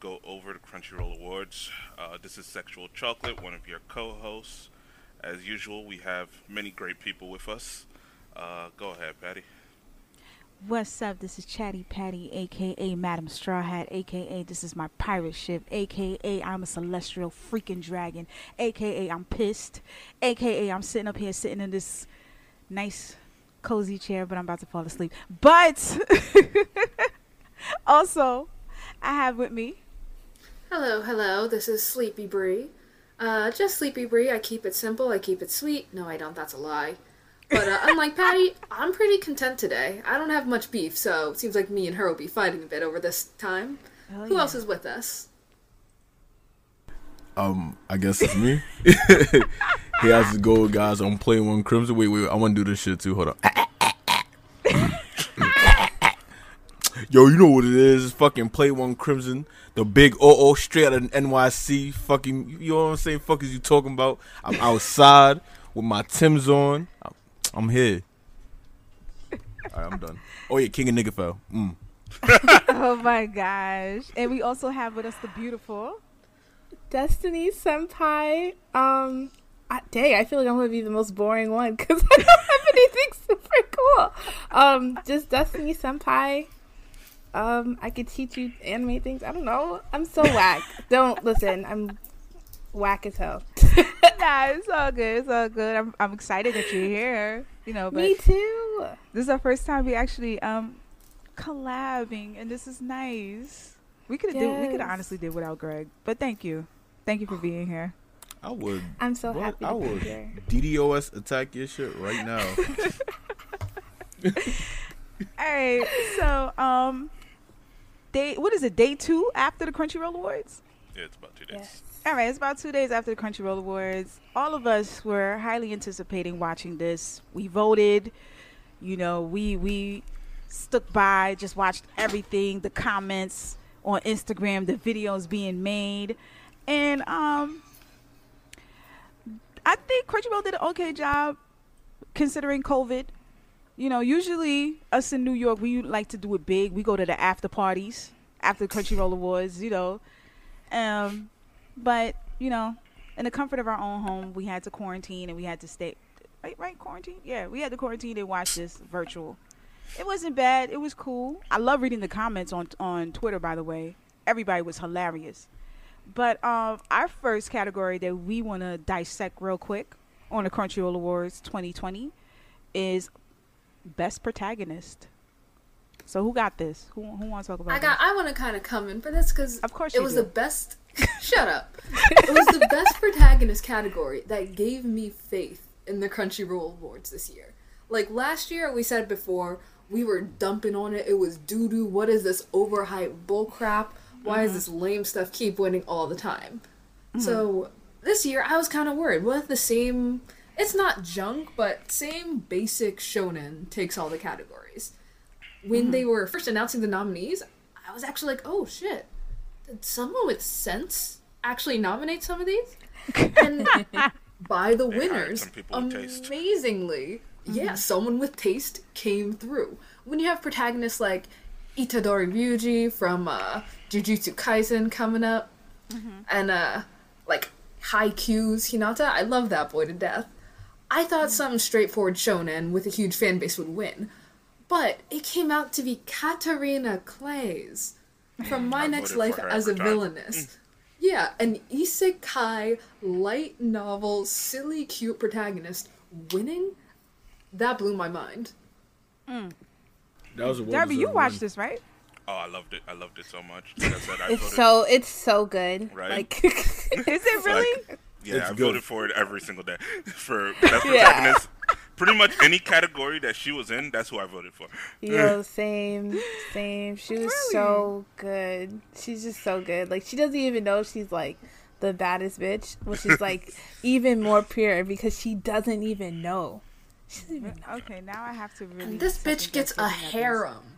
go over the Crunchyroll Awards. Uh, this is Sexual Chocolate, one of your co-hosts. As usual, we have many great people with us. Uh, go ahead, Patty. What's up? This is Chatty Patty, aka Madam Straw Hat, aka this is my pirate ship, aka I'm a celestial freaking dragon, aka I'm pissed, aka I'm sitting up here sitting in this nice cozy chair, but I'm about to fall asleep. But also, I have with me. Hello, hello. This is Sleepy Bree. Uh, just Sleepy Bree. I keep it simple. I keep it sweet. No, I don't. That's a lie. But uh, unlike Patty, I'm pretty content today. I don't have much beef, so it seems like me and her will be fighting a bit over this time. Oh, Who yeah. else is with us? Um, I guess it's me. he has to go, guys. I'm playing one crimson. Wait, wait, I want to do this shit too. Hold on. Yo, you know what it is? Fucking play one crimson, the big OO straight out of NYC. Fucking, you know what I'm saying? Fuck is you talking about? I'm outside with my Timbs on. I'm, I'm here. All right, I'm done. Oh yeah, King of Nigga fell. Mm. Oh my gosh! And we also have with us the beautiful. Destiny Senpai. Um, I, dang, I feel like I'm gonna be the most boring one because I don't have anything super cool. Um, just Destiny Senpai. Um, I could teach you anime things. I don't know. I'm so whack. don't listen. I'm whack as hell. nah, it's all good. It's all good. I'm I'm excited that you're here. You know, but Me too. this is our first time we actually um collabing, and this is nice. We could have did we could honestly did without Greg, but thank you, thank you for being here. I would. I'm so what? happy I to be would here. DDoS attack your shit right now. All right, so um, day what is it? Day two after the Crunchyroll Awards. Yeah, it's about two days. Yes. All right, it's about two days after the Crunchyroll Awards. All of us were highly anticipating watching this. We voted. You know, we we stuck by, just watched everything, the comments on Instagram, the videos being made, and um, I think Crunchyroll did an okay job considering COVID. You know, usually us in New York, we like to do it big. We go to the after parties after the Crunchyroll Awards. You know, um, but you know, in the comfort of our own home, we had to quarantine and we had to stay. Right, right, quarantine. Yeah, we had to quarantine and watch this virtual. It wasn't bad. It was cool. I love reading the comments on on Twitter. By the way, everybody was hilarious. But um, our first category that we want to dissect real quick on the Crunchyroll Awards 2020 is best protagonist. So who got this? Who who wants to talk about? I got. this? I want to kind of come in for this because Of course it was do. the best. shut up. It was the best protagonist category that gave me faith in the Crunchyroll Awards this year. Like last year, we said before we were dumping on it. It was doo doo. What is this overhyped bullcrap? Why is mm-hmm. this lame stuff keep winning all the time? Mm-hmm. So this year, I was kind of worried. What if the same? It's not junk, but same basic shonen takes all the categories when they were first announcing the nominees, I was actually like, oh shit, did someone with sense actually nominate some of these? And by the They winners, some people with taste. amazingly, yeah, someone with taste came through. When you have protagonists like Itadori Yuji from uh, Jujutsu Kaisen coming up, and uh, like Haikyuu's Hinata, I love that boy to death. I thought some straightforward shonen with a huge fan base would win. But it came out to be Katarina Claes from My I Next Life as a every time. villainess. Yeah, an isekai light novel, silly, cute protagonist winning? That blew my mind. Hmm. That was a Darby, you watched win. this, right? Oh, I loved it. I loved it so much. Like I said, I It's voted. so it's so good. Right? Like Is it really? Yeah, it's I good. voted for it every single day for best Yeah. protagonist. Pretty much any category that she was in, that's who I voted for. Yo, same, same. She was Really? so good. She's just so good. Like she doesn't even know she's like the baddest bitch, which is like even more pure because she doesn't even know. She doesn't even know. Okay, now I have to really. And this bitch gets a looking at harem.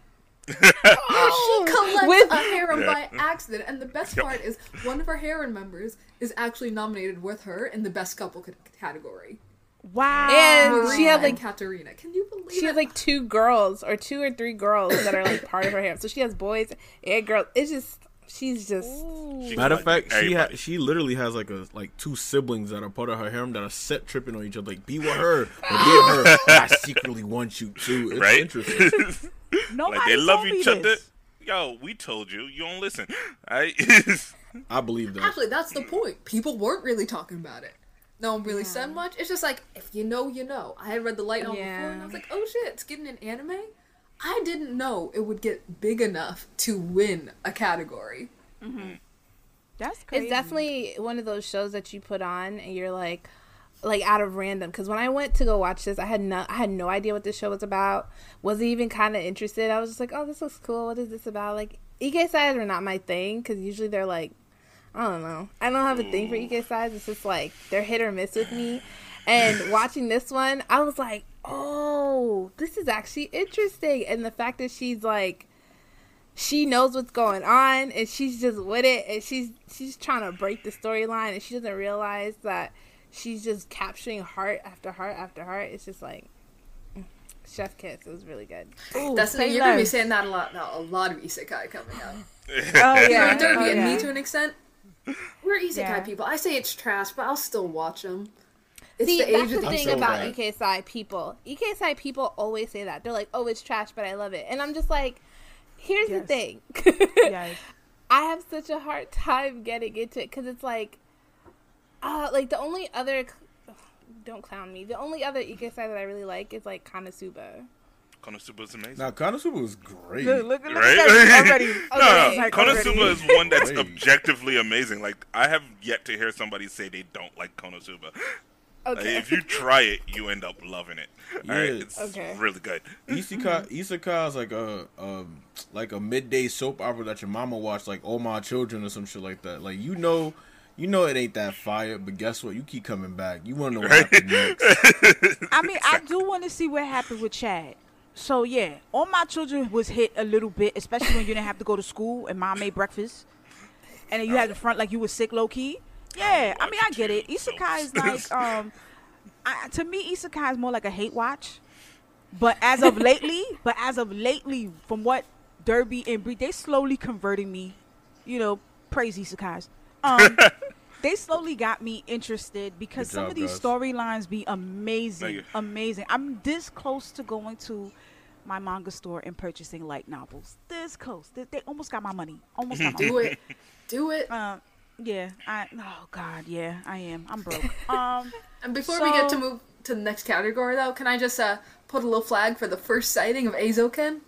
She oh, collects With- a harem Yeah. by accident, and the best Yep. part is one of her harem members is actually nominated with her in the best couple c- category. Wow. And she had and like Katarina. Can you believe she it? has like two girls or two or three girls that are like part of her harem. So she has boys and girls. It's just She's just She Matter of like fact, she ha- she literally has like a like two siblings that are part of her harem that are set tripping on each other. Like, be with her, but be with her. I secretly want you too. It's right? interesting. Nobody like they love told me each other. this. Yo, we told you. You don't listen. Right? I believe that. Actually, that's the point. People weren't really talking about it. No one really said much. It's just like if you know, you know. I had read the light novel before, and I was like, oh shit, it's getting an anime. I didn't know it would get big enough to win a category. Mm-hmm. That's crazy. It's definitely one of those shows that you put on and you're like, like out of random. Because when I went to go watch this, I had no, I had no idea what this show was about. Wasn't even kind of interested. I was just like, oh, this looks cool. What is this about? Like, Ike sides are not my thing because usually they're like, I don't know. I don't have a thing for mm. Ike sides. It's just like they're hit or miss with me. And watching this one, I was like, oh, this is actually interesting. And the fact that she's like she knows what's going on and she's just with it and she's she's trying to break the storyline and she doesn't realize that she's just capturing heart after heart after heart. It's just like mm, chef kiss. It was really good. Ooh, That's you're gonna be saying that a lot now. A lot of isekai coming out. Oh yeah, Derby oh, and yeah. me to an extent. We're isekai Yeah. people. I say it's trash, but I'll still watch them. It's See, the that's age the thing so about bad. Ikesai people. Ikesai people always say that. They're like, "Oh, it's trash, but I love it," and I'm just like, "Here's the thing." Yes. I have such a hard time getting into it because it's like, uh, like the only other, don't clown me. The only other Ikesai that I really like is like Konosuba. Konosuba's amazing. Now, Konosuba was great. Look, look, look Right? at that already. no, Okay. no, Like, Konosuba already. is one that's objectively amazing. Like I have yet to hear somebody say they don't like Konosuba. Like, Okay. if you try it, you end up loving it. All right, Yeah. it's Okay. really good. Isekai, Isekai is like a um like a midday soap opera that your mama watched, like All My Children or some shit like that. Like you know, you know it ain't that fire, but guess what? You keep coming back. You want to know what happened next. I mean, I do want to see what happened with Chad. So yeah, all my children was hit a little bit, especially when you didn't have to go to school and mom made breakfast, and then you had to front like you was sick low key. Yeah, I mean, I get it. Isekai is like, um, I, to me, Isekai is more like a hate watch. But as of lately, but as of lately, from what Derby and Bree, they slowly converting me. You know, praise Isekais. Um, they slowly got me interested because Good some job, of these storylines be amazing, amazing. I'm this close to going to my manga store and purchasing light novels. This close. They, they almost got my money. Almost got my Do it. Do it. Uh, yeah. I. Oh God. Yeah. I am. I'm broke. Um. And before we get to move to the next category, though, can I just uh, put a little flag for the first sighting of Eizouken?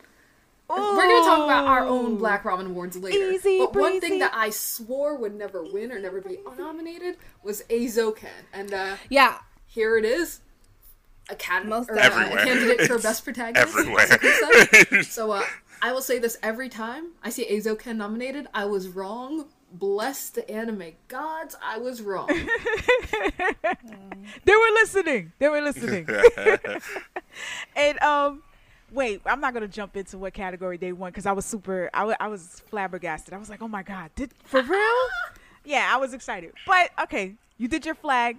We're gonna talk about our own Black Robin Awards later. Easy but one thing that I swore would never win or never be nominated was Eizouken, and uh, Yeah, here it is. A, cat- Most or, uh, a definitely. candidate for best protagonist. Everywhere. So uh, I will say this every time I see Eizouken nominated, I was wrong. Bless the anime gods, I was wrong. They were listening. They were listening. and um, wait, I'm not gonna jump into what category they won because I was super. I was flabbergasted. I was like, oh my god, did for real? yeah, I was excited. But okay, you did your flag.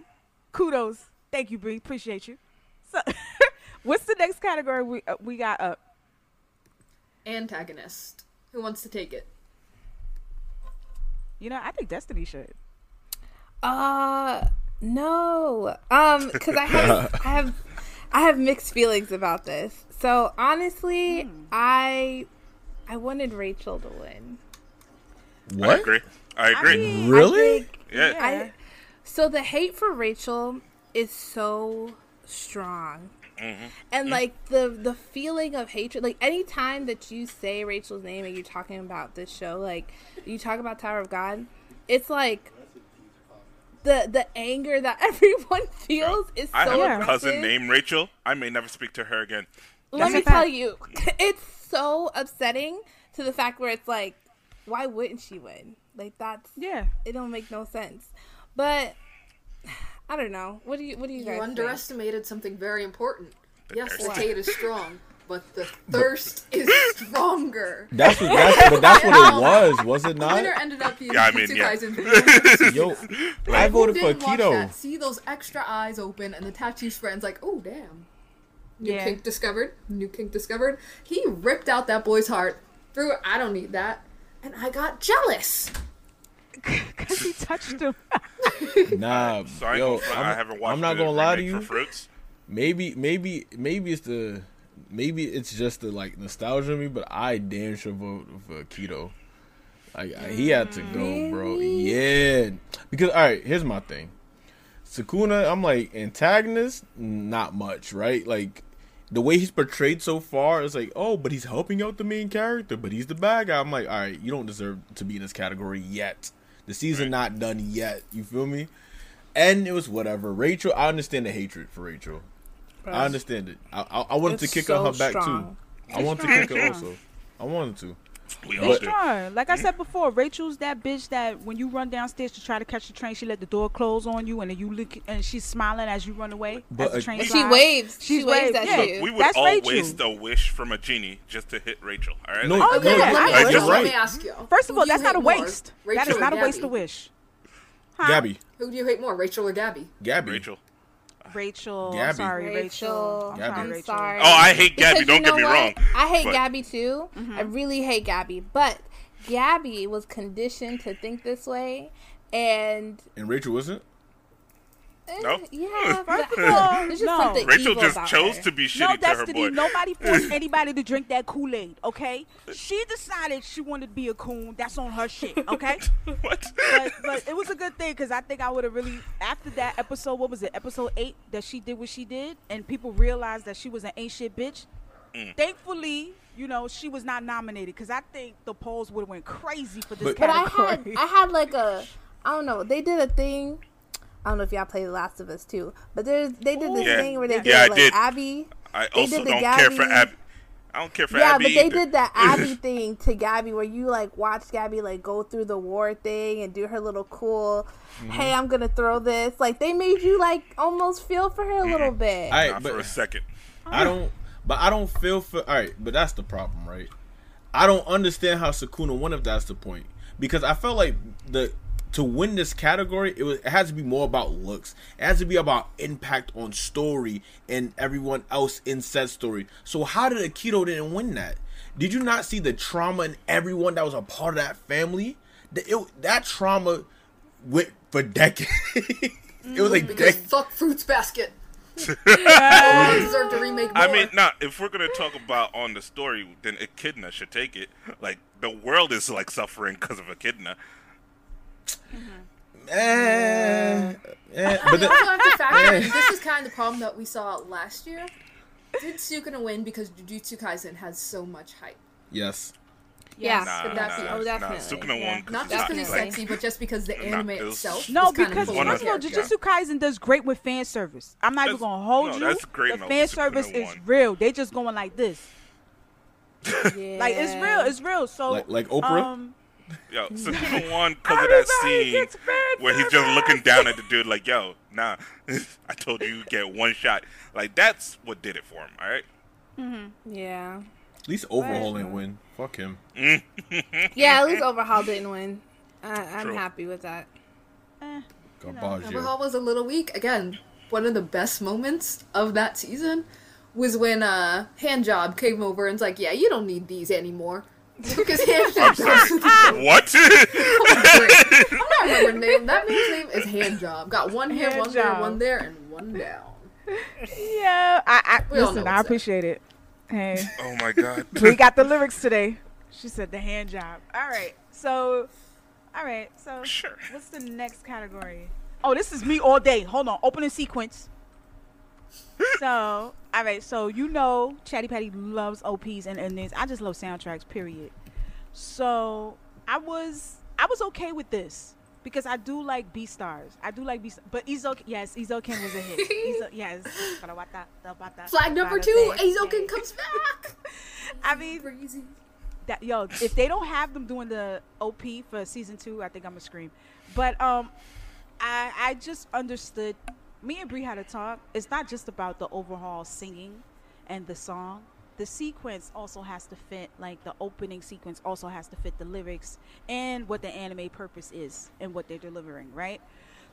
Kudos. Thank you, Bree. Appreciate you. So, what's the next category we uh, we got up? Antagonist. Who wants to take it? You know, I think Destiny should. Uh no. Um cuz I have I have I have mixed feelings about this. So honestly, I I wanted Rachel to win. I What? agree. I agree. mean, Really? I think- yeah. I so the hate for Rachel is so strong. Mm-hmm. And mm-hmm. like the the feeling of hatred, like anytime that you say Rachel's name and you're talking about this show, like you talk about Tower of God, it's like the the anger that everyone feels is I so have Yeah. a cousin named Rachel. I may never speak to her again. Let That's me fact. tell you, it's so upsetting to the fact where it's like, why wouldn't she win? Like that's Yeah. it don't make no sense. But I don't know. What do you what do you You guys think? underestimated something very important. Yes, the thirst. hate is strong, but the thirst is stronger. That's what. That's, but that's what it was, was it The winner not? ended up being Yeah, I mean, Jujutsu yeah. Kaisen's Yo, I voted for didn't Keto. See those extra eyes open and the tattoo's friends like, oh damn. New Yeah. kink discovered. New kink discovered. He ripped out that boy's heart. Through. I don't need that. and I got jealous. Because he touched him. Nah, So I yo, I'm, I haven't watched I'm not gonna lie to you. Fruits. Maybe, maybe, maybe it's the, maybe it's just the like nostalgia of me. But I damn sure vote for Akito. Like I- he had to go, bro. Yeah, because all right, here's my thing. Sukuna, I'm like antagonist, not much, right? Like the way he's portrayed so far is like, oh, but he's helping out the main character, but he's the bad guy. I'm like, all right, you don't deserve to be in this category yet. The season not done yet. You feel me? And it was whatever. Rachel, I understand the hatred for Rachel. I understand it. I I, I wanted It's to kick so on her back strong. too. I wanted to kick her also. I wanted to. We all do. strong. Like I said before, Rachel's that bitch that when you run downstairs to try to catch the train, she let the door close on you, and then you look and she's smiling as you run away. But, as the train And she waves. She's she waves waved, at yeah. Look, you. we would That's all Rachel. waste a wish from a genie just to hit Rachel. All right. No, Like, Oh, no, yeah, I you're, would. Let me ask you. First of all, that's not a waste. that Rachel is or not a waste of wish. Huh? Gabby, Who do you hate more, Rachel or Gabby? Gabby, Rachel. Rachel. I'm Gabby. sorry, Rachel. Rachel. I'm Gabby. sorry, I'm Rachel. sorry. Oh, I hate Gabby. you Don't get know me what? wrong. I hate but- Gabby too. Mm-hmm. I really hate Gabby, but Gabby was conditioned to think this way, and and Rachel wasn't. Eh, No? yeah, First but of all, there's just no. something Rachel evil just about chose her. to be shitty No, to her Destiny. boy. Nobody forced anybody to drink that Kool Aid. Okay, she decided she wanted to be a coon. That's on her shit. Okay, what? but but it was a good thing because I think I would have really after that episode. What was it? Episode eight that she did what she did, and people realized that she was an ain't shit bitch. Mm. Thankfully, you know she was not nominated because I think the polls would have went crazy for this But- But I had I had like a I don't know. They did a thing. I don't know if y'all played The Last of Us too, but there's they did this Yeah. thing where they did Yeah, I like did. Abby. I also don't care for Abby. I don't care for yeah, Abby. Yeah, but they either. did that Abby thing to Gabby where you like watch Gabby like go through the war thing and do her little cool. Mm-hmm. Hey, I'm gonna throw this. Like they made you like almost feel for her a little bit. All right, Not for a second. I don't. But I don't feel for. All right, but that's the problem, right? I don't understand how Sukuna won if that's the point because I felt like the to win this category, it was it has to be more about looks. It has to be about impact on story and everyone else in said story. So how did Akito didn't win that? Did you not see the trauma in everyone that was a part of that family? The, it, that trauma went for decades. it was like mm-hmm. Because dec- fuck Fruits Basket. I deserve to remake more. I mean, nah. If we're gonna talk about on the story, then Echidna should take it. Like the world is like suffering because of Echidna. Eh, eh, But but you then, also have to factor in this is kind of the problem that we saw last year. Did Sukuna win because Jujutsu Kaisen has so much hype? yes. Yeah. Nah, Could that nah, oh, nah. definitely, Sukuna yeah. won 'cause Not just because Definitely. he's sexy, but just because the anime it was- itself. No, is kind because of one first of of all, Jujutsu Kaisen does great with fan service. I'm not even gonna hold no, you. that's great The enough fan Sukuna service is won. real. They just going like this. Yeah. Like it's real. It's real. So Like like Oprah. Um, Yo, Sukuna won because of that scene where he's just looking down at the dude like, "Yo, nah, I told you you get one shot." Like that's what did it for him. All right. yeah. At least Overhaul didn't win. Fuck him. Yeah, at least Overhaul didn't win. I, I'm True. happy with that. eh, Garbage. Overhaul was a little weak. Again, one of the best moments of that season was when uh Handjob came over and's like, "Yeah, you don't need these anymore." Because Handjob I'm sorry. what? I'm not remembering name. That man's name is Handjob. Got one hand, one there, one there, and one down. yeah, I, I listen. I what's up. appreciate it. Hey, oh my god. we got the lyrics today. She said the hand job. All right, so, all right, so Sure. what's the next category? Oh, this is me all day. Hold on, opening sequence. So, all right, so you know, Chatty Patty loves OPs and endings. I just love soundtracks. Period. So I was I was okay with this because I do like Beastars. I do like B, but Izo yes, Eizouken was a hit. Izo, yes, Flag number two, Eizouken comes back. I mean, Crazy. that yo, if they don't have them doing the OP for season two, I think I'm gonna scream. But um, I I just understood. Me and Brie had a talk. It's not just about the overhaul singing and the song. The sequence also has to fit, like the opening sequence also has to fit the lyrics and what the anime purpose is and what they're delivering, right?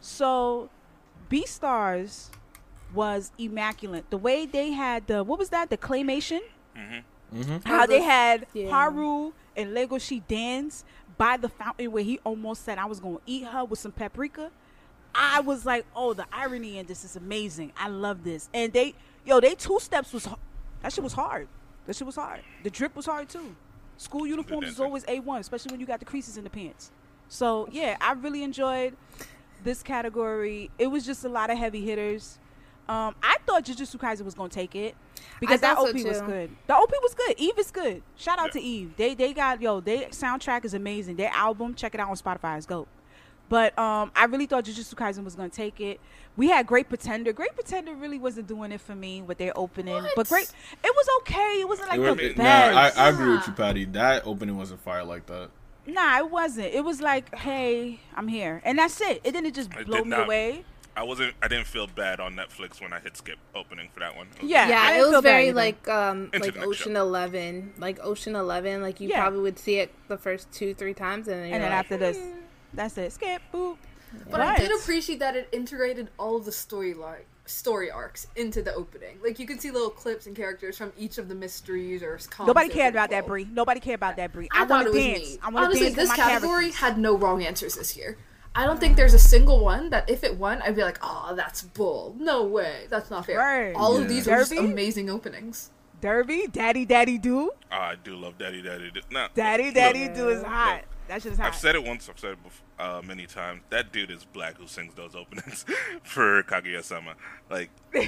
So, Beastars was immaculate. The way they had the what was that? The claymation mm-hmm. Mm-hmm. how they had Yeah. Haru and Legoshi dance by the fountain where he almost said I was gonna eat her with some paprika. I was like, oh, the irony in this is amazing. I love this. And they, yo, they two steps was that shit was hard. That shit was hard. The drip was hard too. School uniforms is always a one, especially when you got the creases in the pants. So yeah, I really enjoyed this category. It was just a lot of heavy hitters. Um, I thought Jujutsu Kaisen was gonna take it because that OP so, was good. The OP was good. Eve is good. Shout out Yeah. to Eve. They they got yo. Their soundtrack is amazing. Their album, check it out on Spotify. It's dope. But um, I really thought Jujutsu Kaisen was gonna take it. We had Great Pretender. Great Pretender really wasn't doing it for me with their opening. What? But great, it was okay. It wasn't like It the was- best. nah, I, I agree with you, Patty. That opening wasn't fire like that. Nah, it wasn't. It was like, hey, I'm here, and that's it. It didn't just blow did me not. away. I wasn't. I didn't feel bad on Netflix when I hit skip opening for that one. Yeah, yeah, it was very like um Into like Ocean show. Eleven, like Ocean Eleven. Like you Yeah. probably would see it the first two three times, and then, And you're then like, after this, "Hmm." That's it. Skip, boop. But I did appreciate that it integrated all of the storyline story arcs into the opening. Like you can see little clips and characters from each of the mysteries or comps Nobody cared about that. Brie. Nobody cared about that, Brie. I, I, thought want it to was dance. neat. I want to Honestly, dance this category characters. had no wrong answers this year. I don't think there's a single one that if it won, I'd be like, oh, that's bull. No way. That's not fair. Right. All Yeah. of these are just amazing openings. Derby, Daddy, Daddy Do, Oh, ah, I do love Daddy Daddy. Do. Nah, Daddy, look, Daddy Do is hot. That shit is hot. I've said it once. I've said it bef- uh, many times. That dude is black who sings those openings for Kaguya-sama. Like, nah,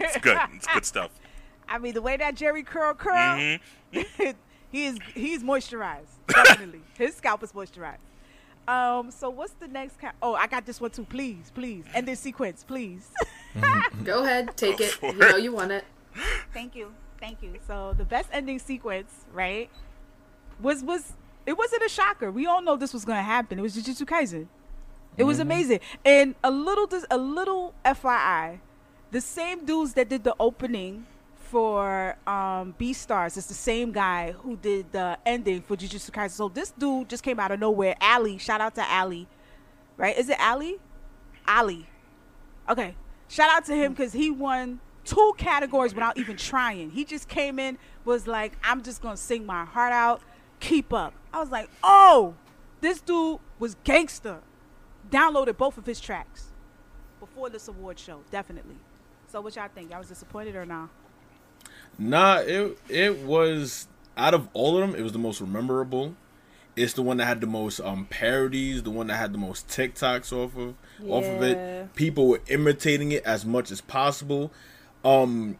it's good. It's good stuff. I mean, the way that Jerry curl curl, Mhm. he is he's moisturized. Definitely, his scalp is moisturized. Um, so what's the next? Ca- oh, I got this one too. Please, please, end this sequence, please. Go ahead, take it. for You know it. you want it. Thank you, thank you. So the best ending sequence, right, was was it wasn't a shocker. We all know this was gonna happen. It was Jujutsu Kaisen. It was amazing. And a little dis- a little FYI, the same dudes that did the opening for um Stars is the same guy who did the ending for Jujutsu Kaisen. So this dude just came out of nowhere. Ali, shout out to Ali. Right? Is it Ali? Ali. Okay. Shout out to him because he won two categories without even trying. He just came in, was like, I'm just gonna sing my heart out. Keep up. I was like, oh, this dude was gangster. Downloaded both of his tracks before this award show, definitely. So what y'all think? Y'all was disappointed or not? Nah, it it was out of all of them, it was the most memorable. It's the one that had the most um parodies, the one that had the most TikToks off of off of it. People were imitating it as much as possible. Um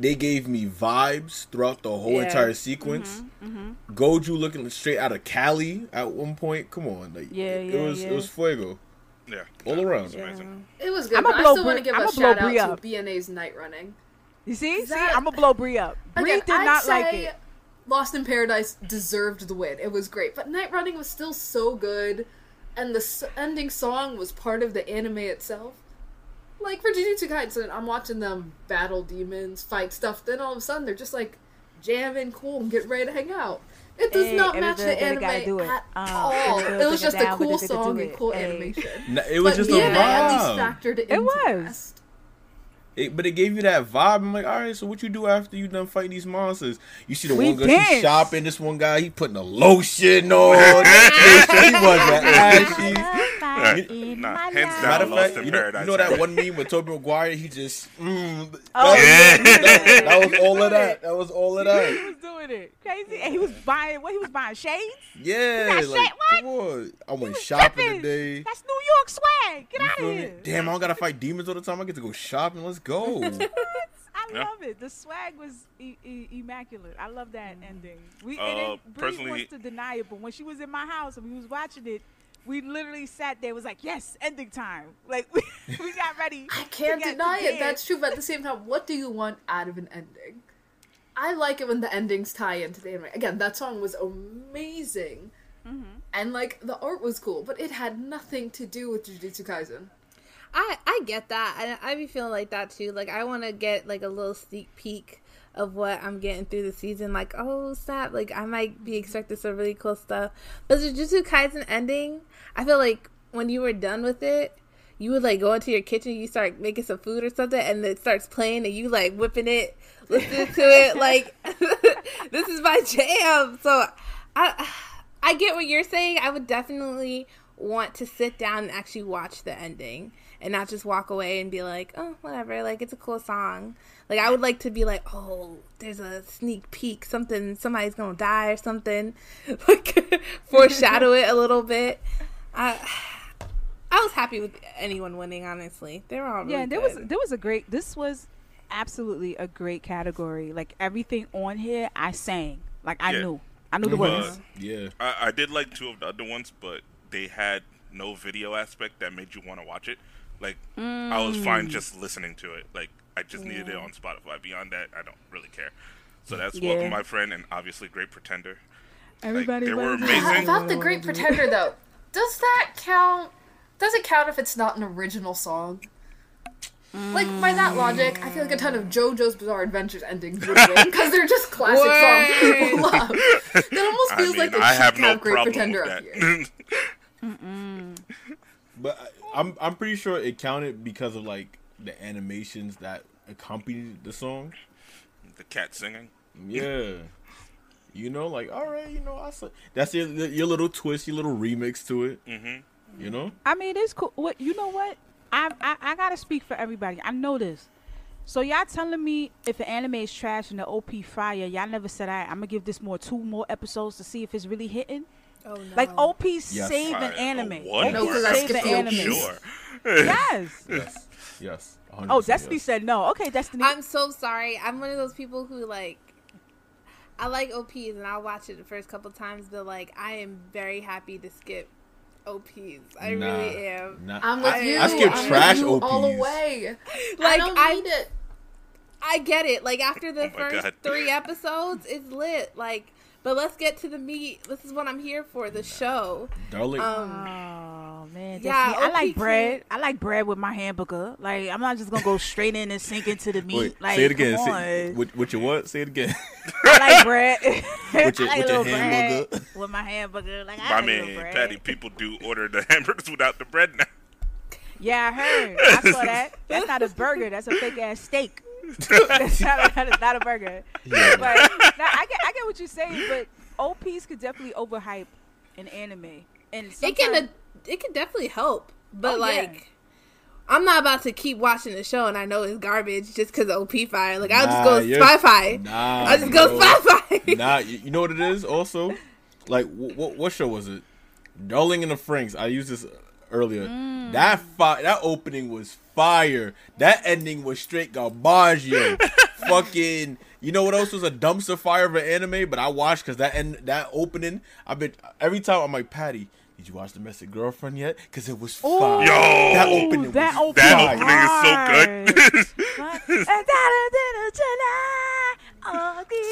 they gave me vibes throughout the whole Yeah. entire sequence. Mm-hmm, mm-hmm. Gojo looking straight out of Cali at one point. Come on, like Yeah, it, yeah, was yeah. it was fuego. Yeah. all around. It was amazing. It was good. I'ma I blow still want to give I'ma a blow shout out Brie to up. BNA's night running. You see? That- see, I'm gonna blow Brie up. Brie Again, did I'd not like say it. Lost in Paradise deserved the win. It was great, but Night Running was still so good, and the ending song was part of the anime itself. Like for Jujutsu Kaisen, I'm watching them battle demons, fight stuff. Then all of a sudden, they're just like jamming, cool, and getting ready to hang out. It does Hey, not match the- the anime do it. at Uh, all. and It was just a cool it, they gotta song and it. cool Hey. animation. Nah, it was but just yeah, a they at least vibe. factored it into was. It, but it gave you that vibe. I'm like, all right, so what you do after you done fighting these monsters? You see the We one girl dance. she's shopping. This one guy he putting a lotion on. he wasn't ashy. Nah, hands down, Matter of fact, in you know, Paradise. you know that one meme with Tobey Maguire? He just, mm, that, Oh, was, yeah. that, that was all of that. That was all of that. He was doing it crazy, and he was buying what he was buying shades. Yeah, like shit, what? come on. I went shopping tripping. today. That's New York swag. Get You out feel of me? here. Damn, I don't gotta fight demons all the time. I get to go shopping. Let's go. I Yeah. love it. The swag was e- e- immaculate. I love that ending. We Uh, it, Bree personally- wants to deny it, but when she was in my house and we was watching it, we literally sat there. Was like, yes, ending time. Like we, we got ready. I can't deny it. That's true. But at the same time, what do you want out of an ending? I like it when the endings tie into the anime. Again, that song was amazing, Mm-hmm. and like the art was cool, but it had nothing to do with Jujutsu Kaisen. I I get that. I I be feeling like that too. Like I want to get like a little sneak peek of what I'm getting through the season. Like oh snap! Like I might be expecting some really cool stuff. But the Jujutsu Kaisen ending, I feel like when you were done with it. You would like go into your kitchen, you start making some food or something, and it starts playing, and you like whipping it, listening to it. Like this is my jam. So I I get what you're saying. I would definitely want to sit down and actually watch the ending and not just walk away and be like, oh, whatever. Like, it's a cool song. Like, I would like to be like, oh, there's a sneak peek. Something, somebody's going to die or something. Like, foreshadow it a little bit. I, I was happy with anyone winning, honestly. They were all really yeah, there good. was there was a great. This was absolutely a great category. Like everything on here, I sang. Like I Yeah. knew, I knew the Mhm. words. Yeah. I, I did like two of the other ones, but they had no video aspect that made you want to watch it. Like I was Mm. fine just listening to it. Like I just needed it on Spotify. Beyond that, I don't really care. So that's Yeah. Welcome My Friend and obviously Great Pretender. Everybody they were was- amazing. About the Great Pretender, though, does that count? Does it count if it's not an original song? Like by that logic, I feel like a ton of JoJo's Bizarre Adventures endings would win because they're just classic songs people love. That almost I feels mean, like they I should have no count Great Pretender up here. But I- I'm I'm pretty sure it counted because of like the animations that accompanied the song. the cat singing. Yeah. You know, like all right, you know, I saw, that's your your little twist, your little remix to it. Mm-hmm. You know, I mean, it's cool. What you know? What I, I I gotta speak for everybody. I know this. So y'all telling me if an anime is trash and the OP fire, y'all never said I. I'm gonna give this more two more episodes to see if it's really hitting. Oh, no. Like OP Yes. save an anime. a one No, OP 'cause I save skipped an the oh, anime. Sure. Yes. yes, yes. Oh, Destiny yes. said no. Okay, Destiny. I'm so sorry. I'm one of those people who like I like OPs and I'll watch it the first couple times, but like I am very happy to skip OPs. I Nah, really am. nah. I'm with I- you. I skip I'm trash with you all the way. Like I, need it. I get it. Like after the Oh first God. three episodes, it's lit. Like, but let's get to the meat. This is what I'm here for. The show. darling. Um, Oh man, Yeah, I OP like bread. I like bread with my hamburger. Like I'm not just gonna go straight in and sink into the meat. Wait, like say it again. Come Say, on. with, with your what? Say it again. I like bread. With your- I like with a your little bread hamburger. with my hamburger. Like I I like a mean. Patty, people do order the hamburgers without the bread now. Yeah, I heard. I saw that. That's not a burger. That's a fake ass steak. That's not, that is not a burger. Yeah. But now, I get, I get what you're saying. But OPs could definitely overhype an anime, and it sometimes, can it can definitely help, but Oh, yeah. like. I'm not about to keep watching the show and I know it's garbage just because of OP fire. Like I'll just go you're- Spotify. Nah, I'll just go bro. Spotify. nah, you, you know what it is? Also, like, what what show was it? Darling in the Franxx. I used this earlier. Mm. That fi- that opening was fire. That ending was straight garbage. Fucking. You know what else was a dumpster fire of an anime? But I watched because that end that opening. I've been every time I'm like Patty. Did you watch Domestic Girlfriend yet? Because it was Ooh, fire. Yo! that opening that was opening, That opening is so good.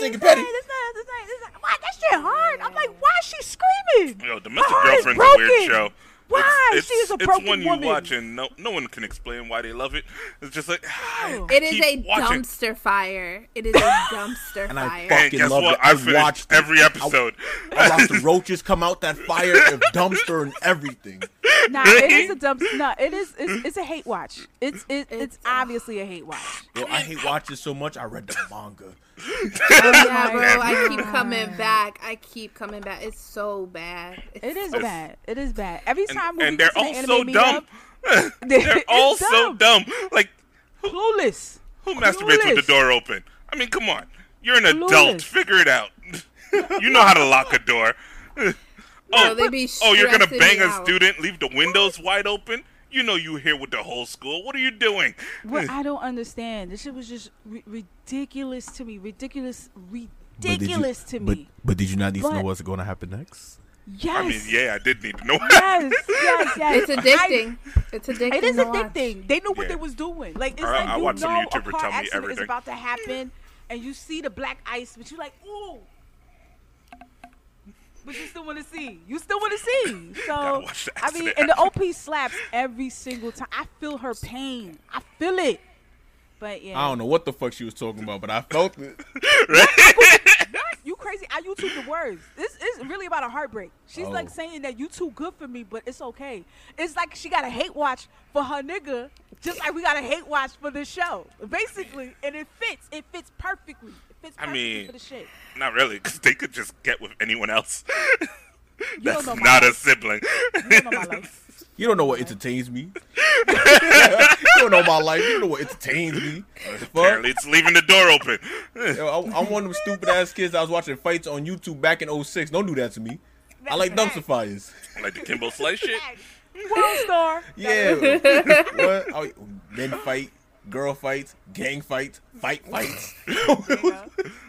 Sing it, Patty. Why that shit hard? I'm like, why is she screaming? Yo, Domestic is Girlfriend's a weird show. Why? It's, She is a it's broken one you watch and no, no one can explain why they love it. It's just like Oh. It is a watching. dumpster fire. It is a dumpster And I fire. And fucking guess love what? it. I I watched every episode. I watched the roaches come out that fire, the dumpster, and everything. Nah, it is a dump. No, it is. It's, it's a hate watch. It's it, it's, It's- obviously a hate watch. Yo, I hate watching so much. I read the manga. yeah, bro. I keep coming back. I keep coming back. It's so bad. It's It is so- bad. It is bad. Every And, time when and we they're get to all the so dumb. meetup, they're all it's so dumb. Like clueless. who masturbates with the door open? I mean, come on. You're an adult. Figure it out. you know how to lock a door. Bro, oh, they be Oh, you're gonna bang a out. student, leave the windows wide open? You know you here with the whole school. What are you doing? What I don't understand. This shit was just ri- ridiculous to me. Ridiculous. Ridiculous to me. but did you not need to know what's going to happen next? yes. I mean, yeah, I did need to know. Yes. Yes. Yes. It's addicting. it's addicting. It is to watch. addicting. They knew what Yeah. they was doing. Like it's I- like I you watched some know a car tell me accident is about to happen, and you see the black ice, but you're like, ooh. But you still want to see. You still want to see. So Gotta watch the I mean, and the. OP slaps every single time. I feel her pain. I feel it. But yeah, I don't know what the fuck she was talking about, but I felt it. You crazy? I YouTube the words. This is really about a heartbreak. She's Oh. like saying that you too good for me, but it's okay. It's like she got a hate watch for her nigga, just like we got a hate watch for this show, basically. And it fits. It fits perfectly. It fits I mean- for the shit. Not really, because they could just get with anyone else. You That's don't know my not a sibling. You don't know my life. You don't know what entertains me. you don't know my life. You don't know what entertains me. The? Apparently, it's leaving the door open. Yo, I, I'm one of them stupid ass kids that was watching fights on YouTube back in 06. Don't do that to me. I like dumpster fires. I like the Kimbo Slice shit. World star. Yeah. what? Oh, men fight, girl fights, gang fights, fight fights. There you go.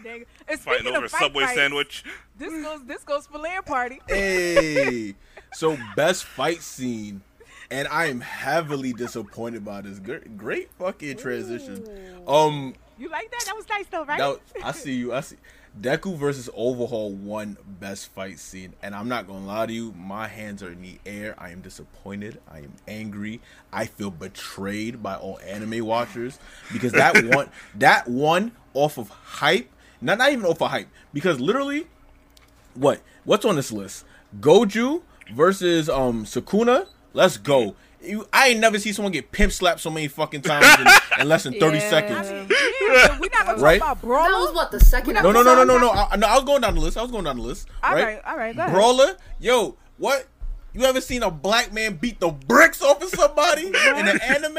There you go. And Fighting over a fight Subway fights, sandwich. This goes. This goes for land party. hey. So best fight scene. And I am heavily disappointed by this. Great, great fucking transition. Um, You like that? That was nice though, right? That, I see you. I see. Deku versus Overhaul won best fight scene, and I'm not gonna lie to you. My hands are in the air. I am disappointed. I am angry. I feel betrayed by all anime watchers because that one, that one off of hype, not not even off of hype, because literally, what what's on this list? Gojo versus um Sukuna. Let's go. You, I ain't never seen someone get pimp slapped so many fucking times in, in less than 30 Yeah. seconds. Yeah, we're not gonna Right? talk about That was what the second. No, no, no, no, no, no. I, no, I was going down the list. I was going down the list. All right, right, all right, go ahead. Brawler, yo, what? You ever seen a black man beat the bricks off of somebody in an anime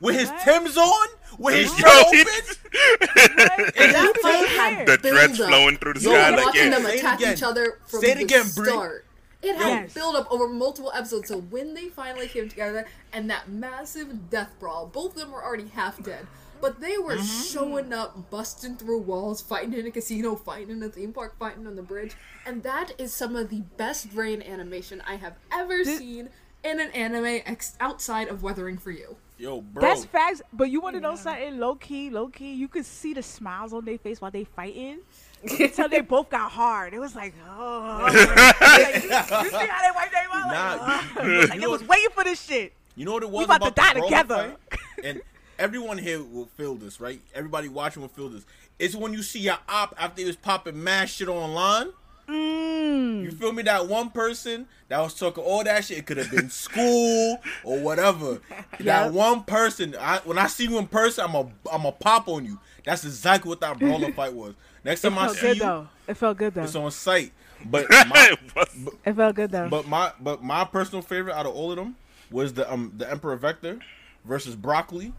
with his What? Timbs on, with his Yo, shirt open? Right? That fight had the dreads build-up. flowing through the Yo, sky. You're Like, watching yeah. them Say it attack again. each other from Say it the again, start. It had Yes. build up over multiple episodes, so when they finally came together and that massive death brawl, both of them were already half dead. But they were Mm-hmm. showing up, busting through walls, fighting in a casino, fighting in a theme park, fighting on the bridge. And that is some of the best brain animation I have ever Thi- seen in an anime ex- outside of Weathering for You. Yo, bro. That's facts. But you want to know something? Low key, low key. You could see the smiles on their face while they fighting. Until they both got hard. It was like, oh. like, you, you see how they wiped their mouth? Like, oh. like, they was waiting for this shit. You know what it was about to die together. fight? And everyone here will feel this, right? Everybody watching will feel this. It's when you see your op after he was popping mad shit online. Mm. You feel me? That one person that was talking all that shit. It could have been school or whatever. That one person. I, when I see you in person, I'm a I'm a pop on you. That's exactly what that brawler fight was. Next time I felt see good you, though. It felt good though. it's on site. But my, It was- It felt good though. but my but my personal favorite out of all of them was the um the Emperor Vector versus Broccoli.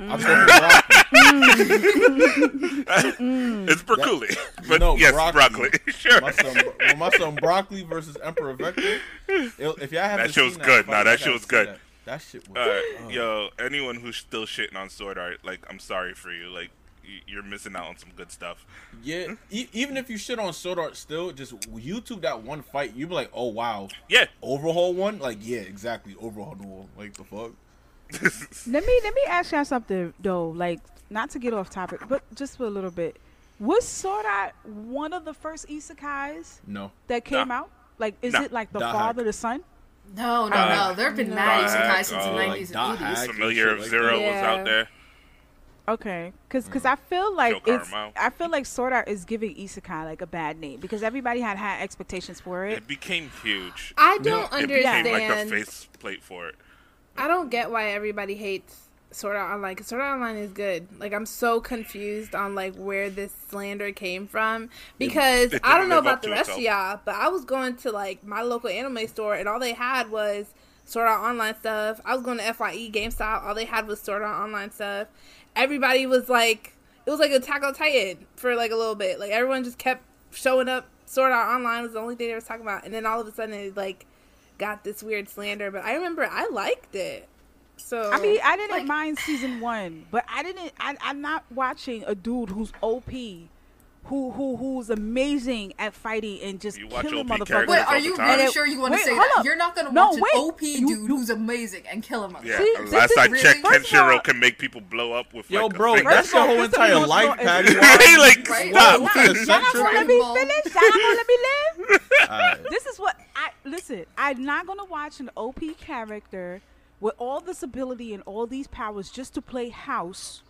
I'm Mm. talking broccoli. it's broccoli. But No, yes, broccoli. broccoli. sure. My son, when my son Broccoli versus Emperor Vector. it- If y'all haven't That shit was seen good. fight, Nah, that shit was good. That, that shit was. Alright, oh. yo, anyone who's still shitting on Sword Art, like, I'm sorry for you. Like, you're missing out on some good stuff. Yeah, e- even if you shit on Sword Art, still just YouTube that one fight, you be like, oh wow, Yeah. overhaul one. Like yeah, exactly, overhaul the wall. Like the fuck. let me let me ask y'all something though. Like not to get off topic, but just for a little bit. Was Sword Art one of the first isekais No, that came Nah. out? Like, is Nah. it like the Dot father, the son? No, no, Uh, no. There have been no. mad Dot isekai hack, since the uh, 90s like and 80s. hack. Familiar shit of like Zero that. was Yeah. out there. Okay, because cause I feel like Joe it's Caramel. I feel like Sword Art is giving isekai like a bad name because everybody had high expectations for it. It became huge. I don't It became understand. like the faceplate for it. I don't get why everybody hates Sword Art Online. 'cause Sword Art Online is good. Like I'm so confused on like where this slander came from because I don't know about the rest of y'all, but I was going to like my local anime store and all they had was Sword Art Online stuff. I was going to Fye GameStop. All they had was Sword Art Online stuff. Everybody was like, it was like Attack on Titan for like a little bit. Like everyone just kept showing up. Sword Art Online was the only thing they were talking about, and then all of a sudden it like got this weird slander. But I remember I liked it. So I mean, I didn't Like- mind season one, but I didn't. I, I'm not watching a dude who's OP, who who who's amazing at fighting and just You watch killing OP motherfuckers. characters Wait, are you time. really sure you want to say that? up. You're not going to No, watch an. OP You- dude you- who's amazing and kill him. Yeah, See, last this I is checked, really- First Kenshiro all- can make people blow up with Yo, like bro, a that's your whole First of all, entire life, Patty. Right, like, Right? stop. What? Right. Y'all not gonna let me finish. Y'all not let me live. This is what I listen. I'm not gonna watch an OP character with all this ability and all these powers just to play house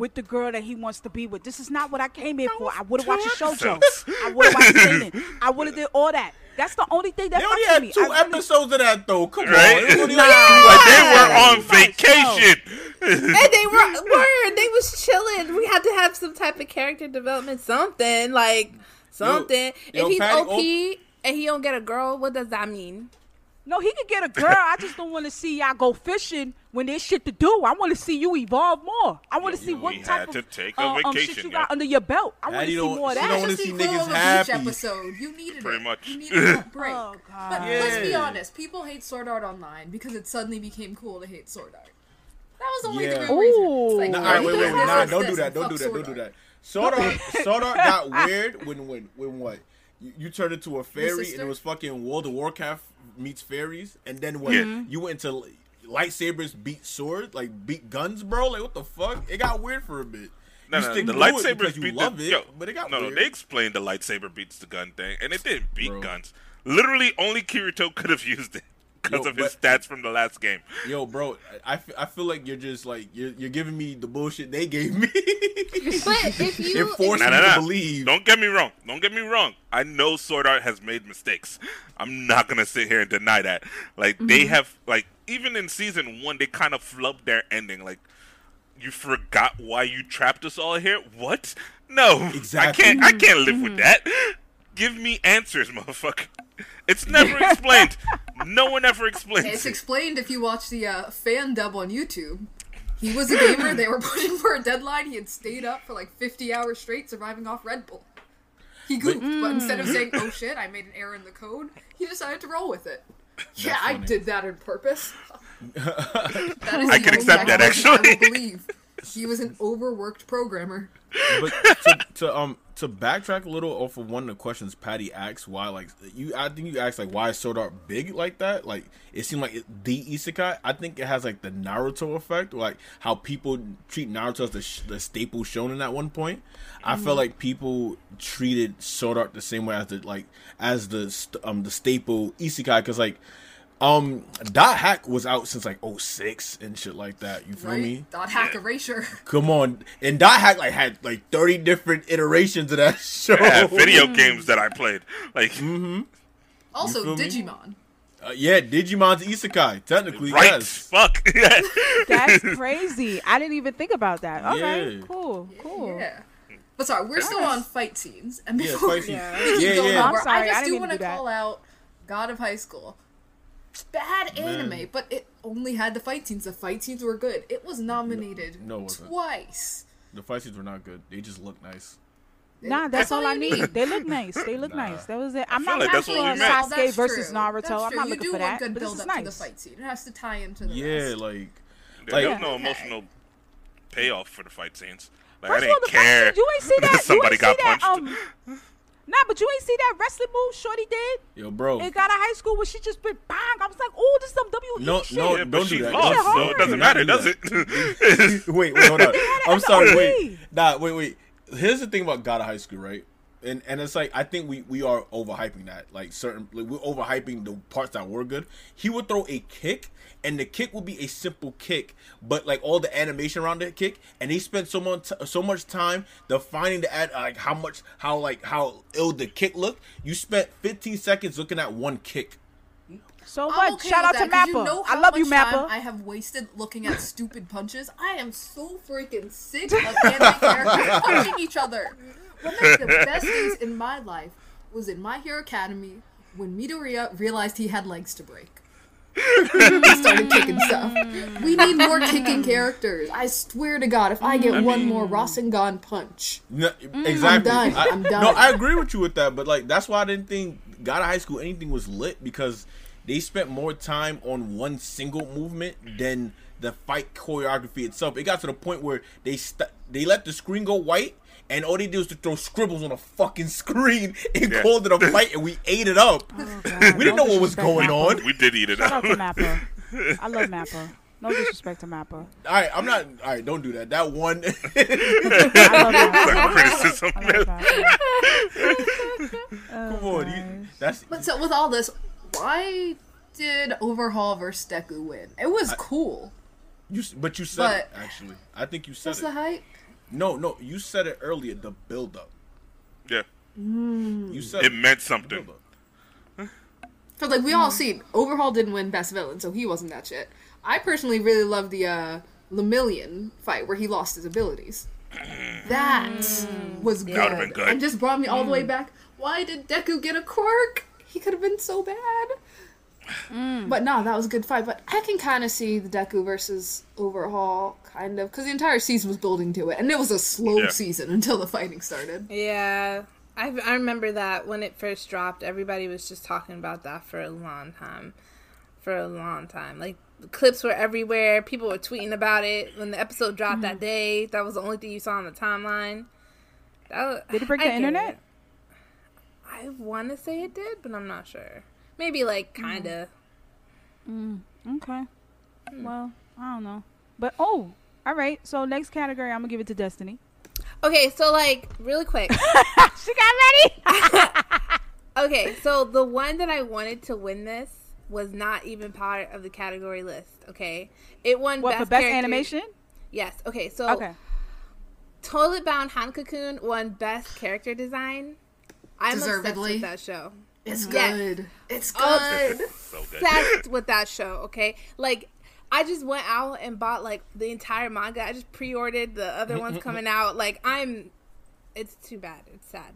with the girl that he wants to be with. This is not what I came here for. I would have watched a two shoujo. episodes. I would have watched Satan. I would have did all that. That's the only thing that They only fucks with had me. two I really- episodes of that though. Come Right? on, It was only Nah. like- Like they were on Too vacation. and they were word. They was chilling. We had to have some type of character development, something like something. yo, if he's Patty, OP, and he don't get a girl, what does that mean? No, he could get a girl. I just don't want to see y'all go fishing when there's shit to do. I want to see you evolve more. I want to see what type had of take a uh, um, shit vacation, you yeah. got under your belt. I want to see more of she that. don't wanna Just see the niggas of a happy. Episode. You needed Pretty it. much. You needed that break. Oh, God. But let's be honest, people hate Sword Art Online because it suddenly became cool to hate Sword Art. That was only Yeah. the real reason. Ooh. It's like, Nah, oh, all right, wait, wait, wait. this, Nah, don't do that. Don't do that. Don't do that. Sword Art, Sword Art got weird when when when what? You, you turned into a fairy and it was fucking World of Warcraft meets fairies, and then when Yeah. Mm-hmm. you went into lightsabers beat swords, like beat guns, bro. Like what the fuck? It got weird for a bit. No, you no, the lightsabers you beat love the, it, yo, but it got no, weird. no. They explained the lightsaber beats the gun thing, and it didn't beat Bro. guns. Literally, only Kirito could have used it because of his but- stats from the last game. Yo, bro, I, I feel like you're just like you're, you're giving me the bullshit they gave me. But if you, it forced Nah, me nah, to nah. believe. Don't get me wrong. Don't get me wrong. I know Sword Art has made mistakes. I'm not gonna sit here and deny that. Like they mm-hmm. have, like even in season one, they kind of flubbed their ending. Like you forgot why you trapped us all here. What? No, Exactly. I can't. I can't live with mm-hmm. that. Give me answers, motherfucker. It's never explained. no one ever explains. It's it. explained if you watch the uh, fan dub on YouTube. He was a gamer. They were pushing for a deadline. He had stayed up for like 50 hours straight, surviving off Red Bull. He goofed, but instead of saying "Oh shit, I made an error in the code," he decided to roll with it. yeah, I did that on purpose. That is I the can accept that, explanation I actually. believe he was an overworked programmer. but to, to um to backtrack a little off of one of the questions Patty asked, why like you I think you asked like why is Sword Art big like that? Like it seemed like it, the isekai. I think it has like the Naruto effect, like how people treat Naruto as the, sh- the staple shonen at one point. I felt like people treated Sword Art the same way as the like as the um the staple isekai because like. Um, Dot Hack was out since like 06 and shit like that. You feel Right? me? Dot hack erasure. Come on, and Dot Hack like had like thirty different iterations of that show. I have video games that I played. Like Also, feel me? Digimon. Uh, yeah, Digimon's Isekai, technically. right? Yes. Fuck. Yeah. That's crazy. I didn't even think about that. Okay, Yeah. cool, cool. Yeah. But sorry, we're still on fight scenes. And Yeah, before fight we scenes. we keep Yeah, yeah. I'm sorry, I I just didn't do want to to do that. call out God of High School. Bad anime, but it only had the fight scenes. The fight scenes were good. It was nominated No, it twice. The fight scenes were not good. They just look nice. Nah, that's, That's all all I need. need. They look nice. They look Nah. nice. That was it. I'm feel not like that's looking what for we meant. Sasuke that's versus true. Naruto. That's I'm not you looking for that. good But this is nice. the fight scene. It has to tie into the Yeah, rest. like There Like- was no emotional payoff for the fight scenes. Like First I of all, didn't the fight care. scenes, you ain't see that. Somebody you ain't got see punched. That, um, nah, but you ain't see that wrestling move Shorty did. yo, bro. It got a high school where she just been bang. I was like, oh, this is some WWE No, shit. no, Yeah, don't she do that. lost, That so shit it doesn't matter, does it? wait, wait, hold on. I'm sorry. Wait, nah, wait, wait. Here's the thing about God of High School, right? And and it's like I think we we are overhyping that. Like certain, like we're overhyping the parts that were good. He would throw a kick, and the kick would be a simple kick, but like all the animation around the kick, and he spent so much so much time defining the ad like how much how like how ill the kick looked. You spent 15 seconds looking at one kick. So I'm what? okay Shout out with to that, 'cause Mappa. You know I love you, much Mappa. I have wasted looking at stupid punches. I am so freaking sick of anime characters punching each other. One of the best days in my life was in My Hero Academy when Midoriya realized he had legs to break. he started kicking stuff. We need more kicking characters. I swear to God, if I get mm. one more Rasengan punch, No, exactly. done. I, I'm done. No, I agree with you with that, but like that's why I didn't think God of High School anything was lit because they spent more time on one single movement than the fight choreography itself. It got to the point where they st- they let the screen go white. And all they did was to throw scribbles on a fucking screen and Yeah. called it a fight, and we ate it up. Oh, we didn't no know what was going Mappa. on. we did eat it Shout up. out to Mappa. I love Mappa. No disrespect to Mappa. All right, I'm not. All right, don't do that. That one. I love Mappa. criticism. I love Mappa. Oh, Come on, you, that's But so with all this, why did Overhaul versus Deku win? It was cool. you. But you said it actually. I think you said What's it. the hype? No, no, you said it earlier. The build up. yeah, mm. You said it meant something. up. Because like we all seen, Overhaul didn't win Best Villain, so he wasn't that shit. I personally really love the uh, Lemillion fight where he lost his abilities. That mm. was good. That been good. And just brought me all the way mm. back. Why did Deku get a quirk? he could have been so bad. Mm. But no, that was a good fight. But I can kind of see the Deku versus Overhaul, kind of, because the entire season was building to it, and it was a slow Yeah. season until the fighting started. Yeah, I I remember that when it first dropped, everybody was just talking about that for a long time, for a long time. Like clips were everywhere. People were tweeting about it when the episode dropped that mm-hmm. day. That was the only thing you saw on the timeline. That was, Did it break I the internet? it. I want to say it did, but I'm not sure. Maybe like kind of. mm Okay. Well, I don't know. But oh, all right. So next category, I'm gonna give it to Destiny. Okay, so like really quick. She got ready. Okay, so the one that I wanted to win this was not even part of the category list. Okay, it won What best for best animation? Yes. Okay, so Okay. Toilet Bound Hanako-kun won best character design. I'm obsessed with that show. It's Yes. good. It's Oh, good. so good. Obsessed with that show. Okay, like. I just went out and bought like the entire manga. I just pre-ordered the other ones coming out. Like I'm, it's too bad. It's sad.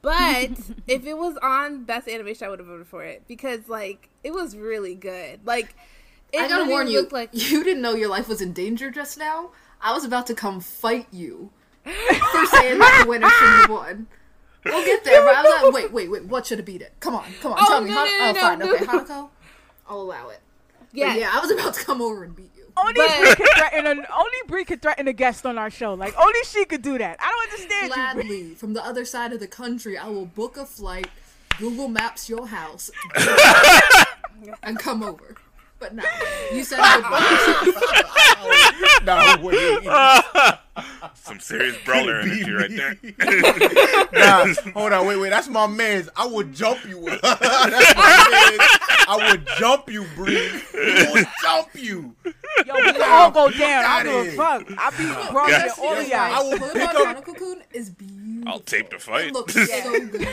But if it was on best animation, I would have voted for it because like it was really good. Like it I gotta warn you, like you didn't know your life was in danger just now. I was about to come fight you for saying that the winner shouldn't have won. We'll get there, but I was like, wait, wait, wait, what should have beat it? Come on, come on, Oh, tell me. no, no, oh, no, fine, no, okay. Hanako, I'll allow it. But yeah. yeah, I was about to come over and beat you. Only But- Brie could threaten. An, only Brie could threaten a guest on our show. Like only she could do that. I don't understand you. Gladly, from the other side of the country, I will book a flight, Google Maps your house, and come over. But no, you said goodbye. Nah, wait, Some serious brawler energy right there. nah, hold on, wait, wait. That's my man's. I would jump you. that's my man's. I would jump you, Bree. I would jump you. Yo, we can all go down. I outta don't give a here. fuck. I'll be brawling all of y'all. I will pick up- Hanako-kun is beautiful. I'll tape the fight. It looks so good.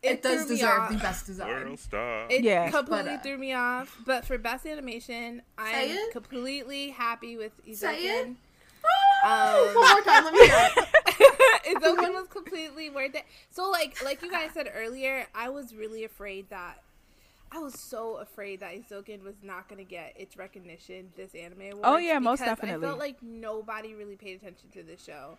It does deserve off. the best design. World star. It Yeah. completely But, uh, threw me off. But for best animation, I'm completely happy with Say it. Eizouken. One more time, let me um, hear it. Eizouken was completely worth it. So like like you guys said earlier, I was really afraid that I was so afraid that Eizouken was not going to get its recognition this anime award. Oh, yeah, most definitely. I felt like nobody really paid attention to the show,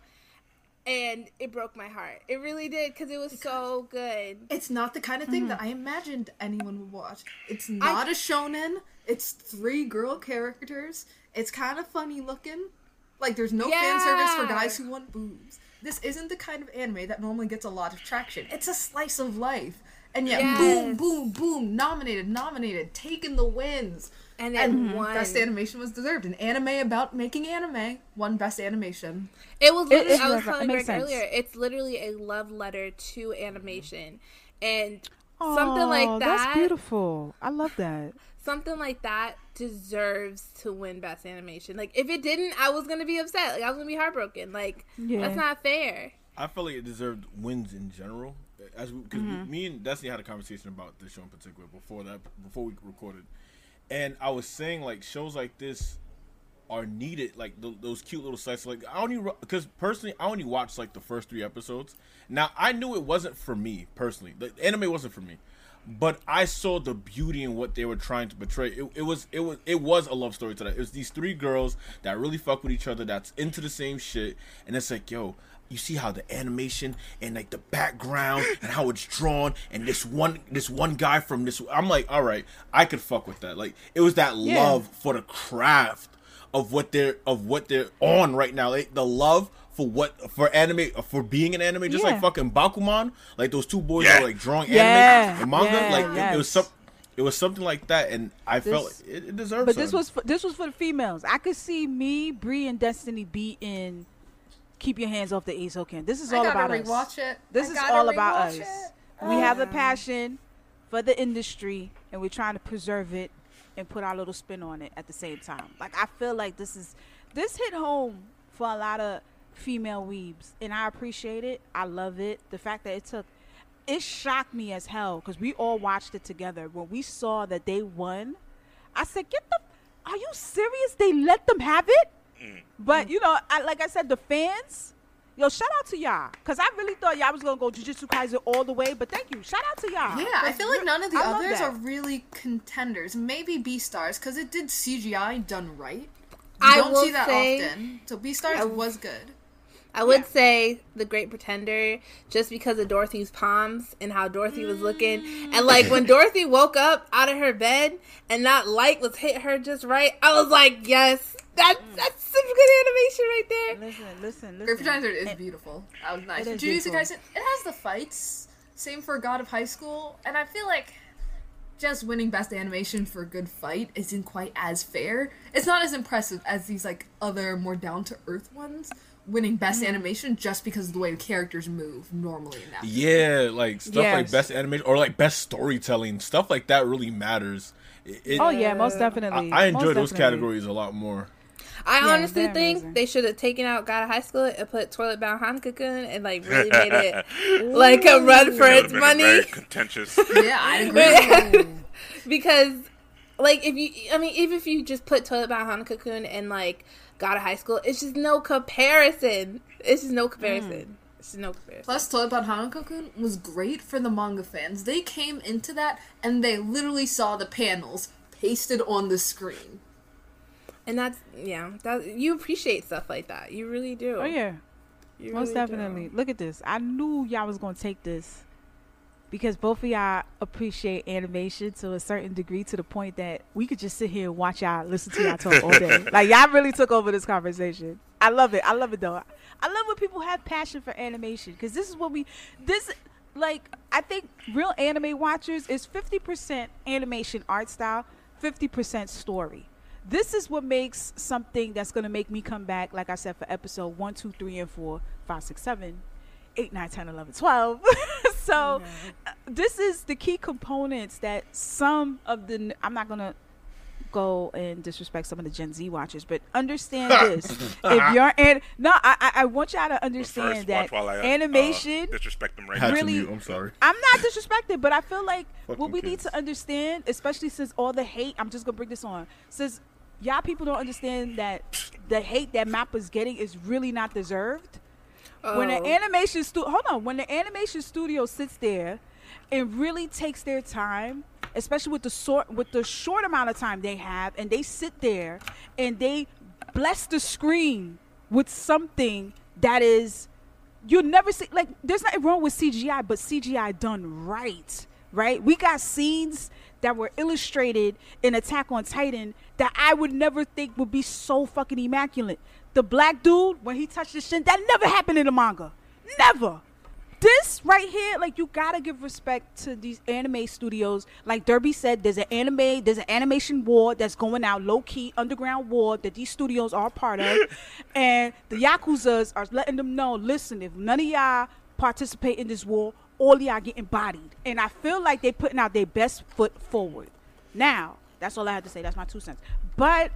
and it broke my heart. It really did because it was so good. It's not the kind of thing that mm-hmm. I imagined anyone would watch. It's not a shonen. It's three girl characters. It's kind of funny looking. Like there's no fan service for guys who want boobs. This isn't the kind of anime that normally gets a lot of traction. It's a slice of life. And yet boom, Yes. boom, boom, nominated, nominated, taking the wins. And it And won. best animation was deserved. An anime about making anime won best animation. It was. Literally, it I was telling makes Greg earlier. It's literally a love letter to animation, and something like that. That's beautiful. I love that. Something like that deserves to win best animation. Like if it didn't, I was gonna be upset. Like I was gonna be heartbroken. Like Yeah. that's not fair. I felt like it deserved wins in general. As because mm-hmm. me and Destiny had a conversation about this show in particular before that before we recorded, and I was saying like shows like this are needed. Like th- those cute little sites. Like I only because personally I only watched like the first three episodes. Now I knew it wasn't for me personally. The anime wasn't for me. But I saw the beauty in what they were trying to portray. It, it was it was it was a love story to that. It was these three girls that really fuck with each other, that's into the same shit, and it's like, yo, you see how the animation and like the background and how it's drawn and this one this one guy from this I'm like, all right, I could fuck with that. Like it was that Yeah. love for the craft of what they're of what they're on right now. Like the love for what for anime for being an anime, just Yeah. like fucking Bakuman, like those two boys Yeah. that were like drawing Yeah. anime and manga. Yeah, like it, it was some it was something like that, and I felt This- it, it deserved. But this was for, this was for the females. I could see me, Bree, and Destiny be in. Keep your hands off the Eizouken. This is I all gotta about us. it. This I is gotta all about us. it. We have a ah. passion for the industry, and we're trying to preserve it and put our little spin on it at the same time. Like I feel like this is this hit home for a lot of female weebs, and I appreciate it. I love it. The fact that it took it shocked me as hell because we all watched it together. When we saw that they won, I said, "Get the, are you serious? They let them have it?" Mm. But you know, I, like I said, the fans, Yo, shout out to y'all, cause I really thought y'all was gonna go Jujutsu Kaisen all the way, but thank you. Shout out to y'all. Yeah, I feel like none of the I others are really contenders. Maybe Beastars because it did CGI done right. You I don't will see that say- often. So Beastars was good. I would Yeah. say the Great Pretender just because of Dorothy's palms and how Dorothy was looking, and like when mm. Dorothy woke up out of her bed and that light was hit her just right, I was like, yes, that's mm. that's some good animation right there. Listen, listen, listen. Great Pretender is beautiful. That was nice. It is Jujutsu beautiful. Kaisen, it has the fights. Same for God of High School, and I feel like just winning best animation for a good fight isn't quite as fair. It's not as impressive as these like other more down to earth ones. Winning best Mm-hmm. animation just because of the way the characters move normally in that. Yeah, like stuff like best animation or like best storytelling, stuff like that really matters. It, it- Oh yeah, most definitely. I Most enjoy those definitely. categories a lot more. I Yeah, honestly think amazing. they should have taken out God of High School and put Toilet Bound Hanako-kun and like really made it like a run for That its would've very money. contentious. Yeah, I agree. because like if you i mean even if you just put toilet bound hanako-kun and like God of High School it's just no comparison it's just no mm. comparison it's just no comparison Plus, Toilet Bound Hanako-kun was great for the manga fans. They came into that and they literally saw the panels pasted on the screen. and that's yeah that you appreciate stuff like that you really do Oh yeah, You most really definitely. do. Look at this. I knew y'all was gonna take this because both of y'all appreciate animation to a certain degree to the point that we could just sit here and watch y'all listen to y'all talk all day. like y'all really took over this conversation. I love it. I love it though. I love when people have passion for animation because this is what we this like I think real anime watchers is 50% animation art style, 50% story. This is what makes something that's going to make me come back, like I said, for episode 1, 2, 3, and 4, 5, 6, 7, 8, 9, 10, 11, 12. so, uh, this is the key components that some of the, I'm not going to go and disrespect some of the Gen Z watchers, but understand this. if you're, and no, I, I, I want y'all to understand First, that watch while I, uh, animation. disrespect them right now. Really- mute. I'm sorry. I'm not disrespected, but I feel like what Fucking we need to understand, especially since all the hate, I'm just gonna bring this on. Since y'all people don't understand that the hate that Mappa's getting is really not deserved. When Oh. the animation stu hold on, when the animation studio sits there and really takes their time, especially with the sort with the short amount of time they have, and they sit there and they bless the screen with something that is you'll never see like there's nothing wrong with CGI, but CGI done right. Right? We got scenes that were illustrated in Attack on Titan that I would never think would be so fucking immaculate. The black dude, when he touched his shin, that never happened in the manga. Never. This right here, like you gotta give respect to these anime studios. Like Derby said, there's an anime, there's an animation war that's going out, low key underground war that these studios are part of, and the yakuza's are letting them know. Listen, if none of y'all participate in this war, all y'all getting bodied. And I feel like they're putting out their best foot forward. Now, that's all I have to say. That's my two cents. But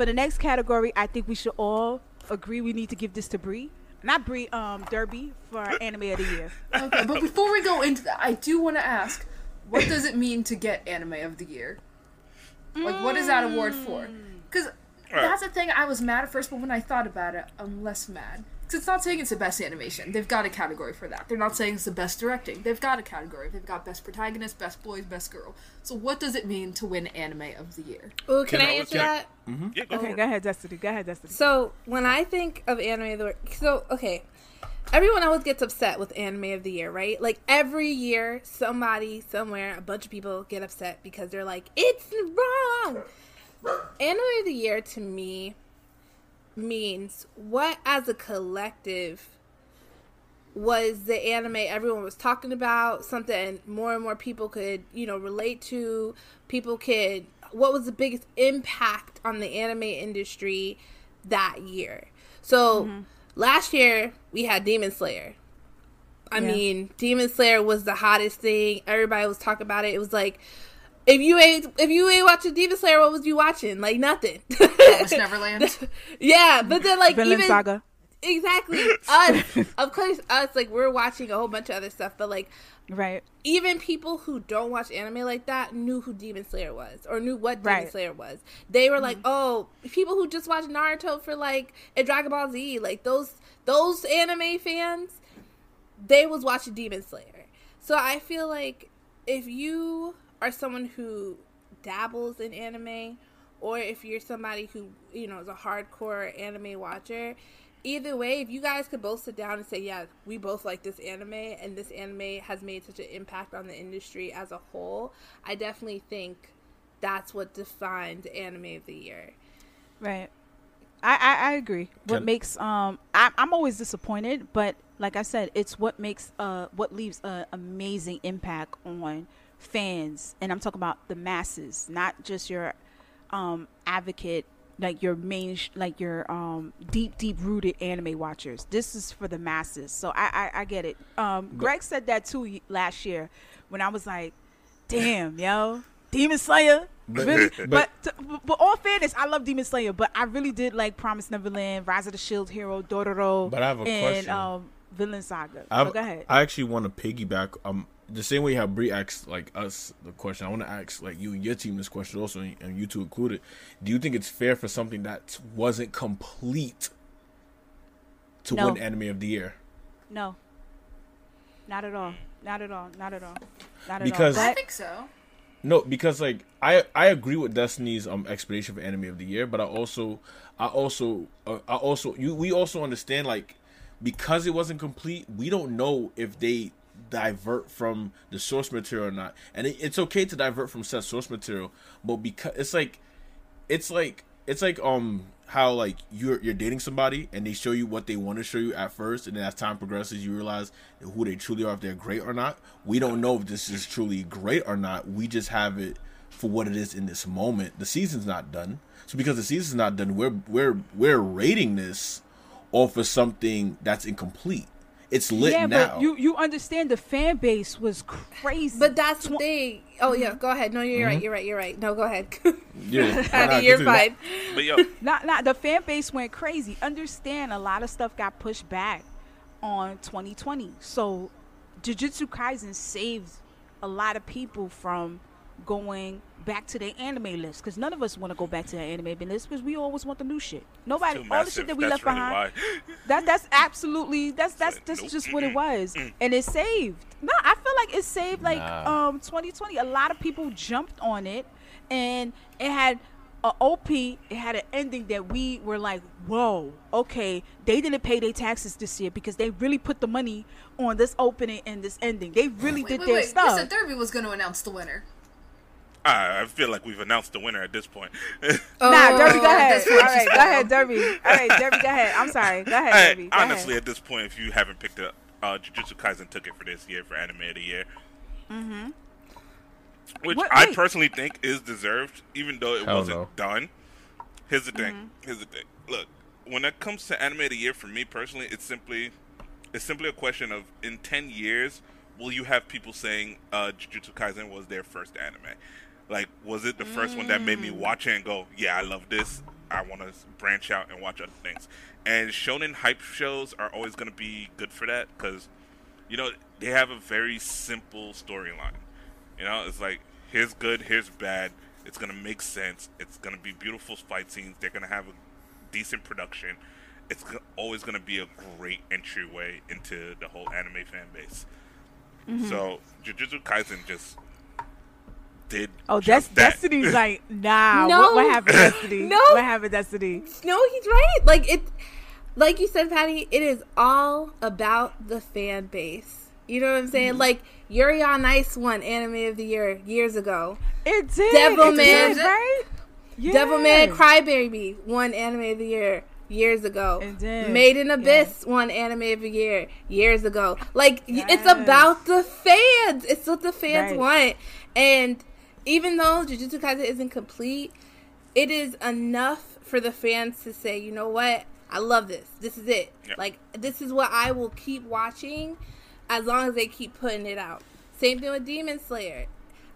for the next category, I think we should all agree we need to give this to Bree. Not Bree, um, Derby for anime of the year. Okay, but before we go into that, I do want to ask, what does it mean to get anime of the year? Like, what is that award for? Because that's the thing. I was mad at first, but when I thought about it, I'm less mad. Because it's not saying it's the best animation. They've got a category for that. They're not saying it's the best directing. They've got a category. They've got best protagonist, best boys, best girl. So what does it mean to win anime of the year? Ooh, can, Can I I- answer can- that mm-hmm. Yeah, go Okay, for go it. ahead, Destiny. Go ahead, Destiny. So when I think of anime of the year, so okay, everyone always gets upset with anime of the year, right? Like every year, somebody somewhere, a bunch of people get upset because they're like, "It's wrong." Anime of the year to me means what, as a collective, was the anime everyone was talking about? Something more and more people could you know relate to. People could what was the biggest impact on the anime industry that year? So mm-hmm. last year we had demon slayer. I Yeah. mean demon slayer was the hottest thing. Everybody was talking about it. It was like if you ain't if you ain't watching demon slayer what was you watching like nothing Promised Neverland. yeah but then like Vinland even Saga. Exactly. Us, of course, us. Like we're watching a whole bunch of other stuff, but like Right. even people who don't watch anime like that knew who Demon Slayer was or knew what Demon Right. Slayer was. They were like, mm-hmm. oh, people who just watch Naruto for like and Dragon Ball Z, like those those anime fans, they was watching Demon Slayer. So I feel like if you are someone who dabbles in anime or if you're somebody who, you know, is a hardcore anime watcher, either way, if you guys could both sit down and say, yeah, we both like this anime and this anime has made such an impact on the industry as a whole, I definitely think that's what defined anime of the year. Right. I, I, I agree. What Can- makes um I, I'm always disappointed, but like I said, it's what makes uh what leaves a amazing impact on fans, and I'm talking about the masses, not just your um advocate like your main sh- like your um deep deep rooted anime watchers. This is for the masses, so I I, I get it. Um, Greg said that too last year when I was like, damn yo. Demon Slayer, But- really? but- But, t- but all fairness, I love Demon Slayer, but I really did like Promise Neverland, Rise of the Shield Hero, Dororo, But I have a and question. um, Vinland Saga. I've- go ahead. I actually want to piggyback. Um, the same way how Brie asked like us the question, I want to ask like you and your team this question also, and you two included. Do you think it's fair for something that wasn't complete to No. win Anime of the Year? no, not at all. Not at all. Not at all. Not at Because- all. I think so. No, because like I I agree with Destiny's um explanation for Anime of the Year, but I also I also uh, I also you we also understand like because it wasn't complete, we don't know if they divert from the source material or not, and it, it's okay to divert from said source material, but because it's like it's like it's like um how like you're you're dating somebody and they show you what they want to show you at first and then as time progresses you realize who they truly are if they're great or not. We don't know if this is truly great or not. We just have it for what it is in this moment. The season's not done. So because the season's not done we're we're we're rating this off of something that's incomplete it's lit yeah, now but you you understand the fan base was crazy. But that's the thing. Oh yeah, go ahead. No, you're Mm-hmm. right. You're right. You're right. No, go ahead. yeah Honey, you're fine. But yo, not not the fan base went crazy. Understand a lot of stuff got pushed back on 2020. So Jujutsu Kaisen saved a lot of people from going back to their anime list because none of us want to go back to their anime list because we always want the new shit. Nobody, too all the shit that we That's left really behind. why. That that's absolutely that's that's like, that's nope. just what it was, and it saved. No, I feel like it saved like Nah. um 2020. A lot of people jumped on it, and it had a OP. It had an ending that we were like, whoa, okay, they didn't pay their taxes this year because they really put the money on this opening and this ending. They really Wait, did wait, their wait. You stuff. said Derby was going to announce the winner. I, I feel like we've announced the winner at this point. Nah, Oh, Derby, go ahead. that's All what right, you go ahead, Derby. All right, Derby, go ahead. I'm sorry. Go ahead, Hey, Derby. Go honestly, ahead. at this point, if you haven't picked up, uh, Jujutsu Kaisen took it for this year for Anime of the Year. Mm-hmm. Which What- I personally think is deserved, even though it Hell wasn't no. done. Here's the thing. Mm-hmm. Here's the thing. Look, when it comes to Anime of the Year, for me personally, it's simply, it's simply a question of in ten years, will you have people saying uh, Jujutsu Kaisen was their first anime? Like, was it the first one that made me Mm. watch it and go, "Yeah, I love this. I want to branch out and watch other things." And shonen hype shows are always going to be good for that because, you know, they have a very simple storyline. You know, it's like here's good, here's bad. It's gonna make sense. It's gonna be beautiful fight scenes. They're gonna have a decent production. It's always gonna be a great entryway into the whole anime fan base. Mm-hmm. So Jujutsu Kaisen just did. Oh, that's that. Destiny's like, nah. No. what, what happened, Destiny? No. What happened, Destiny? No, he's right. Like it, like you said, Patty. It is all about the fan base. You know what I'm saying? Mm-hmm. Like Yuri on Ice won Anime of the Year years ago. It did. Devilman. it did, right? Yeah. Devilman Crybaby won Anime of the Year years ago. It did. Made in Abyss won Anime of the Year years ago. Like y it's about the fans. It's what the fans Right. want. And even though Jujutsu Kaisen isn't complete, it is enough for the fans to say, you know what? I love this. This is it. Yeah. Like this is what I will keep watching as long as they keep putting it out. Same thing with Demon Slayer.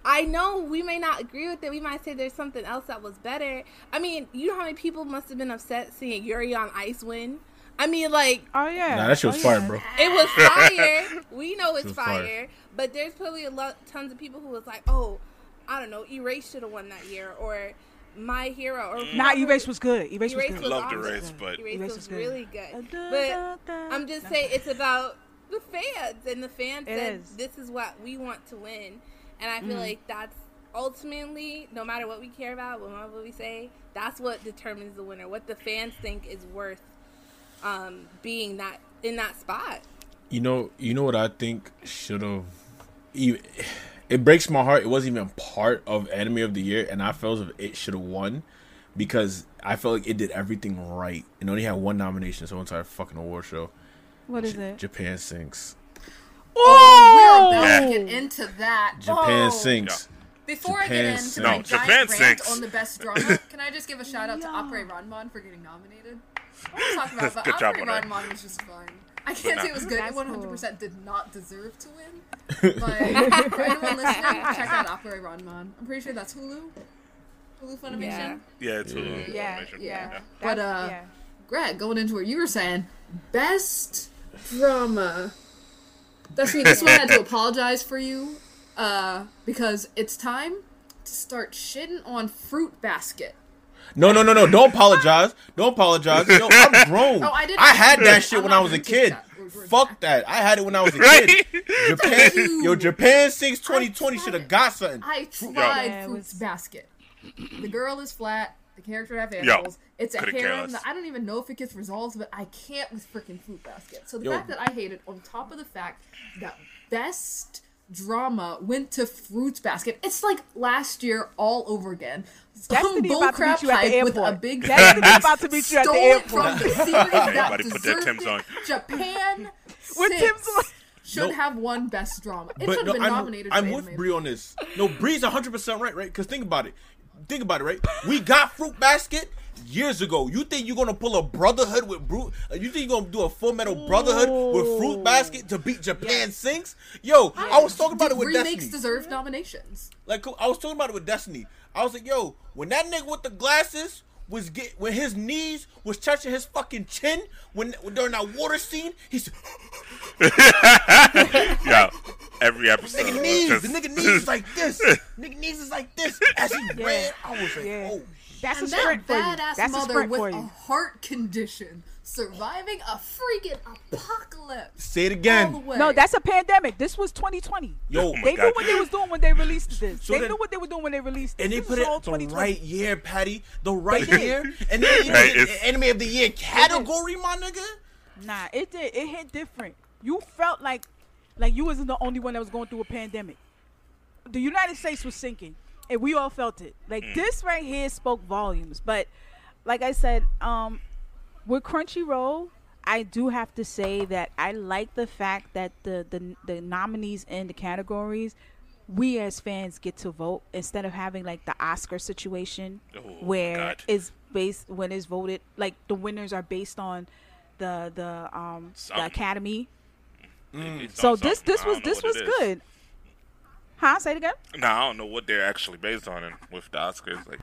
I know we may not agree with it. We might say there's something else that was better. I mean, you know how many people must have been upset seeing Yuri on Ice win I mean, like Oh yeah. Nah, that shit was Oh, fire, yeah. bro. it was fire. we know it's It fire, fire. but there's probably a lot, tons of people who was like, oh, I don't know, Erase should have won that year, or My Hero, or Nah, whoever- Erase was good. Erase, Erase was was good. Loved awesome. Erase, but Erase Erase was was good. really good. But da, da. I'm just saying it's about the fans, and the fans It said is. this is what we want to win, and I feel Mhm. like that's ultimately, no matter what we care about, no matter what we say, that's what determines the winner. What the fans think is worth um, being that in that spot. You know, you know what I think should have. It breaks my heart. It wasn't even part of Anime of the Year, and I felt as if it should have won because I felt like it did everything right and only had one nomination. So entire fucking award show. What is J- it? Japan Sinks. Oh, oh we're about Yeah. to get into that. Japan Oh. Sinks. Before I get into sinks. my No, giant Japan rant sinks. on the best drama, can I just give a shout out to Yeah. Appare-Ranman for getting nominated? I want to talk about, but Good job Opera on that. Was just fun. I can't say it was good. It 100% did not deserve to win. But for anyone listening, check out Appare-Ranman. I'm pretty sure that's Hulu. Hulu Funimation. Yeah. yeah, it's Hulu Yeah, Animation. yeah. But, uh, yeah. Greg, going into what you were saying, best drama. That's me. this one I had to apologize for you, uh, because it's time to start shitting on Fruit Basket. No, no, no, no! Don't apologize. Don't apologize. Yo, I'm grown. Oh, I didn't- I had that shit I'm when I was a kid. that. We're- we're- Fuck that. I had it when I was a Right? kid. Japan, yo, Japan Sinks I 2020 should have got something. I tried Yeah, it Fruits was- Basket. The girl is flat. The character have Yo, it's a couldn't care harem that I don't even know if it gets resolved, but I can't with freaking Fruit Basket. So the Yo. fact that I hate it, on top of the fact that best drama went to Fruits Basket, it's like last year all over again. Some Destiny about to meet you at the hype with a airport. big Destiny fan about to meet you at the stole it airport. from the series that Everybody put their deserved Timbs on. Japan With Timbs on. should No. have won best drama. It But should no, have been I'm, nominated. I'm for with anime. Bree on this. No, Bree's 100 percent right, right? Because think about it. Think about it, right? We got Fruit Basket years ago. You think you're gonna pull a Brotherhood with Brute? You think you're gonna do a Full Metal Brotherhood with Fruit Basket to beat Japan Sinks? Yo, I was talking about it with destiny remakes deserve nominations. Like I was talking about it with Destiny. I was like, yo, when that nigga with the glasses was get when his knees was touching his fucking chin when, when during that water scene, he said, Yeah, every episode. nigga knees, just- the nigga knees is like this, nigga knees is like this. As he ran, I was like, Yeah. oh. That's a and sprint that for you. badass That's a mother sprint with for a heart condition surviving a freaking apocalypse. Say it again. No, that's a pandemic. This was 2020. Yo, Oh They God. knew what they was doing when they released this. So they then- knew what they were doing when they released this. and they This put was it all the right year, Patty. The right did. year, and then even Right, the it's- anime of the year category, my nigga. Nah, it did. It hit different. You felt like, like you wasn't the only one that was going through a pandemic. The United States was sinking, and we all felt it. Like this right here spoke volumes. But, like I said, um, with Crunchyroll, I do have to say that I like the fact that the the the nominees in the categories. We as fans get to vote instead of having like the Oscar situation Oh, where God. it's based when it's voted like the winners are based on the the um Some. the academy. Maybe So this this was this was it is. good. Huh? Say it again. No, I don't know what they're actually based on in, with the Oscars. Like,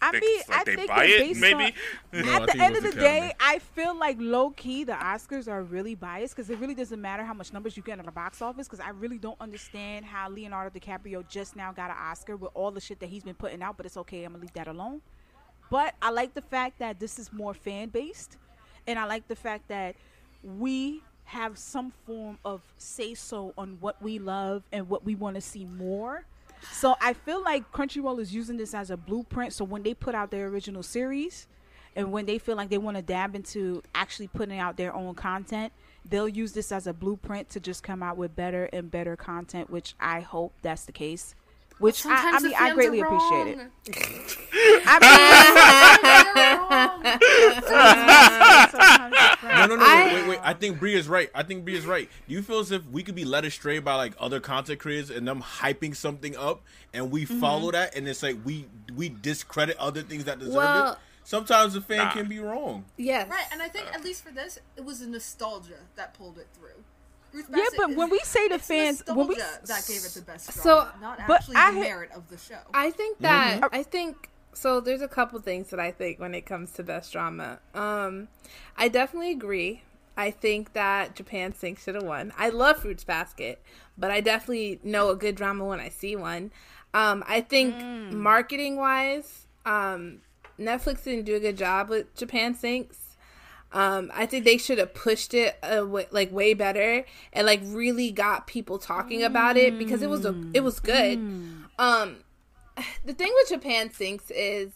I think, mean, like I they think buy it, based maybe. No, At think the end of the Academy. day, I feel like low key the Oscars are really biased because it really doesn't matter how much numbers you get at the box office. Because I really don't understand how Leonardo DiCaprio just now got an Oscar with all the shit that he's been putting out. But it's okay. I'm gonna leave that alone. But I like the fact that this is more fan based, and I like the fact that we have some form of say so on what we love and what we want to see more. So I feel like Crunchyroll is using this as a blueprint. So when they put out their original series, and when they feel like they want to dab into actually putting out their own content, they'll use this as a blueprint to just come out with better and better content. Which I hope that's the case. Which I, I mean, I greatly appreciate it. wrong. I mean, No, no, no. I- wait, wait, wait. I think Bree is right. I think Bree is right. Do you feel as if we could be led astray by like other content creators and them hyping something up, and we Mm-hmm. follow that, and it's like we we discredit other things that deserve Well- it? Sometimes the fan Nah. can be wrong. Yes. Right, and I think at least for this, it was the nostalgia that pulled it through. Ruth Yeah, but is- when we say the it's fans- when we- that gave it the best So, not but actually I the ha- merit of the show. I think that Mm-hmm. I think so there's a couple things that I think when it comes to best drama. Um, I definitely agree. I think that Japan Sink should have won. I love Fruits Basket, but I definitely know a good drama when I see one. Um, I think marketing wise, um, Netflix didn't do a good job with Japan Sinks. Um, I think they should have pushed it wa- like way better and like really got people talking about it because it was a, it was good. Um, the thing with Japan Sinks is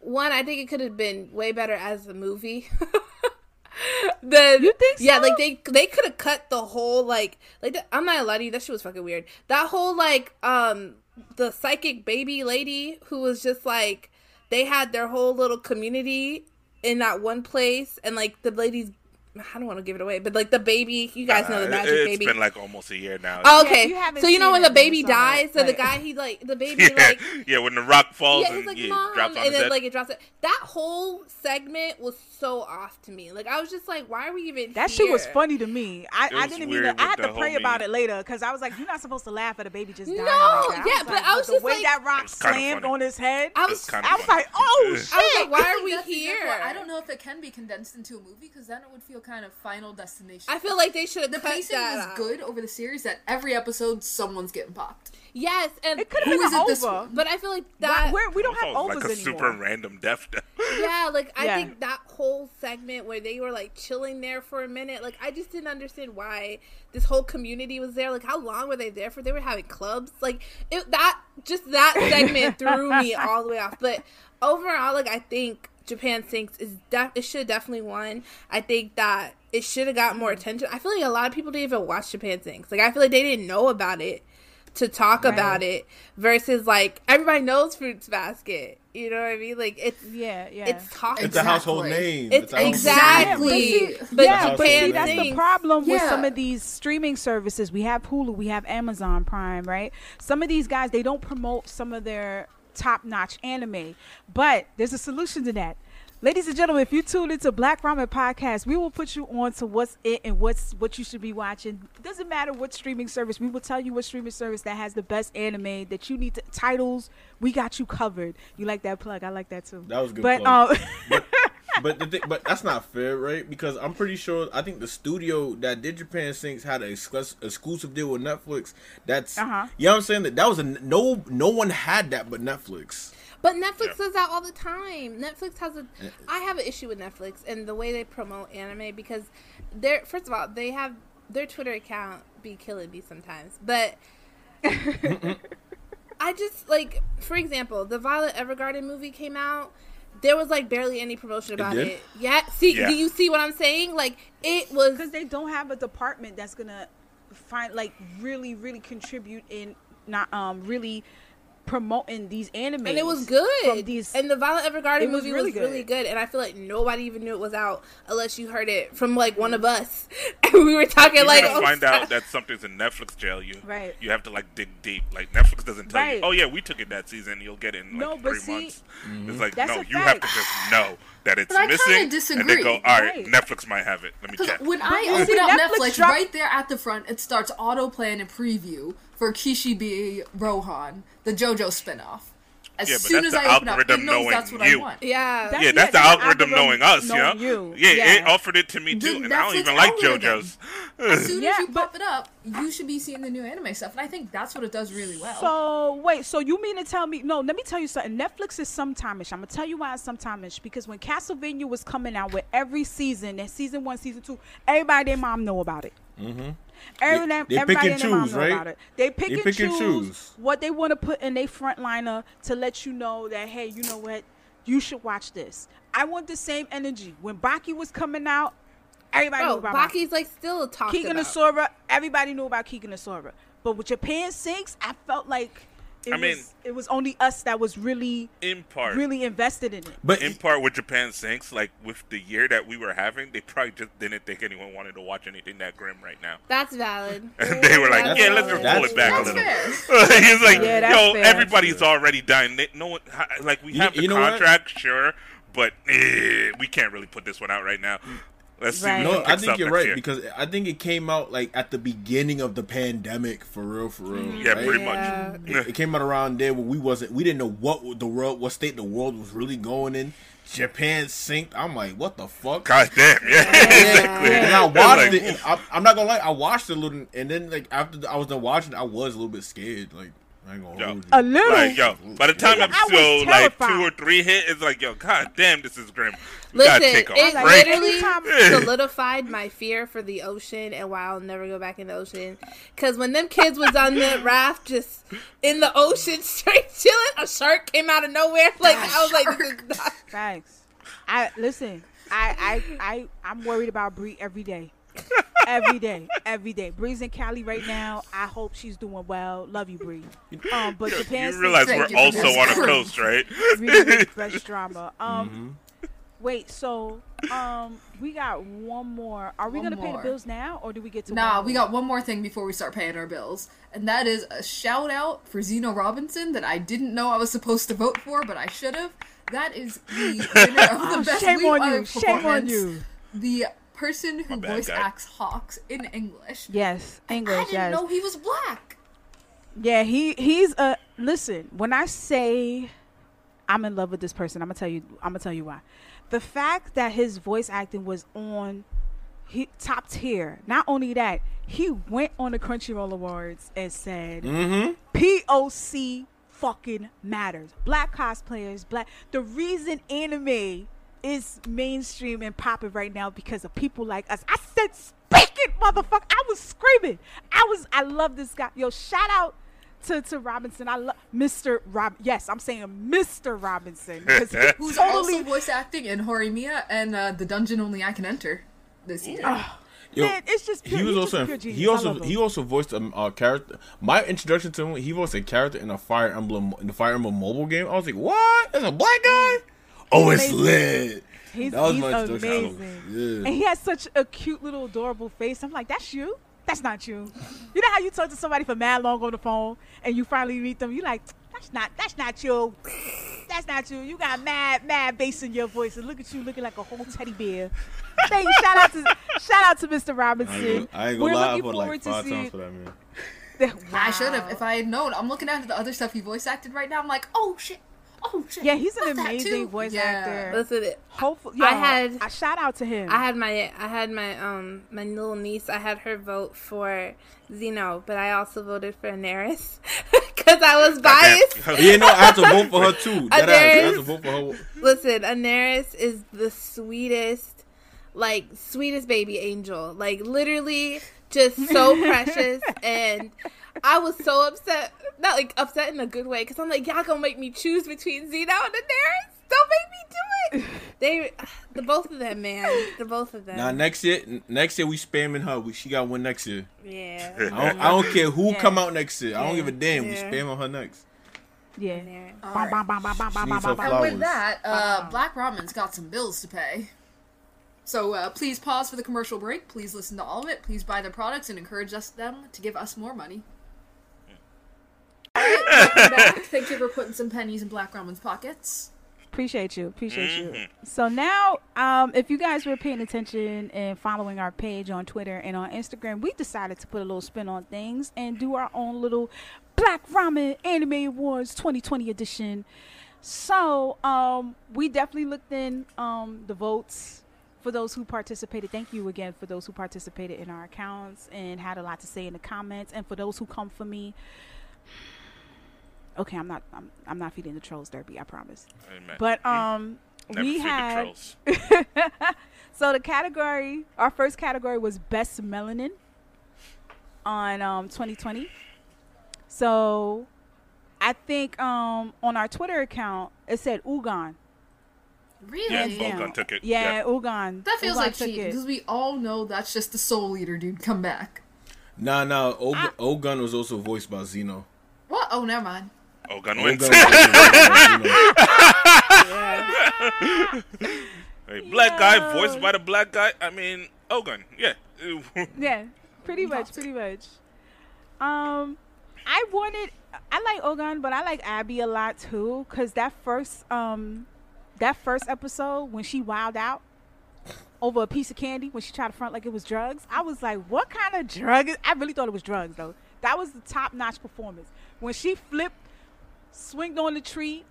one, I think it could have been way better as a movie. the You think yeah, like they they could have cut the whole like like the, I'm not gonna lie to you, that shit was fucking weird. That whole like um the psychic baby lady who was just like they had their whole little community in that one place and like the ladies I don't want to give it away, but like the baby, you guys know the Uh, magic it's baby. It's been like almost a year now. Oh, okay, if you so you know when the baby it's all right. dies, so the guy he like the baby yeah, like yeah, when the rock falls yeah, and he's like, yeah, mom, drops on and then head. like it drops it. That whole segment was so off to me. Like I was just like, why are we even? That shit was funny to me. I, I didn't weird even. I had to pray whole about it later because I was like, you're not supposed to laugh at a baby just dying. No, like yeah, was but like, I was the just way like- that rock slammed on his head. I was, I was like, oh I was shit. like, why are we here? I don't know if it can be condensed into a movie because then it would feel kind of Final Destination. I feel like they should have the cut pacing that was out. good over the series. That every episode someone's getting popped. Yes, and It could have been it this one? but I feel like that. we're- we don't have Also, overs like a anymore. super random death. Yeah, like I Yeah. think that whole segment where they were like chilling there for a minute, like I just didn't understand why this whole community was there. Like how long were they there for? They were having clubs. Like it that just that segment threw me all the way off. But overall, like I think Japan Sinks is def- it should definitely won. I think that it should have got more attention. I feel like a lot of people didn't even watch Japan Sinks. Like I feel like they didn't know about it to talk Right. about it versus like everybody knows Fruits Basket. You know what I mean? Like it's Yeah, yeah. it's talking. It's a household Exactly. name. It's a household exactly. name. Exactly. But yeah, but see, that's the Sinks- problem with some of these streaming services. We have Hulu, we have Amazon Prime, right? Some of these guys they don't promote some of their top-notch anime, but there's a solution to that. Ladies and gentlemen, if you tune into Black Ramen Podcast, we will put you on to what's it and what's what you should be watching. It doesn't matter what streaming service. We will tell you what streaming service that has the best anime that you need to titles. We got you covered. You like that plug? I like that too. That was good But plug. um, but but the thing, but that's not fair, right? Because I'm pretty sure I think the studio that did Japan Sinks had an exclusive deal with Netflix. That's Uh-huh. you know what I'm saying that that was a no no one had that but Netflix. But Netflix Yeah. does that all the time. Netflix has a. I have an issue with Netflix and the way they promote anime because they're first of all they have their Twitter account be killing me sometimes, but. I just like, for example, the Violet Evergarden movie came out. There was like barely any promotion about did? it. Yeah, see, Yeah. do you see what I'm saying? Like, it was because they don't have a department that's gonna find like really really contribute in not um really promoting these anime, and it was from good. these and the Violet Evergarden It was movie really was really good. good, and I feel like nobody even knew it was out unless you heard it from like one of us, and we were talking You're like, gonna oh, find stop. out that something's in Netflix jail. You Right. You have to like dig deep. Like Netflix doesn't tell Right. you. Oh yeah, we took it that season. You'll get it in like No, but three see, months. It's mm-hmm. like That's no, a you have to just know that it's But I kinda missing, and disagree. then go. All right, Right. Netflix might have it. Let me Because check. when I open up Netflix Netflix, dropped- right there at the front, it starts autoplay and preview for Kishibe Rohan, the JoJo spinoff. As Yeah, but soon that's as the I open up, it algorithm knows knowing that's what you. I want. yeah, That- yeah, that's yeah, the the algorithm knowing us, yeah. knowing you. Yeah, Yeah. it offered it to me The too, and I don't even like. JoJo's. As soon Yeah, as you but- pop it up, you should be seeing the new anime stuff, and I think that's what it does really well. So wait, so you mean to tell me? No, let me tell you something. Netflix is sometime-ish. I'm gonna tell you why it's sometime-ish because when Castlevania was coming out with every season, and season one, season two, everybody their mom know about it. Mm-hmm. Every, They- they everybody pick and and their mom choose, know right? about it. They pick, They and, pick and choose choose. what they want to put in their frontliner to let you know that hey, you know what, you should watch this. I want the same energy when Baki was coming out. Everybody knew oh, about Baki. Baki's like still a talking Keegan about. Asura, everybody knew about Kengan Ashura. But with Japan Sinks, I felt like it I was mean- it was only us that was really In part, really invested in it. But in part with Japan Sinks, like with the year that we were having, they probably just didn't think anyone wanted to watch anything that grim right now. That's valid. And they were like, That's "Yeah, let's just valid. pull it back that's a little." fair. He's like, Yeah, "Yo, fair. everybody's already dying. They, no one, like, we You- have the you know what? contract, sure, but eh, we can't really put this one out right now." Let's see. Right. who No, I think up you're right year. because I think it came out like at the beginning of the pandemic, for real, for real. Mm-hmm. Yeah, right? pretty Yeah. much. It, it came out around there when we wasn't, we didn't know what the world, what state the world was really going in. Japan Sinks. I'm like, what the fuck? God damn. Yeah. exactly. And I watched like, it. And I, I'm not gonna lie, I watched it a little, and then like after I was done watching, I was a little bit scared. Like I ain't gonna Yo. hold you. A little. Like yo, by the time Nigga, I was episode like two or three hit, it's like yo, god damn, this is grim. We gotta Listen, take a it Like, break. literally solidified my fear for the ocean and why I'll never go back in the ocean. Because when them kids was on the raft, just in the ocean, straight chilling, a shark came out of nowhere. Like I was like, this is not- Thanks. I listen. I I I I'm worried about Bree every day. Every day, every day. Bree's in Cali right now. I hope she's doing well. Love you, Bree. Um, but Japan You realize we're also on a coast, right? really fresh drama. Um, Mm-hmm. wait. So, um, we got one more. Are we One gonna pay the bills now, or do we get to? Nah, one we got one more thing before we start paying our bills, and that is a shout out for Zeno Robinson that I didn't know I was supposed to vote for, but I should have. That is the winner of the Oh, best shame lead on you! Shame on you! The person who bad, voice guy. acts Hawks in English. Yes, English. I didn't Yes. know he was black. Yeah, he he's a listen. When I say I'm in love with this person, I'm gonna tell you. I'm gonna tell you why. The fact that his voice acting was on he top tier. Not only that, he went on the Crunchyroll Awards and said, Mm-hmm. "POC fucking matters. Black cosplayers, black. The reason anime is mainstream and popping right now because of people like us. I said, speak it, motherfucker. I was screaming. I was. I love this guy. Yo, shout out to to Robinson. I love Mr. Rob. Yes, I'm saying Mr. Robinson because he Who's totally. also voice acting in Horimiya and uh, The Dungeon Only I Can Enter this year. Yo, man, it's just pure, he was also in, pure he also he also voiced a uh, character. My introduction to him, he voiced a character in a Fire Emblem in the Fire Emblem mobile game. I was like, what? There's a black guy? Oh, it's Amazing. lit. He's, That was he's my amazing. Yeah. And he has such a cute little adorable face. I'm like, that's you? That's not you. You know how you talk to somebody for mad long on the phone and you finally meet them, you're like, that's not that's not you. That's not you. You got mad, mad bass in your voice and look at you looking like a whole teddy bear. Thank you. Shout out to shout out to Mr. I ain't Robinson. gonna, I ain't We're gonna lie, I looking forward like to five see times for that man. I should have if I had known. I'm looking at the other stuff he voice acted right now. I'm like, oh shit, oh shit. Yeah, he's an Love amazing voice Yeah. actor. Listen, it- Hopefully, I had- a shout out to him. I had my I had my um my little niece. I had her vote for Zeno, but I also voted for Neris because I was biased. Goddamn. Yeah, no, I had to vote for her too. That ass, I had to vote for her. Listen, Anairis is the sweetest, like sweetest baby angel. Like literally, just so precious. And I was so upset, not like upset in a good way, because I'm like, y'all gonna make me choose between Zeno and Anairis. Don't make me do it. They, the both of them, man, the both of them. Now next year, next year we spamming her. We, she got one next year. yeah, I don't, I don't care who Yeah. come out next year. I don't Yeah. give a damn. We Yeah. spam on her next. yeah. Right. And with that, uh. Black Ramen's got some bills to pay. So uh, please pause for the commercial break. Please listen to all of it. Please buy their products and encourage us them to give us more money. Alright, back. Thank you for putting some pennies in Black Ramen's pockets. Appreciate you. Appreciate you. Mhm. So now, um, if you guys were paying attention and following our page on Twitter and on Instagram, we decided to put a little spin on things and do our own little Black Ramen Anime Awards 2020 edition. So, um, we definitely looked in um, the votes for those who participated. Thank you again for those who participated in our accounts and had a lot to say in the comments, and for those who come for me. Okay, I'm not. I'm, I'm not feeding the trolls derby. I promise. Amen. But um, Never we feed the had trolls. so the category. Our first category was best melanin on um 2020. So I think um on our Twitter account it said Ogun. Really? Yeah, hands Ogun took it. Yeah, Yeah. Ogun. That feels Ogun like took cheating because we all know that's just the soul eater dude come back. Nah, nah. Og- Ah. Ogun was also voiced by Zeno. What? Oh, never mind. Ogun Ogun wins. was also voiced by Zeno. Hey, black guy voiced by the black guy. I mean, Ogun. Yeah. Yeah, pretty much, pretty much. Um, I wanted, I like Ogun, but I like Abby a lot too, cause that first, um, that first episode when she wild out, over a piece of candy when she tried to front like it was drugs. I was like, what kind of drug? Is-? I really thought it was drugs though. That was the top notch performance when she flipped, swinged on the tree,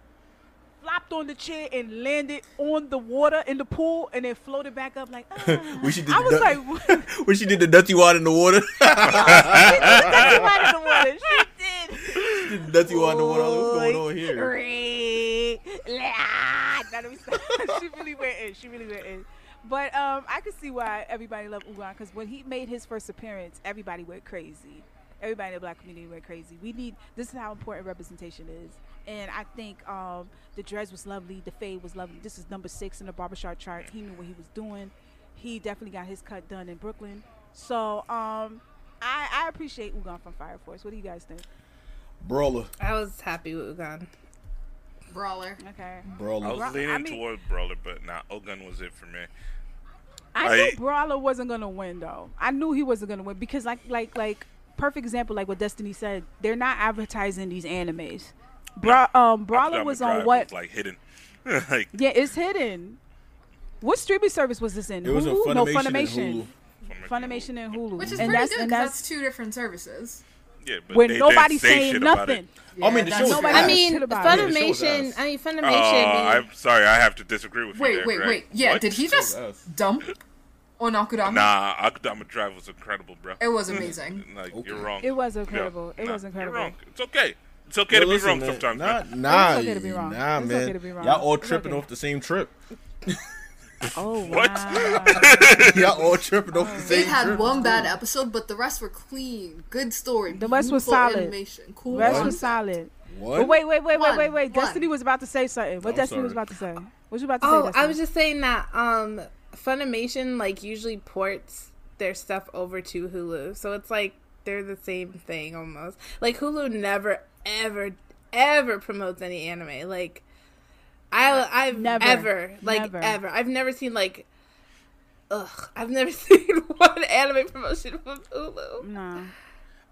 flopped on the chair, and landed on the water in the pool, and then floated back up like. ah. When she did I was duck- like, when she did the dirty water in the water. That's right in the water. She did. dirty water in the water. What's going on here? Re- la- That was- she really went in. She really went in. But um, I could see why everybody loved Ogun because when he made his first appearance, everybody went crazy. Everybody in the black community went crazy. We need this is how important representation is, and I think um, the dress was lovely. The fade was lovely. This is number six in the barbershop chart. He knew what he was doing. He definitely got his cut done in Brooklyn. So um, I, I appreciate Ogun from Fire Force. What do you guys think? Brawler. I was happy with Ogun. Brawler. Okay. Brawler. I was leaning I mean- toward Brawler, but nah, Ogun was it for me. I I- knew Brawler wasn't gonna win though. I knew he wasn't gonna win because like like like perfect example like what Destiny said. They're not advertising these animes. Bra- um, Brawler was on what? Was, like hidden. like yeah, it's hidden. What streaming service was this in? It was in Hulu? no, Funimation and Funimation. Funimation and Hulu. Which is and pretty that's good because that's that's two different services. Yeah, but when they nobody's didn't say saying nothing. it. I mean, the that's show was I mean, shit about it. Yeah, the show was Funimation. I mean, Oh, Funimation. I'm sorry. I have to disagree with you. Wait, there, wait, Greg. wait. Yeah, What? did he just dump on Akudama? Nah, Akudama Drive was incredible, bro. It was amazing. Like Okay. you're wrong. It was Yeah. incredible. It Nah, was incredible. You're wrong. It's okay. It's okay Yo, to be listen, wrong man. sometimes. Nah, man. nah, It's okay to be wrong. nah, It's man. okay to be wrong. Y'all all It's tripping okay. off the same trip. Oh What? Y'all all tripping off the same. They same had trip. one bad episode, but the rest were clean. Good story. The rest was solid. Animation. Cool. Rest What? was solid. What? But wait, wait, wait, wait, wait, wait. One. Destiny was about to say something. What I'm Destiny was about to say? What you about to say? Oh, I was just saying that um Funimation like usually ports their stuff over to Hulu. So it's like they're the same thing almost. Like Hulu never ever ever promotes any anime. Like I I've Never. ever like Never. ever. I've never seen like ugh, I've never seen one anime promotion from Hulu. No.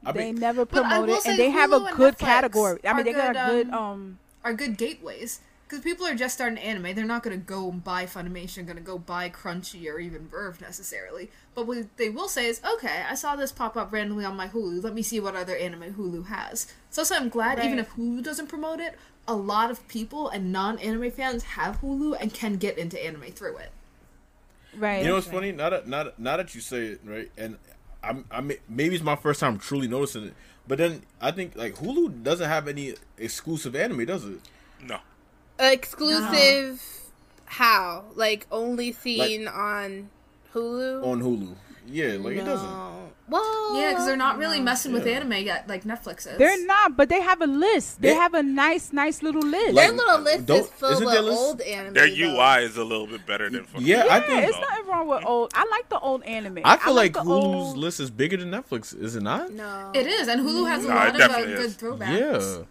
I they mean, never promote it, and they have a good Netflix category. I mean, they got a good, good um, um. Are good gateways. Because people are just starting anime. They're not going to go and buy Funimation, going to go buy Crunchy or even VRV necessarily. But what they will say is, okay, I saw this pop up randomly on my Hulu. Let me see what other anime Hulu has. So, so I'm glad, even if Hulu doesn't promote it, a lot of people and non anime fans have Hulu and can get into anime through it. Right. You know what's funny? Not that now that, now that you say it, right? And I'm I may- maybe it's my first time truly noticing it. But then I think like Hulu doesn't have any exclusive anime, does it? No. Exclusive how? Like only seen on Hulu? On Hulu, yeah, like it doesn't. No. Well, Yeah, because they're not really messing with anime yet, like Netflix is. They're not, but they have a list. They They- have a nice, nice little list. Their little list is full of their list- old anime. Their though. UI is a little bit better than. Funimation. Yeah, I yeah, think- it's nothing wrong with old. I like the old anime. I feel like, the Hulu's old- list is bigger than Netflix, is it not? No, It is, and Hulu has a Nah, lot of uh, good is. throwbacks. Yeah,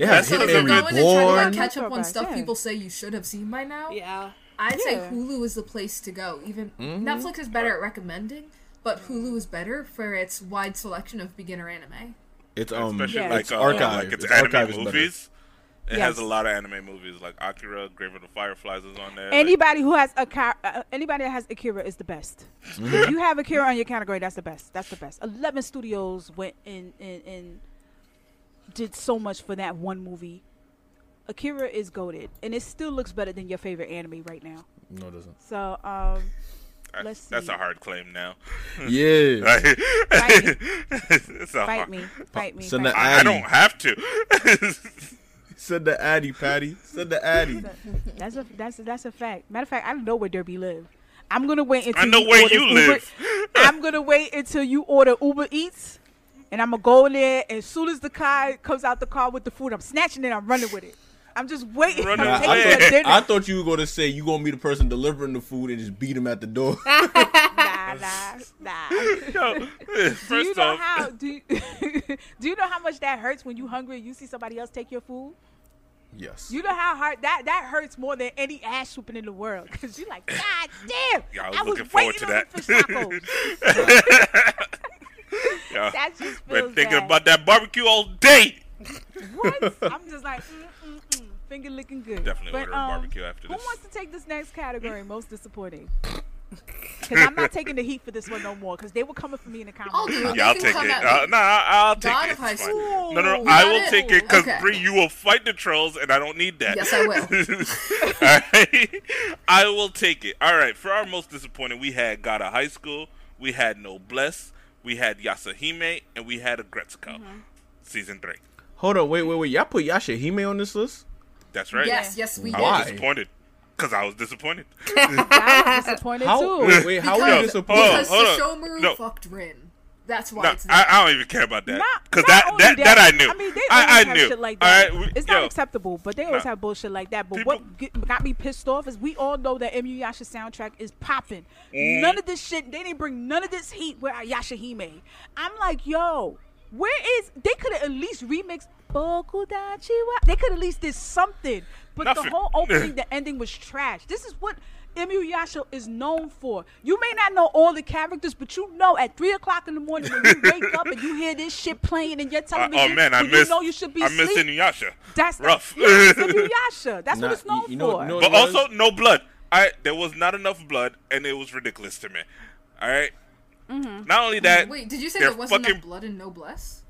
they have That's So if Hitman you're Hitman going to try to catch up on stuff yeah. people say you should have seen by now, Yeah, I'd say Hulu is the place to go. Even Mm-hmm. Netflix is better at recommending, but Hulu is better for its wide selection of beginner anime. It's um, Especially Yeah. like it's uh, archive. like its, Its anime archive is better. movies. It Yes. has a lot of anime movies like Akira, Grave of the Fireflies is on there. like- Anybody who has a car, uh, anybody that has Akira is the best. if you have Akira on your category, that's the best. That's the best. Eleven studios went in and and did so much for that one movie. Akira is goaded, and it still looks better than your favorite anime right now. No, it doesn't. So, um, That's- let's That's a hard claim now. Yeah, Like, Fight me. it's a fight hard- me, fight me. Send fight the me. I, I don't have to. send the Addy, Patty. Send the Addy. That's a that's a, that's a fact. Matter of fact, I don't know where Derby live. I'm gonna wait until I know you where you Uber- live. I'm gonna wait until you order Uber Eats, and I'm gonna go in there. As soon as the car comes out the car with the food, I'm snatching it. I'm running with it. I'm just waiting. Running I'm away. taking it. I thought you were gonna say you gonna be the person delivering the food and just beat him at the door. nah, nah, nah. Yo, Do you know off, how? Do you, do you know how much that hurts when you hungry and you see somebody else take your food? yes. You know how hard that that hurts more than any ass whooping in the world because you're like, God damn! Yeah, I was I was looking forward to on that. The fish That just been thinking bad. about that barbecue all day. What? I'm just like, mm, mm, mm. finger looking good. Definitely But, ordering um, barbecue after Who this. Who wants to take this next category? Most disappointing. Because I'm not taking the heat for this one no more. Because they were coming for me in the comments. I'll do it. Yeah, I'll take it. Uh, me. nah, I'll I'll take God it. of high It's fine. school. No, no, no. I will it? take it because Okay. Bree, you will fight the trolls, and I don't need that. Yes, I will. Alright? I will take it. All right. For our most disappointing, we had God of High School, we had Noblesse, we had Yasahime, and we had Aggretsuko. Mm-hmm. Season three. Hold on, wait, wait, wait. Y'all put Yashahime on this list? That's right. Yes, yes, we I did. was disappointed because I was disappointed. I was disappointed How? too. Wait, wait, how Because- are you Hold disappointed? on, Because hold. Sesshomaru No. fucked Rin. That's why No, it's I. I don't even care about that because not that, that, that I knew. I mean, they always I have knew. shit like that. right, we- it's not acceptable, but they always No. have bullshit like that. But People- what get, got me pissed off is we all know that Inuyasha soundtrack is popping. Mm. None of this shit. They didn't bring none of this heat with Yashahime. I'm like, yo, where is? They could have at least remixed Bokudachiwa? They could at least did something. But Nothing. the whole opening, the ending was trash. This is what. Yasha is known for. You may not know all the characters, but you know at three o'clock in the morning when you wake up and you hear this shit playing in your Uh, television, oh man, I miss, missed. you know you should be I missed asleep. Inuyasha. That's rough. Yeah, it's Inuyasha. That's Nah, what it's known you- you know- for. know- but also no blood. I there was not enough blood, and it was ridiculous to me. All right? Mm-hmm. Not only that. Wait, did you say there wasn't fucking, enough blood in Noblesse?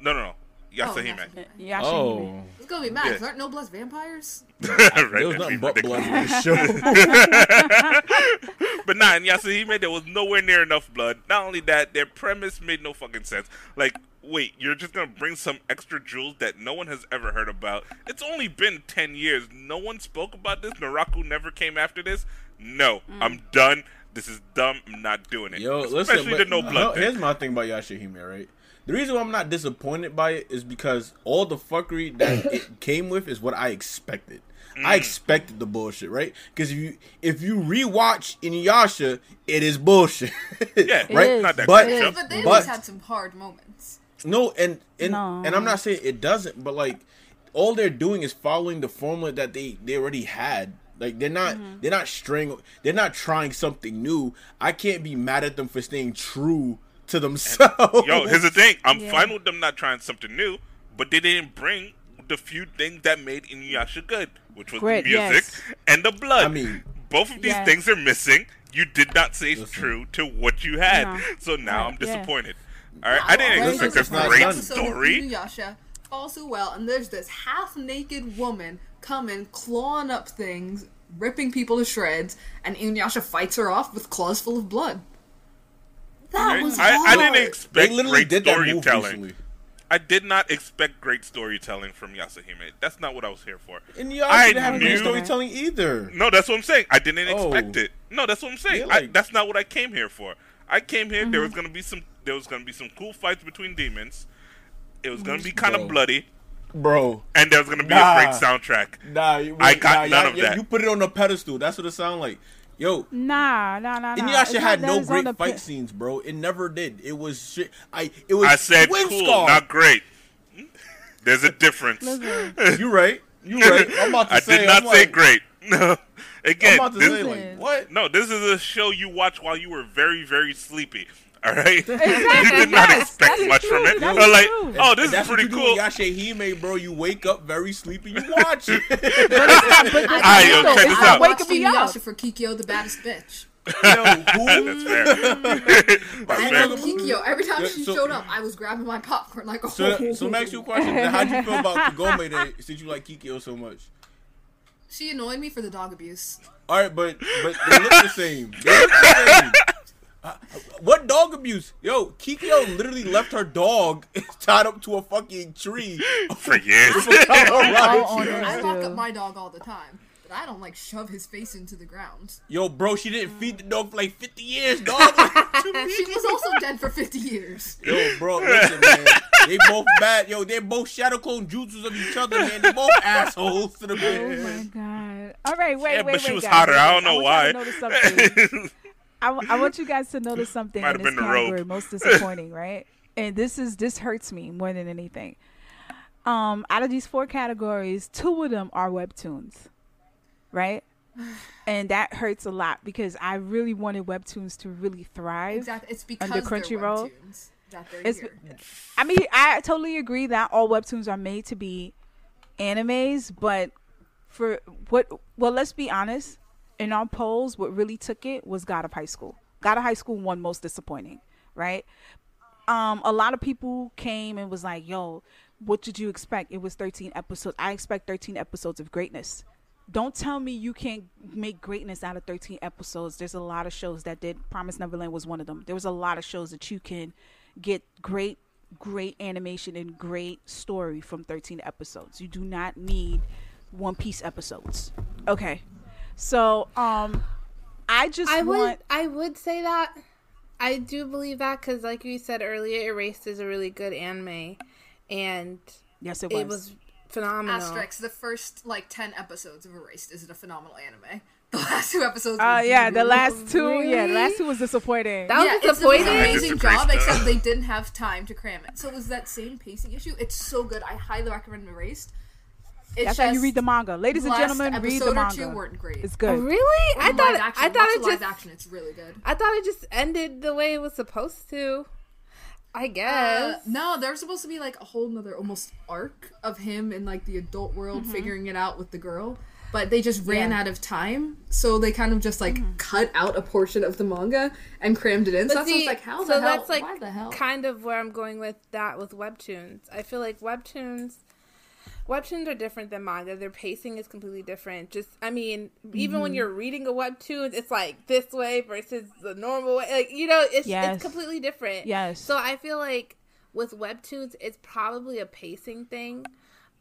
No, no, no. Yasahime. Yasahime. Yashahime. Oh. It's gonna be mad. Yeah. 'cause Aren't Noblesse vampires? right, There was nothing but blood ridiculous. in this show. But nah, in Yasahime, there was nowhere near enough blood. Not only that, their premise made no fucking sense. Like, wait, you're just gonna bring some extra jewels that no one has ever heard about. It's only been 10 years. No one spoke about this. Naraku never came after this. No, Mm. I'm done. This is dumb. I'm not doing it. Yo, listen, Especially but the no blood. no, thing. here's my thing about Yashahime, right? The reason why I'm not disappointed by it is because all the fuckery that it came with is what I expected. Mm. I expected the bullshit, right? Because if you if you rewatch Inuyasha, it is bullshit. Yeah, right. is. Not that But- great. But they But- always had some hard moments. No, and and No. and I'm not saying it doesn't, but like all they're doing is following the formula that they they already had. Like they're not Mm-hmm. they're not straying they're not trying something new. I can't be mad at them for staying true to themselves. Yo, here's the thing. I'm Yeah. fine with them not trying something new, but they didn't bring the few things that made Inuyasha good, which was Great, the music yes. and the blood. I mean- both of these Yes. things are missing. You did not stay Listen. true to what you had, No. so now Right, I'm yeah. disappointed. All right, I didn't Very Listen, expect it's a not great done. episode of story. Inuyasha, also well, and there's this half-naked woman coming, clawing up things, ripping people to shreds, and Inuyasha fights her off with claws full of blood. That was I, I didn't they expect literally great did that move storytelling. I did not expect great storytelling from Yasuhime. That's not what I was here for. And Inuyasha I didn't have great storytelling either. No, that's what I'm saying. I didn't Oh. expect it. No, that's what I'm saying. Yeah, I, that's not what I came here for. I came here. Mm-hmm. There was gonna be some. There was gonna be some cool fights between demons. It was gonna be kind of bloody, Bro. and there was gonna be Nah. a great soundtrack. Nah, you- I got nah, none y'all- of yeah, that. You put it on a pedestal. That's what it sounds like. Yo, Nah, nah, nah, nah. Inuyasha It's had no great fight pi- scenes, bro. It never did. It was shit. I it was I said cool, scar. not great. There's a difference. You right. You right. I'm about to I say. I did not I'm say like, great. No. I'm Again, about to this, say like what? no. This is a show you watch while you were very, very sleepy. All right. you did not yes, expect much true, from it. that's But like, true. oh, this And that's is pretty cool. do with Yashahime, bro. You wake up very sleepy. You watch it. but it's not, but it's Alright, yo, check this out. waking me up. For Kikyo, the baddest bitch. Yo, who? That's fair. That's And fair. then Kikyo, every time Yeah, she so- showed up, I was grabbing my popcorn like, oh. So, so let me ask you a question. How'd you feel about Kagome that since you like Kikyo so much? She annoyed me for the dog abuse. All right, but but they look the same. They look the same. What dog abuse? Yo, Kikyo literally left her dog tied up to a fucking tree. For years. Colorado. All I it, lock up my dog all the time, but I don't like shove his face into the ground. Yo, bro, she didn't feed the dog for like 50 years, dog. She was also dead for 50 years. Yo, bro, listen, man. They both bad. Yo, they both shadow clone jutsus of each other, man. they're both assholes to the Oh my god! All right, wait, yeah, wait, but she wait, was guys. hotter. I don't know want why. Y'all to notice something. I, I want you guys to notice something Might in this category most disappointing, right? And this is this hurts me more than anything. Um, out of these four categories, two of them are webtoons, right? And that hurts a lot because I really wanted webtoons to really thrive. Exactly. It's because Under Crunchyroll, webtoons that they're It's, here. I mean, I totally agree that all webtoons are made to be animes, but for what? Well, let's be honest. In our polls, what really took it was God of High School. God of High School won most disappointing, right? Um, a lot of people came and was like, "Yo, what did you expect? It was 13 episodes. I expect 13 episodes of greatness." Don't tell me you can't make greatness out of 13 episodes. There's a lot of shows that did. Promise Neverland was one of them. There was a lot of shows that you can get great, great animation and great story from 13 episodes. You do not need One Piece episodes. Okay, so um, I just I would. I would say that. I do believe that because, like you said earlier, Erased is a really good anime, and Yes, it was. it was phenomenal. Asterix, the first like ten episodes of Erased is a phenomenal anime. The last two episodes. Uh, were yeah, the last two. Yeah, the last two was disappointing. That was yeah, it's, was disappointing. an amazing job, still. except they didn't have time to cram it. So it was that same pacing issue. It's so good. I highly recommend Erased. It's That's how you read the manga, ladies and gentlemen. Read the or manga. two weren't great. It's Oh, good. really? I thought live action, I thought watch it the just action. It's really good. I thought it just ended the way it was supposed to. I Uh, guess. no, there's supposed to be like a whole nother almost arc of him in like the adult world figuring it out with the girl. But they just ran Yeah. out of time, so they kind of just like cut out a portion of the manga and crammed it in. so But that's why I was see, like, how so the hell? that's like Why the hell? kind of where I'm going with that with webtoons. I feel like webtoons webtoons are different than manga. Their pacing is completely different. Just I mean, even Mm-hmm. when you're reading a webtoon, it's like this way versus the normal way. Like, you know, it's Yes. it's completely different. Yes. So I feel like with webtoons, it's probably a pacing thing.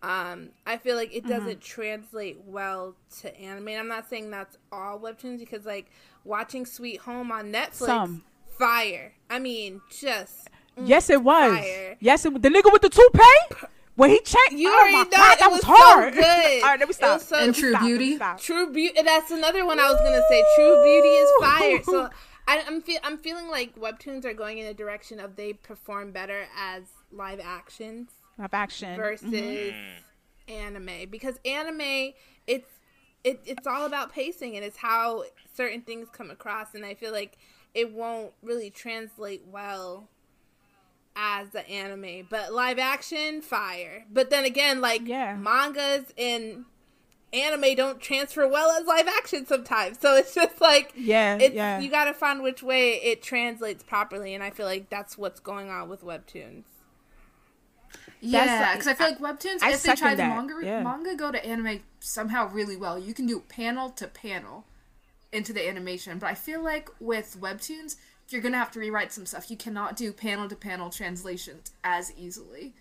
Um, I feel like Mm-hmm. it doesn't translate well to anime. And I'm not saying that's all webtoons because like watching Sweet Home on Netflix, Some. fire. I mean, just Yes, it was. Fire. Yes, it, the nigga with the toupee. When he checked, You oh already my know God, it that was was so hard. good. All right, let me It stop. so- And True stop, Beauty? True Beauty. That's another one I was gonna say. True Beauty is fire. So I, I'm feel I'm feeling like webtoons are going in a direction of they perform better as live actions Live action. versus Mm-hmm. anime because anime it's it, it's all about pacing and it's how certain things come across and I feel like it won't really translate well as the anime but live action fire but then again like Yeah. mangas and anime don't transfer well as live action sometimes so it's just like Yeah, it's yeah. you got to find which way it translates properly and I feel like that's what's going on with webtoons That's Yeah, like- because I feel like webtoons, I if they try second the manga yeah. manga go to anime somehow really well. You can do panel to panel into the animation, but I feel like with webtoons, you're gonna have to rewrite some stuff. You cannot do panel to panel translations as easily.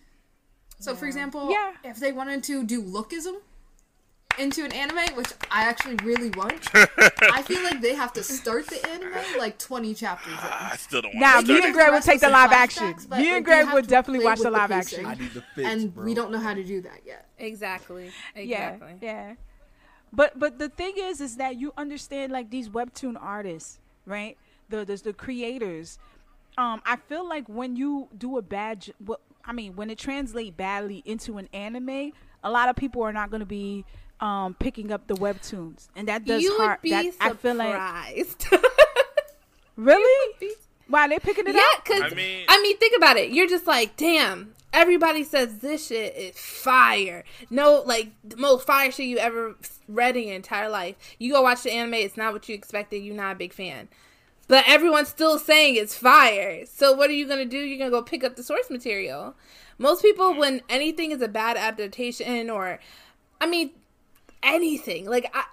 So, for example, Yeah. if they wanted to do lookism into an anime, which I actually really want, I feel like they have to start the anime like 20 chapters in. I still don't want Now, me and. Greg would take the live action. but, Me like, and Greg would definitely watch the live pacing. action. I need the fix, And bro. we don't know how to do that yet. exactly Yeah, exactly yeah. But but the thing is, is that you understand like these webtoon artists, right? The the, the creators. Um, I feel like when you do a bad, j- what I mean, when it translate badly into an anime, a lot of people are not going to be um picking up the webtoons, and that does you hard. would be that surprised. I feel like really. Why they picking it yeah, up? because I I mean- mean, think about it. You're just like, damn. Everybody says this shit is fire. No, like the most fire shit you ever read in your entire life. You go watch the anime, it's not what you expected. You're not a big fan, but everyone's still saying it's fire. So what are you gonna do? You're gonna go pick up the source material. Most people, when anything is a bad adaptation, or I mean, anything like I,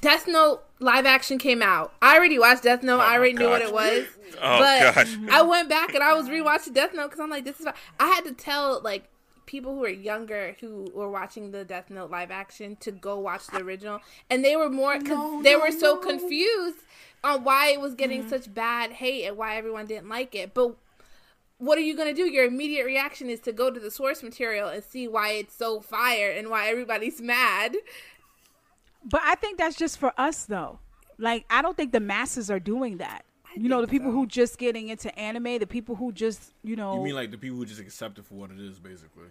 Death Note live action came out. I already watched Death Note. I oh my already knew what it was. Oh, but gosh. I went back and I was rewatching Death Note because I'm like, this is. I had to tell like people who are younger who were watching the Death Note live action to go watch the original, and they were more because No, they no, were so no. confused on why it was getting mm-hmm. such bad hate and why everyone didn't like it. But what are you gonna do? Your immediate reaction is to go to the source material and see why it's so fire and why everybody's mad. But I think that's just for us though. Like I don't think the masses are doing that. You know, the people so. who just getting into anime, the people who just, you know, You mean like the people who just accept it for what it is, basically?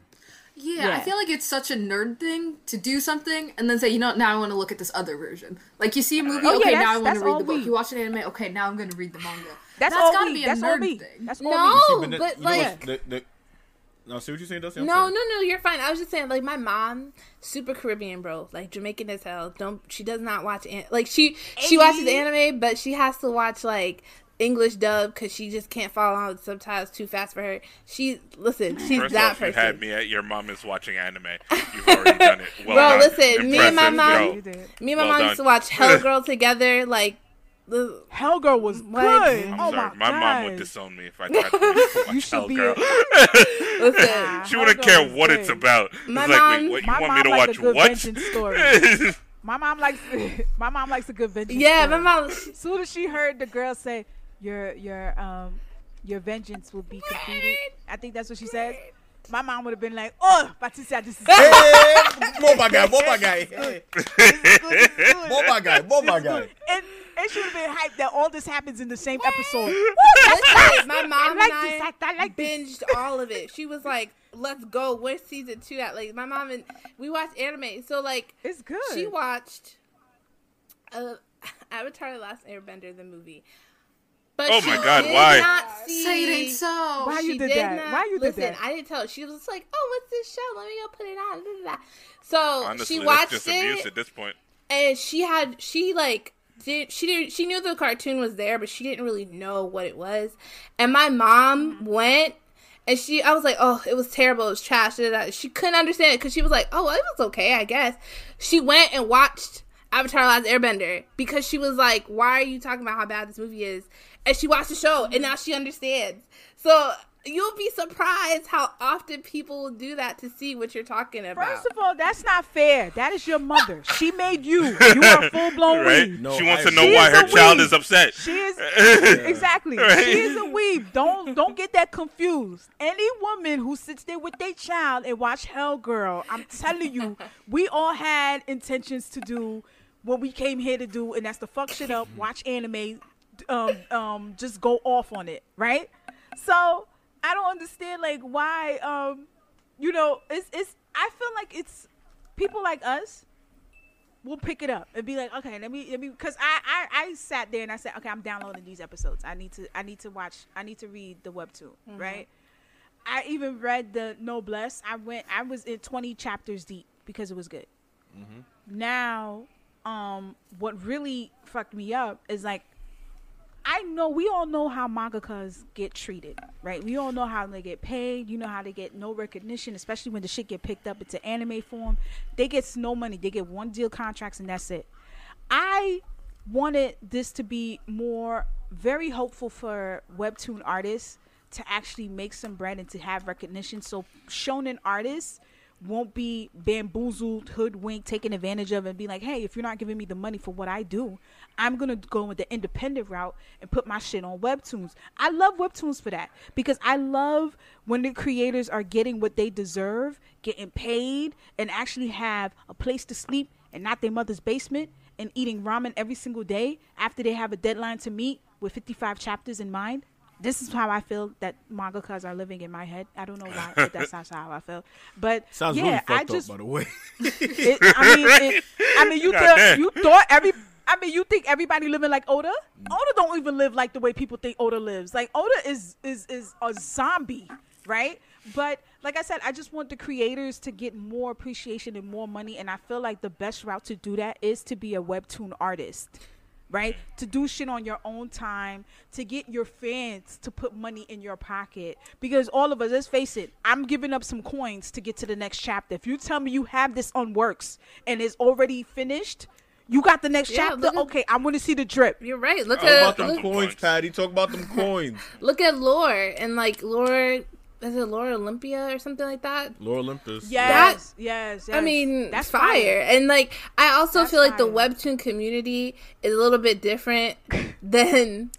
Yeah, I feel like it's such a nerd thing to do something and then say, you know, now I want to look at this other version. Like you see a movie, Oh, yeah, okay, now I want to read the book. we- You watch an anime, okay, now I'm going to read the manga. that's, That's all gotta we. be a that's nerd we. thing. That's all No. we. Oh, but, but, like- the, the, No, see what you're saying, Dusty? I'm No, sorry. no, no, you're fine. I was just saying, like my mom, super Caribbean, bro, like Jamaican as hell. Don't she does not watch an- like she she watches anime, but she has to watch like English dub because she just can't follow along with subtitles too fast for her. She listen, she's First that off, you had me at your mom is watching anime. You've already done it. Well Bro, done. listen, me and my mom- yo. Me and my Well mom done. used to watch Hell Girl together, like. The, Hellgirl was What? good. I'm oh sorry. my, My mom would disown me if I tried to make watch You should be listen, She wouldn't care what good. it's about. My it's like, mom- wait, what, you my want mom me to watch a good what? vengeance story. My mom likes my mom likes a good vengeance. yeah, story. my mom. As soon as she heard the girl say, "Your your um your vengeance will be completed," I think that's what she said. My mom would have been like, "Oh, Patricia, this is Hey, good. boba guy, boba guy, hey, This is good. This is good. boba guy, boba This guy. And and she would have been hyped that all this happens in the same episode. Listen, my mom I like and this. I, I, I like this. binged all of it. She was like, "Let's go." Where's season two at? Like my mom and we watched anime, so like It's good. she watched uh, Avatar: The Last Airbender, the movie. But Oh my God, did why? Not see, Say it ain't so. Why you she did that? Why you did listen, that? I didn't tell her. She was like, "Oh, what's this show? Let me go put it on." da, da, da." So Honestly, she that's watched just it abuse at this point. and she had she like did she did she knew the cartoon was there but she didn't really know what it was and my mom mm-hmm. went and she i was like oh it was terrible it was trash she couldn't understand it because she was like oh well, it was okay i guess she went and watched avatar last airbender because she was like why are you talking about how bad this movie is and she watched the show and now she understands so you'll be surprised how often people will do that to see what you're talking about First of all, that's not fair. That is your mother. She made you. You are a full blown Right? weeb. No, she wants I- to know why her child weeb. is upset. She is exactly. Right. She is a weeb. Don't don't get that confused. Any woman who sits there with their child and watch Hell Girl, I'm telling you, we all had intentions to do what we came here to do, and that's to fuck shit up, watch anime, um, um, just go off on it, right? So I don't understand like why, um, you know, it's it's. I feel like it's people like us we'll pick it up and be like, okay, let me let me because I, I I sat there and I said, okay, I'm downloading these episodes. I need to I need to watch I need to read the webtoon, right? I even read the Noblesse. I went I was in 20 chapters deep because it was good. Now, um, what really fucked me up is like I know we all know how mangakas get treated, right? We all know how they get paid. You know how they get no recognition, especially when the shit get picked up into anime form. They get no money. They get one deal contracts and that's it. I wanted this to be more very hopeful for webtoon artists to actually make some bread and to have recognition. So shonen artists won't be bamboozled, hoodwinked, taken advantage of, and be like, hey, if you're not giving me the money for what I do, I'm gonna go with the independent route and put my shit on webtoons. I love webtoons for that because I love when the creators are getting what they deserve, getting paid, and actually have a place to sleep and not their mother's basement and eating ramen every single day after they have a deadline to meet with 55 chapters in mind. This is how I feel that mangakas are living in my head. I don't know why, but that's not how I feel. But Sounds yeah, really I just, up, by the way. it, I mean, it, I mean, you thought you thought every. I mean, you think everybody living like Oda? Oda don't even live like the way people think Oda lives. Like Oda is is is a zombie, right? But like I said, I just want the creators to get more appreciation and more money, and I feel like the best route to do that is to be a webtoon artist. Right? To do shit on your own time, to get your fans to put money in your pocket. Because all of us, let's face it, I'm giving up some coins to get to the next chapter. If you tell me you have this on works and it's already finished, you got the next Yeah, chapter. at- Okay, I want to see the drip. You're right. Look Talk at Talk about them look, coins, Patty. Talk about them coins. look at Lore and like Lore. Is it Laura Olympia or something like that? Lore Olympus. Yes, yes, yes. I mean, that's that's fire. And like, I also That's feel like the webtoon community is a little bit different than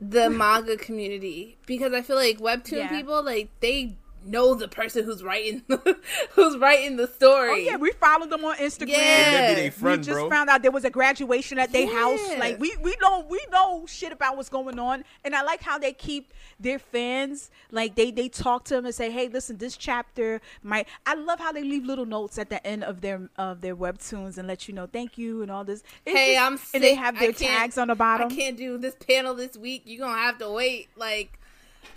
the manga community because I feel like webtoon Yeah. people like they know the person who's writing who's writing the story. Oh yeah, we followed them on Instagram. Yeah. They We friend, we just bro. found out there was a graduation at their house. Like we we know we know shit about what's going on, and I like how they keep their fans like they they talk to them and say, hey, listen, this chapter might. I love how they leave little notes at the end of their of their webtoons and let you know thank you and all this. It's hey, just- I'm sick. and they have their tags on the bottom. I can't do this panel this week. You're gonna have to wait. Like,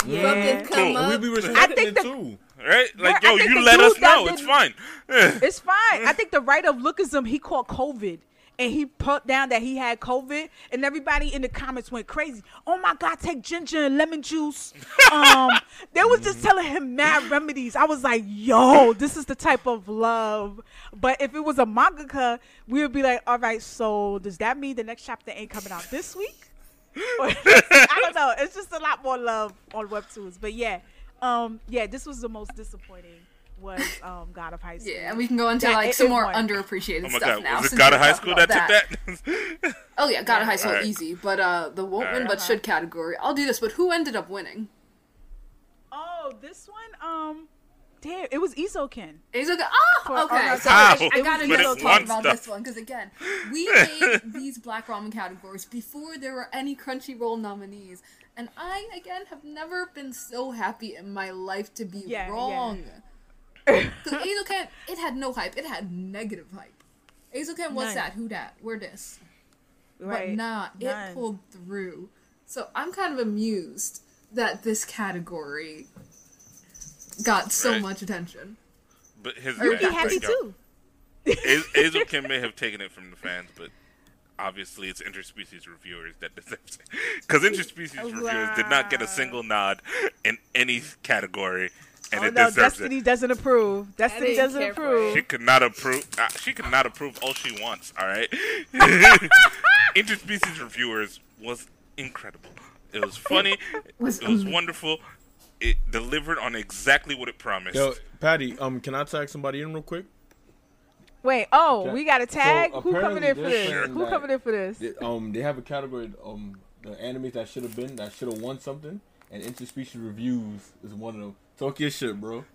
Yeah. Come we up. be I respecting it the- too. Right? Like, yo, you let us dude know. It's didn't- fine. It's fine. I think the writer of Lookism, he caught COVID. And he put down that he had COVID, and everybody in the comments went crazy. Oh my God, take ginger and lemon juice. Um, they was just telling him mad remedies. I was like, yo, this is the type of love. But if it was a mangaka, we would be like, all right, so does that mean the next chapter ain't coming out this week? Or- I don't know. It's just a lot more love on webtoons. But yeah, um, yeah, this was the most disappointing. Was um, God of High School. Yeah, and we can go into That- like some more won. underappreciated Oh my stuff god, now. was it God of High School that about took that? Oh yeah, God of High School Alright. easy, but uh, the won't win Alright. but should category. I'll do this, but who ended up winning? Oh, this one, um, damn, it was Eizouken. Is oh, oh, okay. oh, no, so I, I gotta But just talk about stuff. this one because again, we made these Black Ramen categories before there were any Crunchyroll nominees, and I again have never been so happy in my life to be Yeah, yeah. wrong. Because Eizouken, it had no hype. It had negative hype. Eizouken, what's None. that? Who that? Where this? Right. But nah, None. it pulled through. So I'm kind of amused that this category got so Right. much attention. But his You'd You'd be happy too. Eizouken may have taken it from the fans, but obviously it's interspecies reviewers that deserves it. Because interspecies reviewers did not get a single nod in any category, and Oh it no, deserves Destiny it. doesn't approve. Destiny doesn't approve. She could not approve. Uh, she could not approve all she wants. All right. interspecies reviewers was incredible. It was funny. Was it was wonderful. It delivered on exactly what it promised. Yo, Patty, um, can I tag somebody in real quick? Wait, oh, Okay. we got a tag. So Who coming in for this? they're Who that- coming in for this? They, um, they have a category, um, the animes that should have been, that should have won something, and interspecies reviews is one of them. Talk your shit, bro.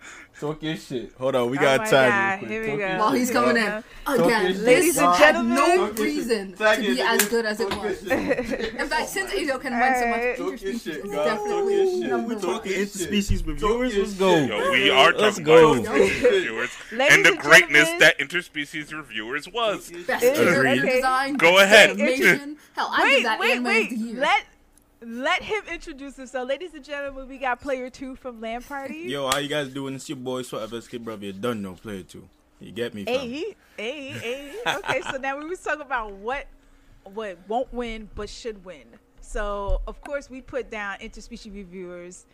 Talk your shit. Hold on, we Oh got my to tag God, real quick. here we Talk go. While he's coming in. Again. Ladies and gentlemen. no Talk your shit. reason to your be as good as it was. In fact, since Eizouken win so much, Alright. Talk your interspecies shit, is Talk your definitely number Talk one. your shit. Interspecies Talk reviewers, let's go. Yo, we are Let's talking go. about interspecies reviewers Ladies and the greatness that interspecies reviewers was. Best Agreed. character Okay. design. Go ahead. Hell, I give Wait, that wait, anime wait. of the. Let let him introduce himself. So ladies and gentlemen, we got player two from Land Party. Yo, how you guys doing? It's your boy Swap SK brother. You done no player two. You get me? fam? Hey, hey, hey. Okay, so now we was talking about what what won't win but should win. So of course we put down interspecies reviewers.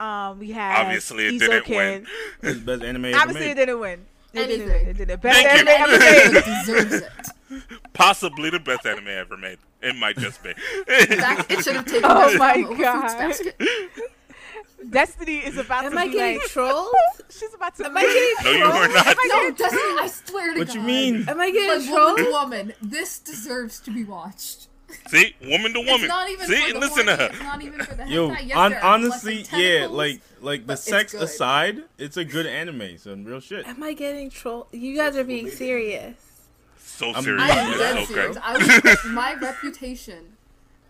Um, we have Obviously, it didn't Eizouken. win. It's best anime ever Obviously, it didn't win. It didn't. Anything. It didn't. Best Thank you. anime ever made. Deserves it. Possibly the best anime ever made. It might just be. In it should have taken Oh my God. Destiny is about Am to I be getting like, trolled? she's about to. Am I getting no, you were not. No, Destiny, I swear to God. What you mean? Am I getting Like, woman to trolled? woman, this deserves to be watched. See, woman to woman. It's not even See, for the listen to her. It's not even for the Yo. Yes, on, honestly, yeah, like like the sex good. aside, it's a good anime. Some real shit. Am I getting trolled? You guys are being serious. So I'm- serious. I am dead so serious. great. I would put my reputation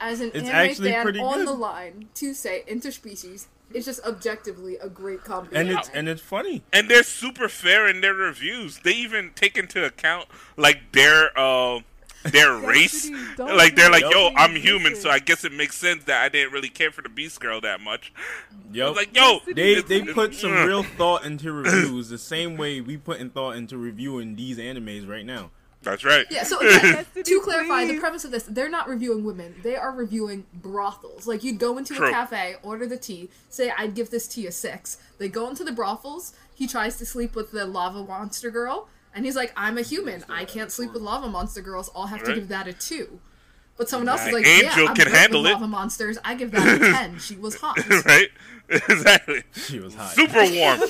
as an It's anime fan on good. the line to say interspecies is just objectively a great And it's and it's funny. and they're super fair in their reviews. They even take into account like their uh their race. Like they're like, yo. I'm human, so I guess it makes sense that I didn't really care for the Beast Girl that much. I Yo, was like, yo, they they put some real thought into reviews, the same way we put in thought into reviewing these animes right now. That's right. Yeah, so again, to clarify, the premise of this, they're not reviewing women. They are reviewing brothels. Like, you'd go into True. a cafe, order the tea, say, I'd give this tea a six. They go into the brothels, he tries to sleep with the lava monster girl, and he's like, I'm a human. I can't sleep with lava monster girls. I'll have to give that a two. But someone else is like, angel yeah, I'm can good handle with it." lava monsters. I give that a 10. She was hot. right? Exactly. She was hot. Super warm.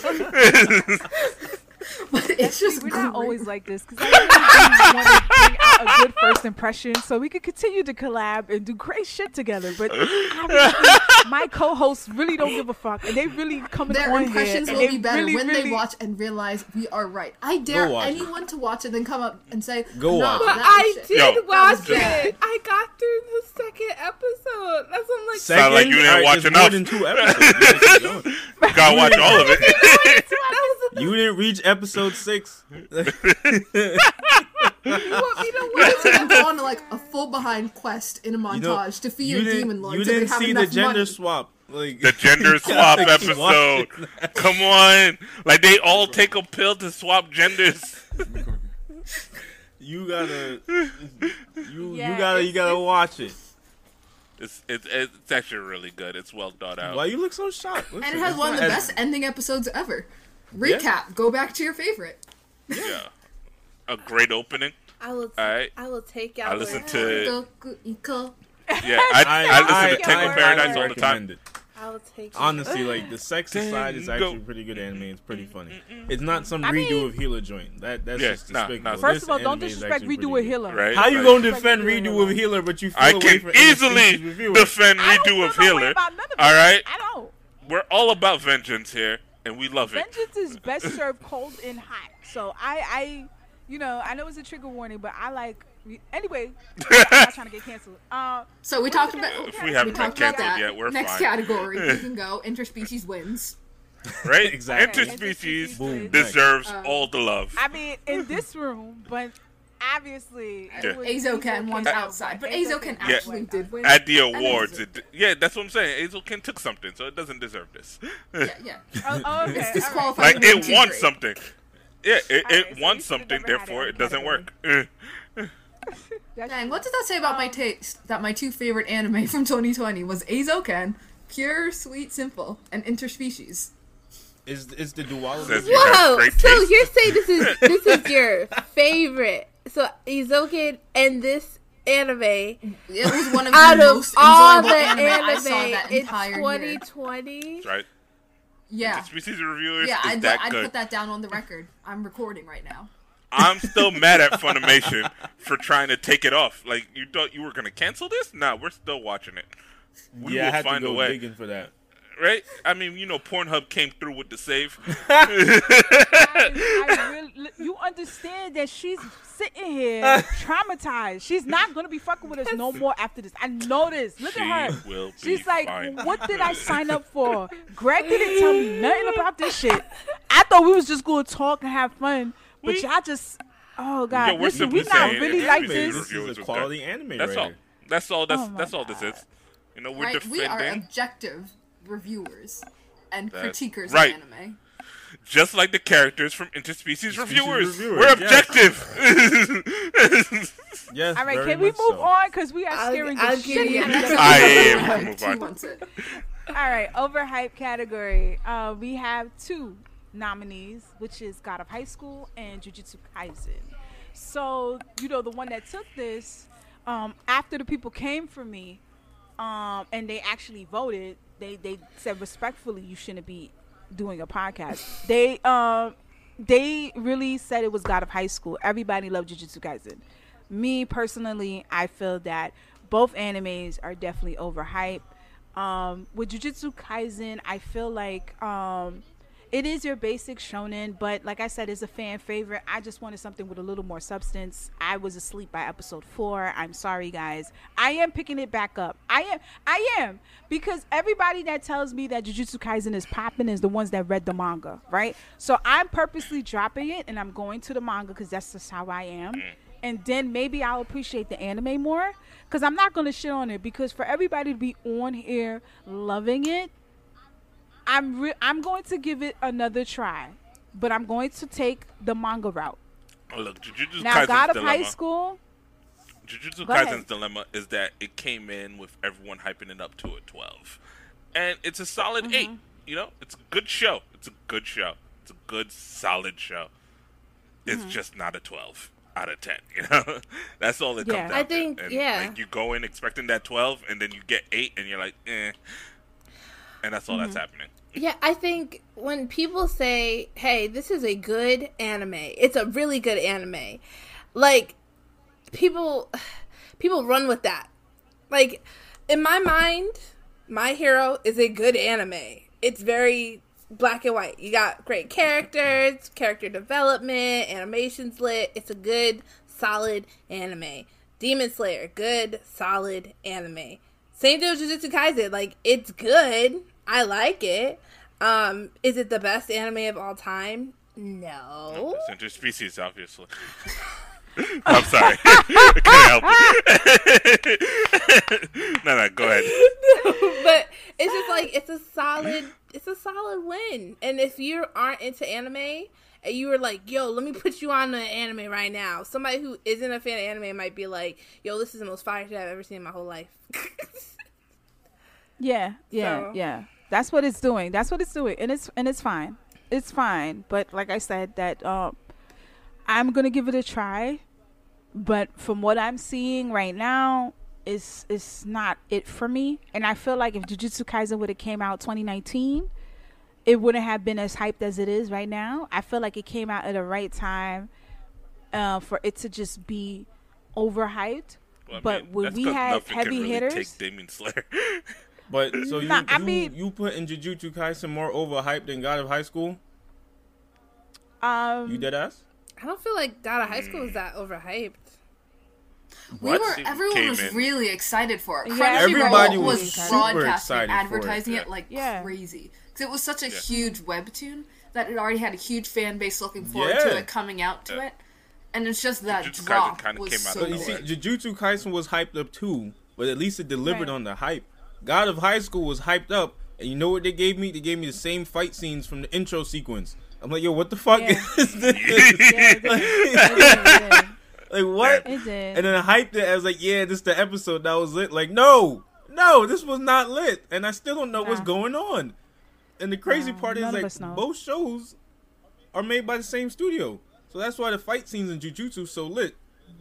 But it's just We're not always like this because I really want to bring out a good first impression so we could continue to collab and do great shit together. But my co-hosts really don't give a fuck, and they really come Their on impressions here, will be better really, when really, they watch and realize we are right. I dare watch it. anyone to watch it and then come up and say, Go nah, watch. But I shit. did Yo, watch that was bad. it. I got through the second episode. That's what I'm like. Second, Sound like you didn't alright, watch enough. More than two episodes. You gotta. Gotta watch all of it. that was the You didn't reach episode six. you want me to We watch need to go on like a full behind quest in a montage You know, to feed you a didn't, demon lord you so didn't have see the gender money. swap. Like The gender swap episode. Come on, like they all take a pill to swap genders. You gotta, you Yeah, you gotta you gotta watch it. It's it's it's actually really good. It's well thought out. Why you look so shocked? And it has one of the best ending episodes ever. Recap. Go back to your favorite. Yeah, a great opening. I will. All right. I will take out. I listen to yeah. I, I, listen to Tango I- Paradise all the time. it. I will take. you- Honestly, like the sexy side is Tango. actually pretty good anime. It's pretty funny. It's not some I redo mean- of Healer joint. That that's Yeah, just nah, despicable. nah. First This of all, don't disrespect redo pretty a healer. Right? How you Right. gonna defend redo a healer. of Healer, but you feel I away can from easily defend redo of no way Healer. about none of All it. right, I don't. we're all about vengeance here, and we love it. Vengeance is best served cold and hot. So I, I, you know, I know it's a trigger warning, but I like. Anyway, I'm not trying to get canceled. Uh, So we talked about. If we we haven't been talked about canceled that. yet, we're fine. Next fine. category, we can go. Interspecies wins. Right? Exactly. Interspecies Boom. deserves Uh, all the love. I mean, in this room, but obviously, Yeah. it was Eizouken won outside, but Eizouken Eizouken Yeah. actually did win. At the awards, it, yeah, that's what I'm saying. Eizouken took something, so it doesn't deserve this. Yeah, yeah. Oh, oh, okay, It's disqualified. like it two won something. Yeah, it, Alright, it so won you should've something, never had it therefore it doesn't work. Dang, what does that say about my um, taste? That my two favorite anime from 2020 was Eizouken, pure, sweet, simple, and interspecies. Is is the duality? Says Whoa! So you're saying this is this is your favorite? So Eizouken and this anime It was one of the out of most all enjoyable the anime, anime I saw that in entire year. 2020. right? Yeah, Species reviewers yeah, is I'd, that I'd good. put that down on the record. I'm recording right now. I'm still mad at Funimation for trying to take it off. Like you thought you were gonna cancel this? Nah, we're still watching it. We yeah, I will had to find a go way. digging for that. Right? I mean, you know, Pornhub came through with the save. I, I really, you understand that she's sitting here traumatized. She's not gonna be fucking with us no more after this. I know this. Look She at her. will be She's like, fine. what did I sign up for? Greg didn't tell me nothing about this shit. I thought we was just gonna talk and have fun, but We- y'all just, oh god, Yeah, we're listen, we not really it's like this. This Review is is a okay. quality anime That's all. That's all. That's Oh my that's all this is. You know, we're Right? We are objective reviewers and That's critiquers right. of anime. just like the characters from interspecies reviewers. reviewers, We're objective. Yes. All right, very can we move so. on? Because we are I'll- scaring I'll shit you- out of I am. episode, Move on. All right, overhyped category. Uh, we have two nominees, which is God of High School and Jujutsu Kaisen. So, you know, the one that took this, um, after the people came for me, um, and they actually voted, they they said respectfully, you shouldn't be doing a podcast. They um, they really said it was God of High School. Everybody loved Jujutsu Kaisen. Me personally, I feel that both animes are definitely overhyped. Um, with Jujutsu Kaisen, I feel like um, it is your basic shonen, but like I said, it's a fan favorite. I just wanted something with a little more substance. I was asleep by episode four. I'm sorry, guys. I am picking it back up. I am. I am because everybody that tells me that Jujutsu Kaisen is popping is the ones that read the manga, right? So I'm purposely dropping it and I'm going to the manga because that's just how I am mm. and then maybe I'll appreciate the anime more. Because I'm not gonna shit on it because for everybody to be on here loving it, I'm re- I'm going to give it another try, but I'm going to take the manga route. Oh, look, Jujutsu Now, Kaisen's God of dilemma. High School, Jujutsu Go ahead. Kaisen's dilemma is that it came in with everyone hyping it up to a 12. And it's a solid Mm-hmm. 8. You know, it's a good show. It's a good show. It's a good, solid show. It's Mm-hmm. just not a 12 out of 10. You know, that's all it Yeah. comes down I to. think- And, yeah. Like, you go in expecting that 12, and then you get 8, and you're like, eh. And that's all Mm-hmm. that's happening. Yeah, I think when people say, "Hey, this is a good anime. It's a really good anime." Like people people run with that. Like in my mind, My Hero is a good anime. It's very black and white. You got great characters, character development, animation's lit. It's a good, solid anime. Demon Slayer, good, solid anime. Same deal with Jujutsu Kaisen. Like, it's good. I like it. Um, is it the best anime of all time? No. It's interspecies, obviously. I'm sorry. I couldn't help it. no, no, go ahead. but it's just like it's a solid it's a solid win. And if you aren't into anime and you were like, yo, let me put you on an anime right now. Somebody who isn't a fan of anime might be like, yo, this is the most fire shit I've ever seen in my whole life. Yeah, yeah, So- yeah. That's what it's doing. That's what it's doing, and it's and it's fine. It's fine. But like I said, that um, I'm gonna give it a try. But from what I'm seeing right now, it's it's not it for me. And I feel like if Jujutsu Kaisen would have came out 2019, it wouldn't have been as hyped as it is right now. I feel like it came out at the right time uh, for it to just be overhyped. Well, But mean, when we had heavy really hitters- take Demon Slayer. But so you Nah, I you, mean- you put in Jujutsu Kaisen more overhyped than God of High School? Um, You dead ass? I don't feel like God of High School is that overhyped. We What? were It everyone was in- really excited for it. Yeah, Everybody was was, super broadcasting, excited for it. advertising it, like Yeah. crazy because it was such a Yeah. huge webtoon that it already had a huge fan base looking forward to it coming out to Yeah. it, and it's just that Jujutsu Kaisen drop kinda was came out so But of you see. Jujutsu Kaisen was hyped up too, but at least it delivered Right. on the hype. God of High School was hyped up, and you know what they gave me? They gave me the same fight scenes from the intro sequence. I'm like, yo, what the fuck Yeah. is this? yeah, it did. Like what? It. And then I hyped it as like, yeah, this is the episode that was lit. Like, no, no, this was not lit, and I still don't know what's going on. And the crazy Nah, part is like both shows are made by the same studio, so that's why the fight scenes in Jujutsu so lit.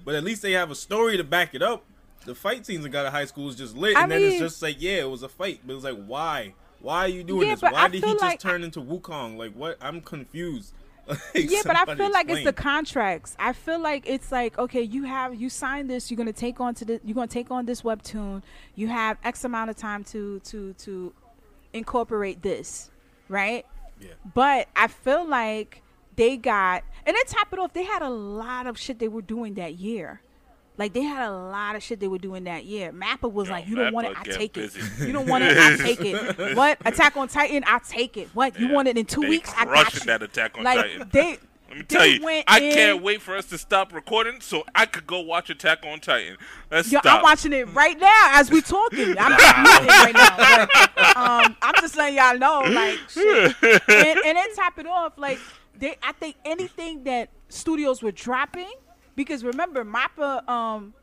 But at least they have a story to back it up. The fight scenes in God of High School is just lit, I and then it's just like, yeah, it was a fight, but it's like, why? Why are you doing Yeah, this? Why I did he just like- turn into Wukong? Like, what? I'm confused. Like, yeah, but I feel like it's the contracts. I feel like it's like okay, you have you signed this. You're gonna take on to the. You're gonna take on this webtoon. You have X amount of time to to to incorporate this, right? Yeah. But I feel like they got and then top it off. They had a lot of shit they were doing that year. Like they had a lot of shit they were doing that year. Mappa was Yo, like, "You don't want it, I take it. You don't want it, I take it. What Attack on Titan, I take it. What you Yeah. want it in two They weeks? I got you. that Attack on like Titan. they Let me tell you, I in- can't wait for us to stop recording so I could go watch Attack on Titan. Let's Yo, stop. I'm watching it right now as we're talking. I'm watching it right now. But, um, I'm just letting y'all know, like, shit. And, and then top it off, like, they. I think anything that studios were dropping, because remember, Mappa um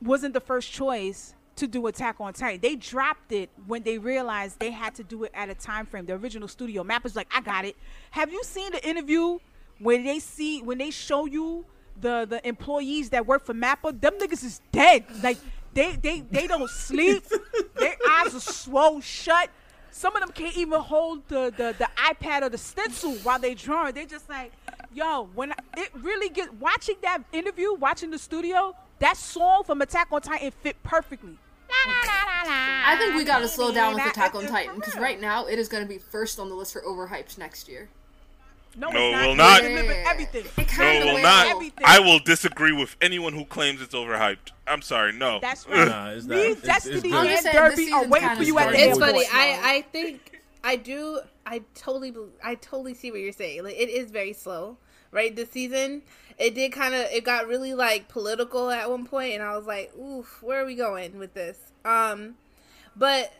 wasn't the first choice to do Attack on Titan. They dropped it when they realized they had to do it at a time frame. The original studio Mappa's like, I got it. Have you seen the interview where they see when they show you the the employees that work for Mappa? Them niggas is dead. Like they they they don't sleep. Their eyes are swole shut. Some of them can't even hold the, the, the iPad or the stencil while they drawing. They just like, yo, when I, it really get watching that interview, watching the studio, that song from Attack on Titan fit perfectly. I think we gotta slow down with Attack on Titan because right now it is gonna be first on the list for overhyped next year. No, No, it's not. will not. delivered everything. It No, kind it of will not. Everything. I will disagree with anyone who claims it's overhyped. I'm sorry, no. That's right. Nah, it's not. Me, It's- it's Destiny, good. I'm and just saying, this Derby are waiting for you at the starting It's funny. I I think I do. I totally I totally see what you're saying. Like it is very slow, right? This season, it did kind of it got really like political at one point, and I was like, "Oof, where are we going with this?" Um, but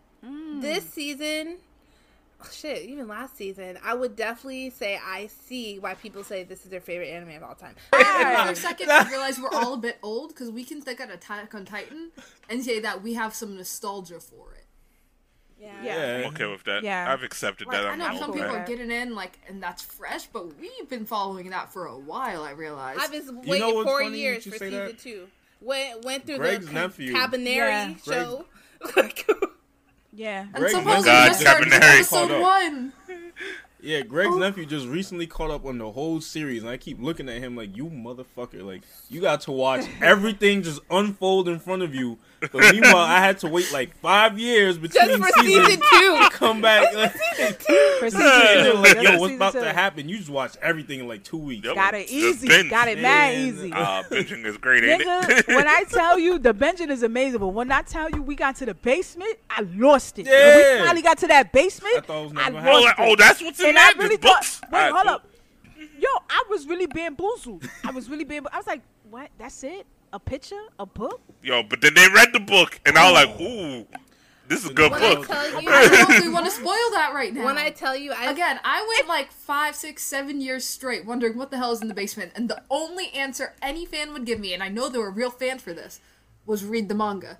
this season, oh, shit, even last season, I would definitely say I see why people say this is their favorite anime of all time. For a second, I realize we're all a bit old because we can think of Attack on Titan and say that we have some nostalgia for it. Yeah. Yeah. I'm okay with that. Yeah. I've accepted Like, that. I I'm know some people that. are getting in, like, and that's fresh, but we've been following that for a while. I realize. I've been know waiting what's four years for season that? two. Went went through Greg's the nephew. Kabaneri Yeah. show. Yeah. and Greg supposedly God, just started Kabaneri. episode Caught one. Yeah, Greg's Oh. nephew just recently caught up on the whole series, and I keep looking at him like, "You motherfucker! Like, you got to watch everything just unfold in front of you." But meanwhile, I had to wait like five years between Just for seasons season two. to come back. Like, For season two. they're like, "Yo, what's season about two. to happen?" You just watch everything in like two weeks. Yep. Got it easy. Got it mad Yeah. easy. Uh, binging is great, ain't Nigga, it? when I tell you the binging is amazing, but when I tell you we got to the basement, I lost it. When Yeah. we finally got to that basement, I thought it was I never lost oh, happening. it. oh, that's what's in and there. I Just really books. wait, Alright, hold cool. up. Yo, I was really bamboozled. I was really bamboozled. I was like, what? That's it? A picture? A book? Yo, but then they read the book, and I was like, ooh, this is a good When I book. tell you, I don't know if we want to spoil that right now. when I tell you, I Again, I went like five, six, seven years straight wondering what the hell is in the basement, and the only answer any fan would give me, and I know they were real fans for this, was read the manga.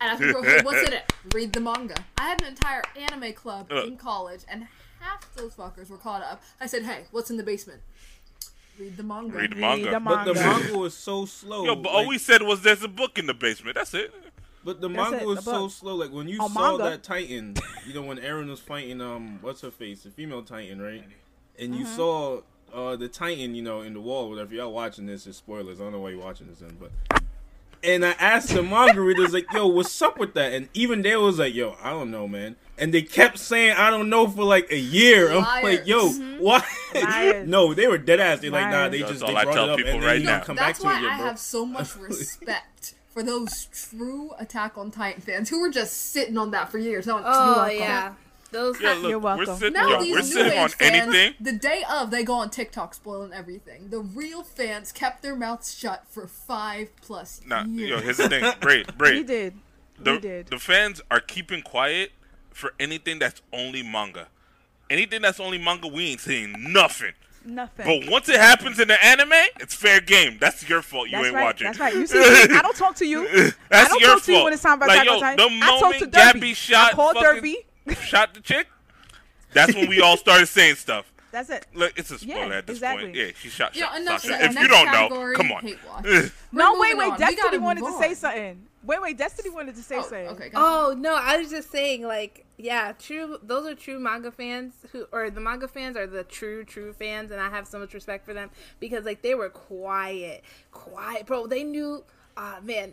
And I would go, what's in it? Read the manga. I had an entire anime club Uh. in college, and half those fuckers were caught up. I said, hey, what's in the basement? Read the manga. Read the Read manga. But the Manga. manga was so slow. Yo, but like- all we said was there's a book in the basement. That's it. But the That's manga it, was the so slow. Like when you Oh, saw manga. that Titan, you know when Eren was fighting um what's her face, the female Titan, right? And you Mm-hmm. saw uh the Titan, you know, in the wall. Whatever. Y'all watching this, is spoilers. I don't know why you're watching this, then, but. And I asked the manga readers like, "Yo, what's up with that?" And even they was like, "Yo, I don't know, man." And they kept saying, "I don't know" for like a year. I'm like, "Yo, mm-hmm. Liars. why?" No, they were dead ass. They like, nah, they That's just all they I brought tell it up people and right now. come That's back to why it I bro. have so much respect for those true Attack on Titan fans who were just sitting on that for years. No, oh yeah, those. Yeah, look, You're we're welcome. sitting, Now yo, these we're new sitting age on fans, anything. the day of, they go on TikTok spoiling everything. The real fans kept their mouths shut for five plus Nah, years. yo, here's the thing. Braid, We Braid. did. The, we did. the fans are keeping quiet for anything that's only manga. Anything that's only manga, we ain't saying nothing. Nothing. But once it happens in the anime, it's fair game. That's your fault. You That's ain't right. watching. That's right. You see, I don't talk to you. that's I don't your talk to you when it's time about like, Attack yo, on Titan. the I talk moment to Gabby Derby. shot, I called fucking- Derby. Shot the chick. That's when we all started saying stuff. That's it. Look, it's a spoiler Yeah, at this exactly. point. Yeah, she shot, Yo, shot enough Sasha. said. If you don't know, come on. No, wait, wait. on. Destiny wanted move to say something. Wait, wait. Destiny wanted to say Oh, something. okay, gotcha. Oh no, I was just saying, like, yeah, true. Those are true manga fans who, or the manga fans are the true, true fans, and I have so much respect for them because, like, they were quiet, quiet, bro. They knew, ah, man.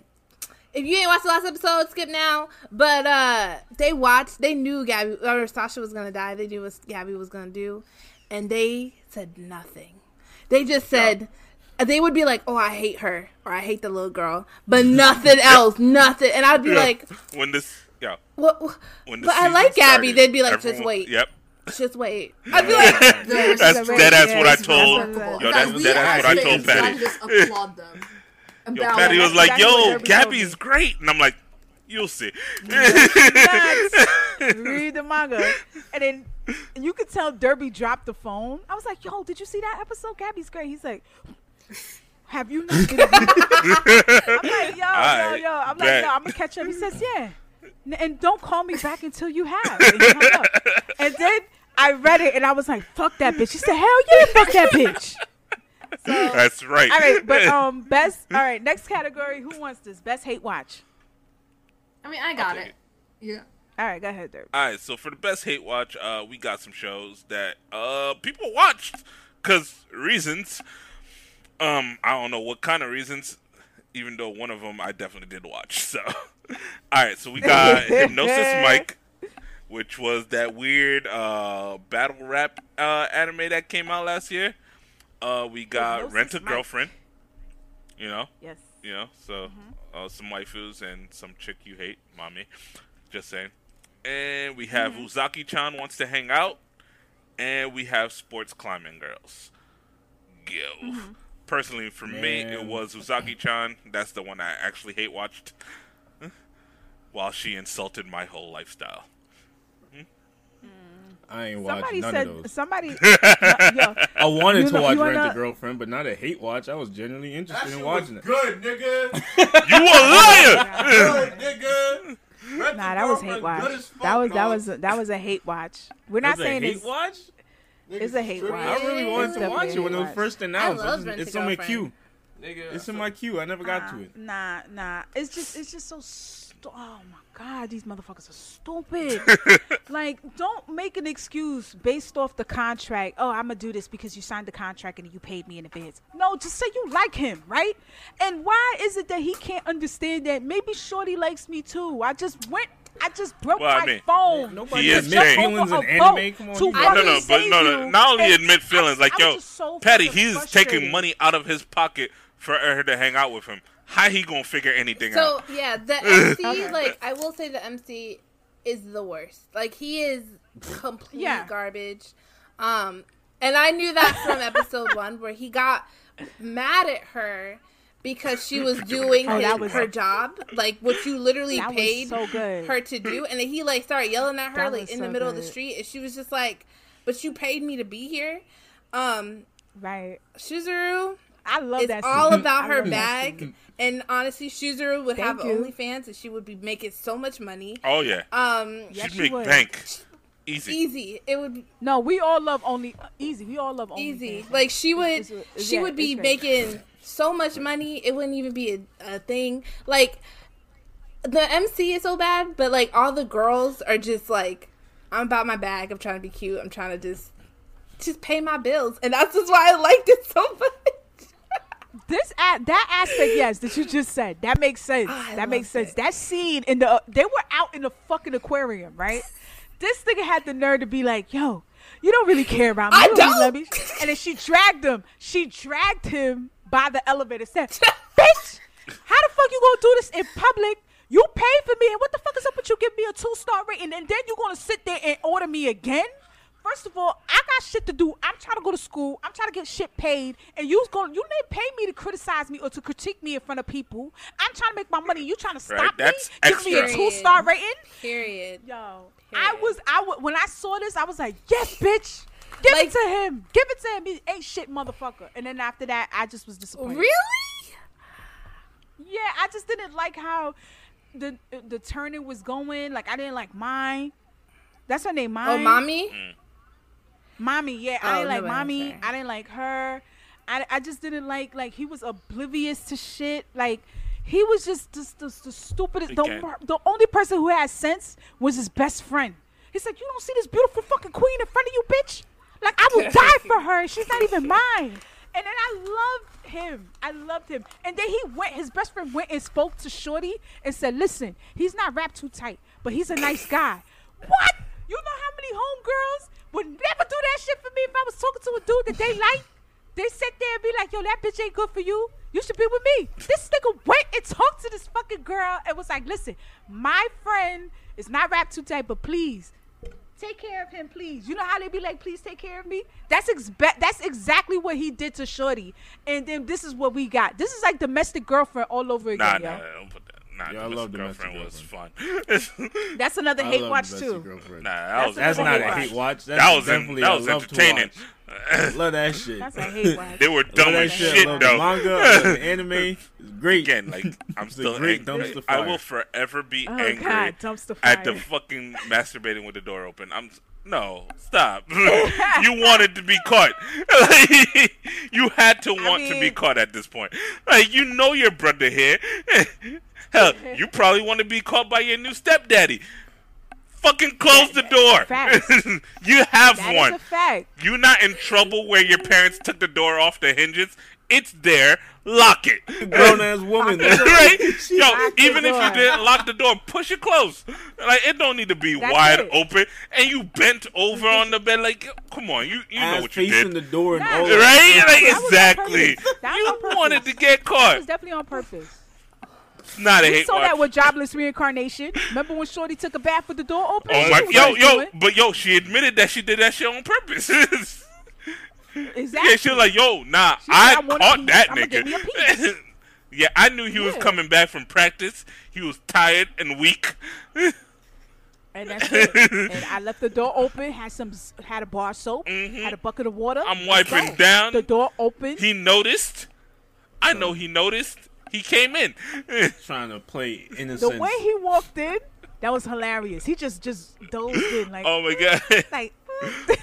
If you ain't watched the last episode, skip now. But uh they watched, they knew Gabi or Sasha was gonna die. They knew what Gabi was gonna do, and they said nothing. They just said. They would be like, "Oh, I hate her," or "I hate the little girl," but nothing else, nothing. And I'd be Yeah. like, when this, yeah, what? what- when the but I season like Gabi. started, They'd be like, just wait, Yep. just wait. I'd be like, They're That's so dead ass yeah, what I told. remarkable. Yo, Guys, that's we dead ass as what I told fans Patty. just applaud them. And Yo, bow Patty was like, exactly "Yo, Gabi's great," and I'm like, "You'll see." Read the manga, and then you could tell Derby dropped the phone. I was like, "Yo, did you see that episode? Gabi's great." He's like. Have you not been? I'm like, yo, yo, yo. I'm like, bet. yo, I'm gonna catch up. He says, yeah. N- And don't call me back until you have. And, he hung up. And then I read it and I was like, fuck that bitch. He said, hell yeah, fuck that bitch. That's right. All right, but um, best. All right, next category. Who wants this? Best hate watch. I mean, I got it. it. Yeah. All right, go ahead, Derby. All right, so for the best hate watch, uh, we got some shows that uh people watched because reasons. Um, I don't know what kind of reasons. Even though one of them I definitely did watch. So, all right, so we got Hypnosis Mic, which was that weird uh battle rap uh anime that came out last year. Uh, we got Hypnosis Rent a Girlfriend. You know, Yes. you know, so uh, some waifus and some chick you hate, mommy. Just saying. And we have Uzaki-chan wants to hang out, and we have sports climbing girls. Go. Personally, for me, it was Uzaki-chan. That's the one I actually hate watched. While she insulted my whole lifestyle. I ain't watched Somebody none said. of those. Somebody. yo, I wanted to know- watch Rent wanna- a Girlfriend, but not a hate watch. I was genuinely interested in watching it. Good, nigga. You a liar! Good, nigga. Rent nah, that was Girlfriend hate watch. fuck, That was that dog. was that was a hate watch. We're not That's a saying hate it's. watch. It's a hate watch. I really It's wanted to watch it when a it was first announced. love It's- Rent a it's on my queue. Nigga, It's in my queue. I never got to it. Nah, nah. It's just it's just so stu- oh my god, these motherfuckers are stupid. like, don't make an excuse based off the contract. Oh, I'm gonna do this because you signed the contract and you paid me in advance. No, just say you like him, right? And why is it that he can't understand that maybe Shorty likes me too? I just went I just broke Well, I my mean, phone. Nobody He is admits feelings in anime. Come on, to No, no, no, but no, no. you. Not only admit feelings, like I yo, so Patty, he's taking money out of his pocket for her to hang out with him. How he gonna figure anything So out? So yeah, the MC like I will say the MC is the worst. Like he is complete Yeah. garbage. Um and I knew that from episode 1 where he got mad at her because she was doing Oh, his- was- her job, like what you literally paid so good. her to do, and then he like started yelling at her That like was in the so middle of the street, and she was just like, "But you paid me to be here." Um, Right. Chizuru, I love it's that. It's all scene. about her love that bag, and honestly, Chizuru would have Thank you. OnlyFans, and she would be making so much money. Oh yeah, Um, Yes, she'd she make would. bank easy. easy. It would be No, we all love only easy. We all love only easy. Like she would, It's- it's- she yeah, would be making so much money. It wouldn't even be a, a thing. Like the MC is so bad, but like all the girls are just like, I'm about my bag. I'm trying to be cute. I'm trying to just, just pay my bills, and that's just why I liked it so much. This a- that aspect, yes, that you just said, that makes sense. Ah, I that makes sense. it. That scene in the uh, they were out in the fucking aquarium, right? This nigga had the nerve to be like, "Yo, you don't really care about me. I You really don't." me." And then she dragged him. She dragged him by the elevator. Said, "Bitch, how the fuck you gonna do this in public?" You paid for me, and what the fuck is up with you giving me a two star rating, and then you gonna sit there and order me again? First of all, I got shit to do. I'm trying to go to school. I'm trying to get shit paid, and you's going. You didn't pay me to criticize me or to critique me in front of people. I'm trying to make my money. You trying to stop Right, that's me? Give me a two star rating? Period. Yo, I Period. was. I w- when I saw this, I was like, yes, bitch. Give Like- it to him. Give it to him. He ain't shit, motherfucker. And then after that, I just was disappointed. Really? Yeah, I just didn't like how the the turning was going. Like I didn't like mine. That's her name, mine. Oh, mommy. Mm. Mommy. Yeah, I Oh, didn't like mommy. I didn't like her. I, I just didn't like like he was oblivious to shit. Like he was just just, just the stupidest. The, Again. the only person who had sense was his best friend. He's like, you don't see this beautiful fucking queen in front of you, bitch. Like I will die for her. She's not even mine. And then I loved him. I loved him. And then he went. His best friend went and spoke to Shorty and said, "Listen, he's not wrapped too tight, but he's a nice guy." What? You know how many homegirls would never do that shit for me if I was talking to a dude that they like? They sit there and be like, "Yo, that bitch ain't good for you. You should be with me." This nigga went and talked to this fucking girl and was like, "Listen, my friend is not rap too tight, but please." Take care of him, please. You know how they be like, please take care of me. That's expe- That's exactly what he did to Shorty, and then this is what we got. This is like domestic girlfriend all over again, nah, yo. don't put that. Nah, Yeah, I domestic love domestic girlfriend was fun. That's another I hate watch too. Girlfriend. nah, that was That's another not a hate hate watch. That's that was definitely that was love entertaining. watch. Love that shit. That's a hate watch. they were dumb as shit. shit love though. the manga, the anime. It's great. Again, like I'm still great angry. dumpster I will forever be Oh angry God, dumpster at the fucking masturbating with the door open. I'm no stop. you wanted to be caught. You had to want to be caught at this point. Like you know your brother here. Hell, you probably want to be caught by your new stepdaddy. Fucking close the door. Facts. you have That is one. a fact. You're not in trouble where your parents took the door off the hinges. It's there. Lock it. Grown ass woman. right? Yo, even if you didn't lock the door, push it close. Like it don't need to be That's wide it. open. And you bent over on the bed, like come on, you you know what you facing the door and Nah, all right? that. Like That was on exactly. purpose. That was You on purpose. wanted to get That caught. was definitely on purpose. Not a We hate saw that with jobless reincarnation. Remember when Shorty took a bath with the door open? Oh my, yo, yo, doing. but yo, she admitted that she did that shit on purpose. Exactly. Yeah, she was like, "Yo, nah, She I, "I caught that I'ma get me a nigga." yeah, I knew he was coming back from practice. He was tired and weak. And that's it. and I left the door open. Had some, had a bar soap. Had a bucket of water. Mm-hmm. I'm wiping down. The door open. He noticed. I know he noticed. He came in. Trying to play innocent. the innocent. way he walked in, that was hilarious. He just, just dozed in like, oh my god. like.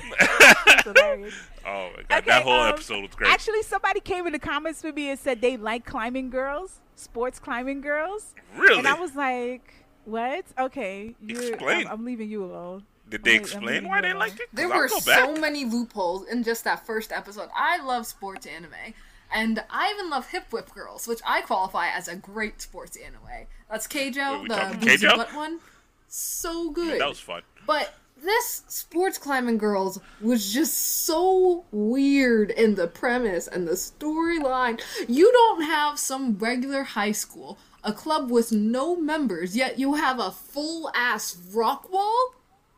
Hilarious. Oh my god. Okay, that whole um, episode was great. Actually, somebody came in the comments for me and said they like climbing girls, sports climbing girls, really? and I was like, "What? Okay, you're, Explain. I'm, I'm leaving you alone." Did they I'm- I'm explain why they alone. liked it? 'Cause There I'll were so back. many loopholes in just that first episode. I love sports anime. And I even love Hip Whip Girls, which I qualify as a great sports anime. That's Keijo, Wait, the Keijo? butt one. So good. That was fun. But this sports climbing girls was just so weird in the premise and the storyline. You don't have some regular high school, a club with no members, yet you have a full ass rock wall?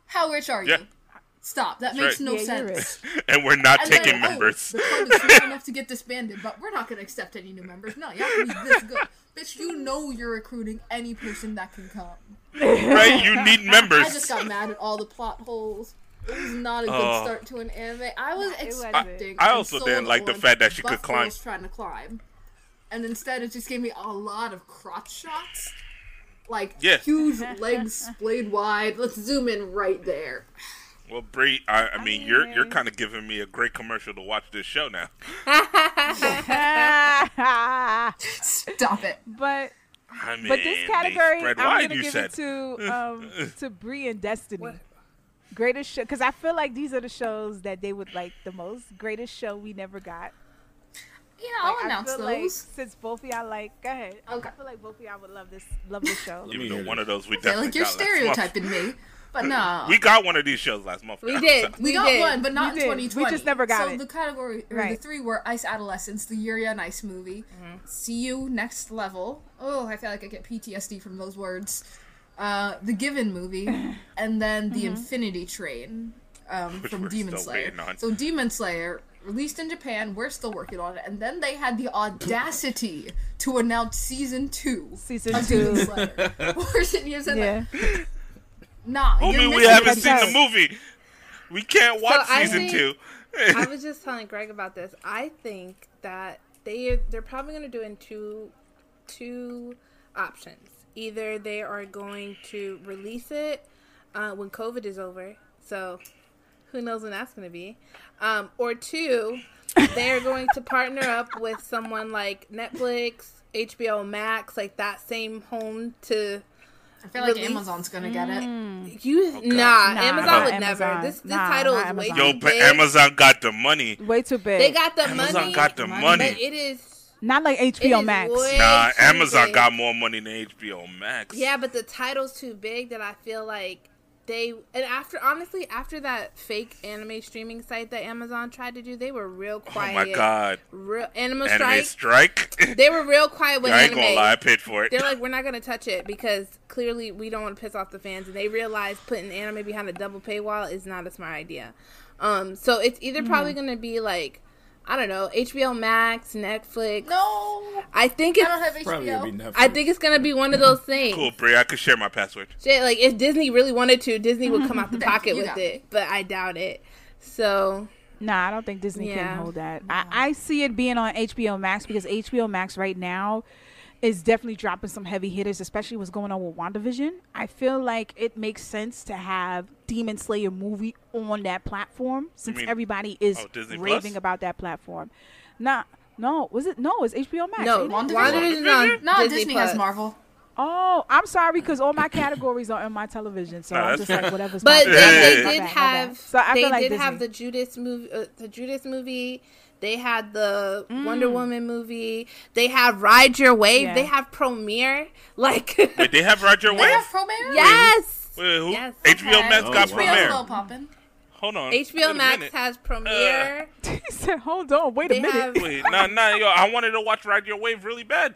How rich are you? Yeah. Stop. That makes right. no Yeah, you're sense. and we're not And taking then, oh, members. the club is small enough to get disbanded, but we're not going to accept any new members. No, you have to be this good. Bitch, you know you're recruiting any person that can come. right? You need members. I just got mad at all the plot holes. It was not a good Oh. start to an anime. I was expecting. I and also sold didn't like the fact that she could climb. Was trying to climb, and instead it just gave me a lot of crotch shots, like Yeah. huge legs splayed wide. Let's zoom in right there. Well, Bree, I, I mean, you're you're kind of giving me a great commercial to watch this show now. Stop it. but I mean, but this category, spread I'm gonna give said. it to um to Brie and Destiny. Greatest show, because I feel like these are the shows that they would like the most. Greatest show we never got. Yeah, I'll Like, I announce feel those. like since both of y'all like, go ahead. Okay. I feel like both of y'all would love this, love this show. Even though one of those we I feel definitely like you're got stereotyping me, but no. We got one of these shows last month. We now, did. so- We, We got did. one, but not We in did. We just never got so it. So the category, or Right. the three were Ice Adolescence, the Yuri on Ice movie, Mm-hmm. See You Next Level. Oh, I feel like I get PTSD from those words. Uh, the Given movie, and then the Mm-hmm. Infinity Train um, from Demon Slayer. So Demon Slayer released in Japan. We're still working on it, and then they had the audacity to announce season two. Season of Demon two. Slayer. We're sitting here saying, Yeah. like, nah, you're Homie, we haven't seen the movie. We can't watch I season think- two. I was just telling Greg about this. I think that they they're probably going to do in two two options. Either they are going to release it uh, when COVID is over, so who knows when that's going to be, um, or two, they are going to partner up with someone like Netflix, HBO Max, like that same home to I feel like Release- Amazon's gonna get it. Mm. you. God. nah, Nah, Amazon would Amazon. never. This this Nah, title not is way Amazon. too Yo, but big. Amazon got the money. Way too big. They got the Amazon money. Amazon got the Money. money. But it is Not like HBO Max. Nah, Amazon big. got more money than HBO Max. Yeah, but the title's too big that I feel like they and after honestly after that fake anime streaming site that Amazon tried to do, they were real quiet. Oh quiet. my god. Real Anime Anime Strike. Strike. They were real quiet with I ain't anime. gonna lie, I paid for it. They're like, we're not gonna touch it because clearly we don't want to piss off the fans, and they realize putting anime behind a double paywall is not a smart idea. Um, so it's either Mm-hmm. probably gonna be like, I don't know, HBO Max, Netflix. No, I think I don't have Probably gonna be HBO. Netflix. I think it's gonna be one of those things. cool, Brie. I could share my password. Shit, like if Disney really wanted to, Disney would come out the pocket with it, but I doubt it. So Nah, I don't think Disney Yeah. can hold that. I, I see it being on HBO Max because HBO Max right now is definitely dropping some heavy hitters, especially what's going on with WandaVision. I feel like it makes sense to have Demon Slayer movie on that platform since mean- everybody is oh, raving Plus? about that platform. Nah, no, was it? No, it's HBO Max. no, ain't? WandaVision? WandaVision's on No, Disney, Disney, Plus. has Marvel. Oh, I'm sorry because all my categories are on my television, so Nah, I'm just like fair. whatever's. But they, they did bad, my bad. have So I they feel like did have the Judas movie, uh, the Judas movie. They had the Mm. Wonder Woman movie. They have Ride Your Wave. Yeah. They have Promare. Like Wait, they have Ride Your Wave? have Promare? yes, Wait, who? Yes. HBO Okay. Max Oh, got wow. Promare. still popping. Hold on. HBO Max has Promare. he said, "Hold on, wait a minute." have Wait, nah, nah, yo, I wanted to watch Ride Your Wave really bad.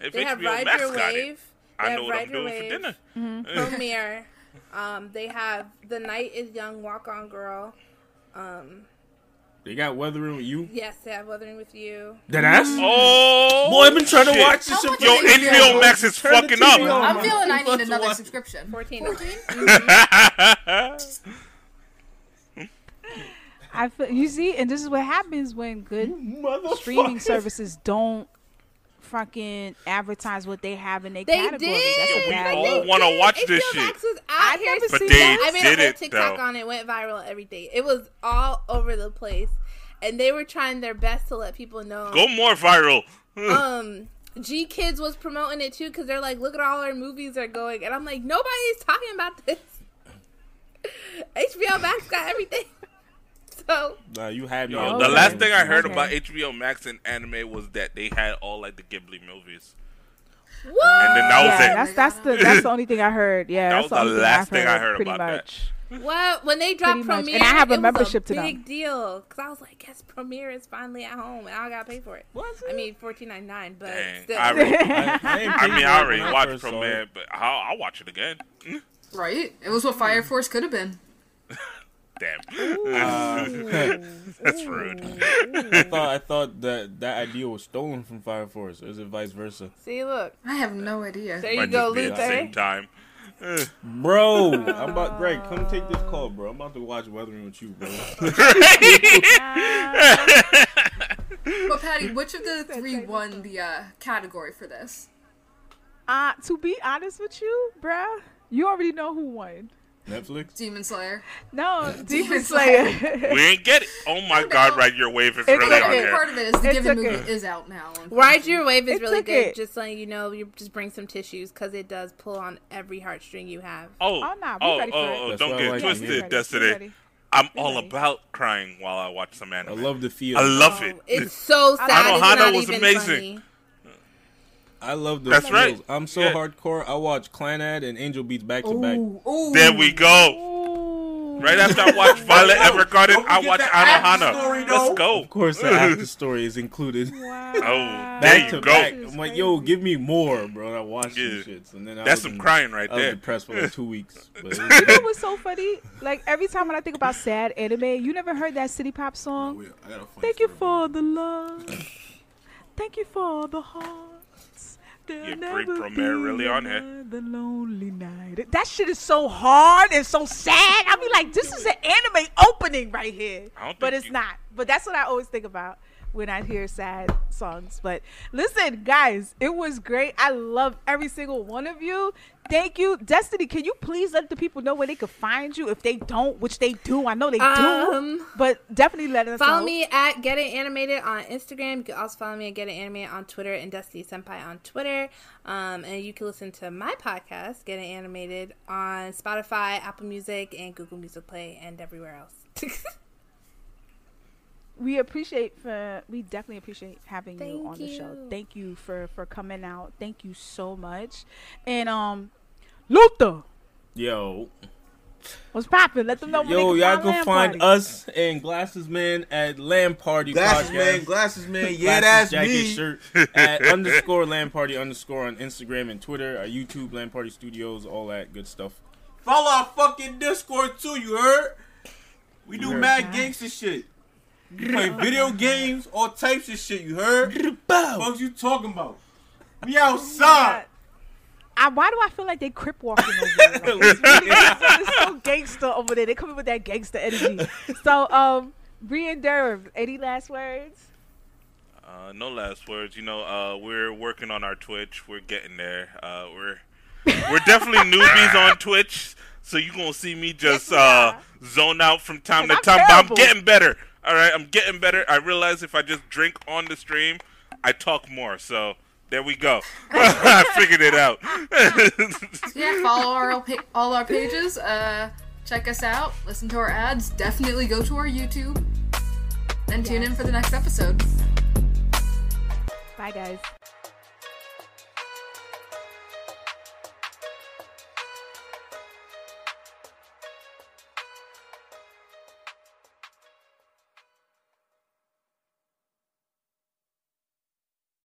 If they have HBO Ride Max Your got it, Wave. They I know what Ride I'm Your doing for Wave. dinner. Promare. Um, they have The Night is Young, Walk On Girl. Um, They got Weathering with you. yes, they have Weathering with You. That ass? Mm. Oh, Boy, I've been trying to watch How this. Yo. HBO Max is Turn fucking up. on. I'm feeling I need another subscription. 14 I feel, you see, and this is what happens when good streaming services don't fucking advertise what they have in their They category. did. That's a we bad all wanna did. watch this HBO shit. Max was out I've here. never But seen they that. I made did a whole TikTok though. on it. Went viral every day. It was all over the place, and they were trying their best to let people know. Go more viral. Um, GKIDS was promoting it too because they're like, "Look at all our movies are going," and I'm like, "Nobody's talking about this." HBO Max got everything. So Nah, you had me. Yo, the Okay. last thing I heard Okay. about HBO Max and anime was that they had all like the Ghibli movies. what? And then that was Yeah, it. that's that's the that's the only thing I heard. Yeah, That that's was the the last thing, thing I've I heard pretty about that. much. What when they dropped Pretty much. Promare? And I have a it was membership to them. big deal because I was like, "Yes, Promare is finally at home, and I gotta pay for it." I mean, fourteen ninety nine, but Dang. still. I, already, I, I, I mean, I already watched Promare, but I'll, I'll watch it again. Right? It was what Fire Force could have been. Damn. That's rude. I thought I thought that that idea was stolen from Fire Force. Or is it vice versa? See, look. I have no idea. There you Might go, just at the Luther. same time. Bro, I'm about Greg. Come take this call, bro. I'm about to watch Weathering with you, bro. But Patty, which of the three won the uh, category for this? Uh, to be honest with you, bruh, you already know who won. Netflix. Demon Slayer. No, Demon Slayer. Slayer. we ain't get it. Oh my no. God, Ride Your Wave is It really took on it. there. Part of it is the It Given movie it. is out now. Ride Your Wave is It really good. it. Just letting you know, you just bring some tissues because it does pull on every heartstring you have. Oh, Oh, nah, we oh, ready for oh, it. oh, That's don't I get like to twisted, hear. Ready, Destiny. ready. I'm all about crying while I watch some anime. I love the feel. I love Oh, it. It's so I sad. know It's Hana not was even amazing. funny. I love the That's feels. right. I'm so Yeah. hardcore. I watch Clannad and Angel Beats back to back. Ooh, ooh. There we go. Ooh. Right after I watch Violet Evergarden, I watch the after Anohana. Let's go. Of course, the after story is included. Wow. Oh, Back there you to go. back. I'm like, yo, give me more, bro. I watched Yeah. these shits, and then I That's was some in- crying right there. I was depressed for like two weeks. But it You was know what's so funny? Like every time when I think about sad anime, you never heard that city pop song. Oh, Wait, I got a funny Thank you story. for the love. Thank you for the hearts. There'll Yeah, never Brie Premier really on here. another lonely night. That shit is so hard and so sad. I mean, like this is an anime opening right here, but it's you- not. But that's what I always think about when I hear sad songs. But listen, guys, it was great. I love every single one of you. Thank you, Destiny. Can you please let the people know where they could find you if they don't, which they do. I know they do, Um, but definitely let us Follow know. me at Get It Animated on Instagram. You can also follow me at Get It Animated on Twitter and Destiny Senpai on Twitter. Um, and you can listen to my podcast, Get It Animated, on Spotify, Apple Music, and Google Music Play, and everywhere else. we appreciate for we definitely appreciate having you Thank on the show. Thank you for for coming out. Thank you so much. And um, Luther yo, What's popping. Let them know. yo, they y'all can can find find Party. us and Glasses Man at Land Party Glasses Podcast. man, glasses man. Yeah, Glasses, that's jacket, me. shirt at underscore Land Party underscore on Instagram and Twitter. Our YouTube Land Party Studios, all that good stuff. Follow our fucking Discord too. You heard? We do heard. mad gangster shit. We play video games, all types of shit. You heard? Fuck you talking about? We outside. I, why do I feel like they crip walking over there? Like, it's, really, it's, it's so gangster over there. They coming with that gangster energy. So, um, Bree and Durham, any last words? Uh, no last words. You know, uh, we're working on our Twitch. We're getting there. Uh, we're we're definitely newbies on Twitch, so you're gonna see me just Yes, uh, zone out from time to time. I'm But I'm getting better. All right, I'm getting better. I realize if I just drink on the stream, I talk more. So there we go. I figured it out. Yeah, follow our all our pages. Uh, check us out. Listen to our ads. Definitely go to our YouTube. And tune in for the next episode. Bye, guys.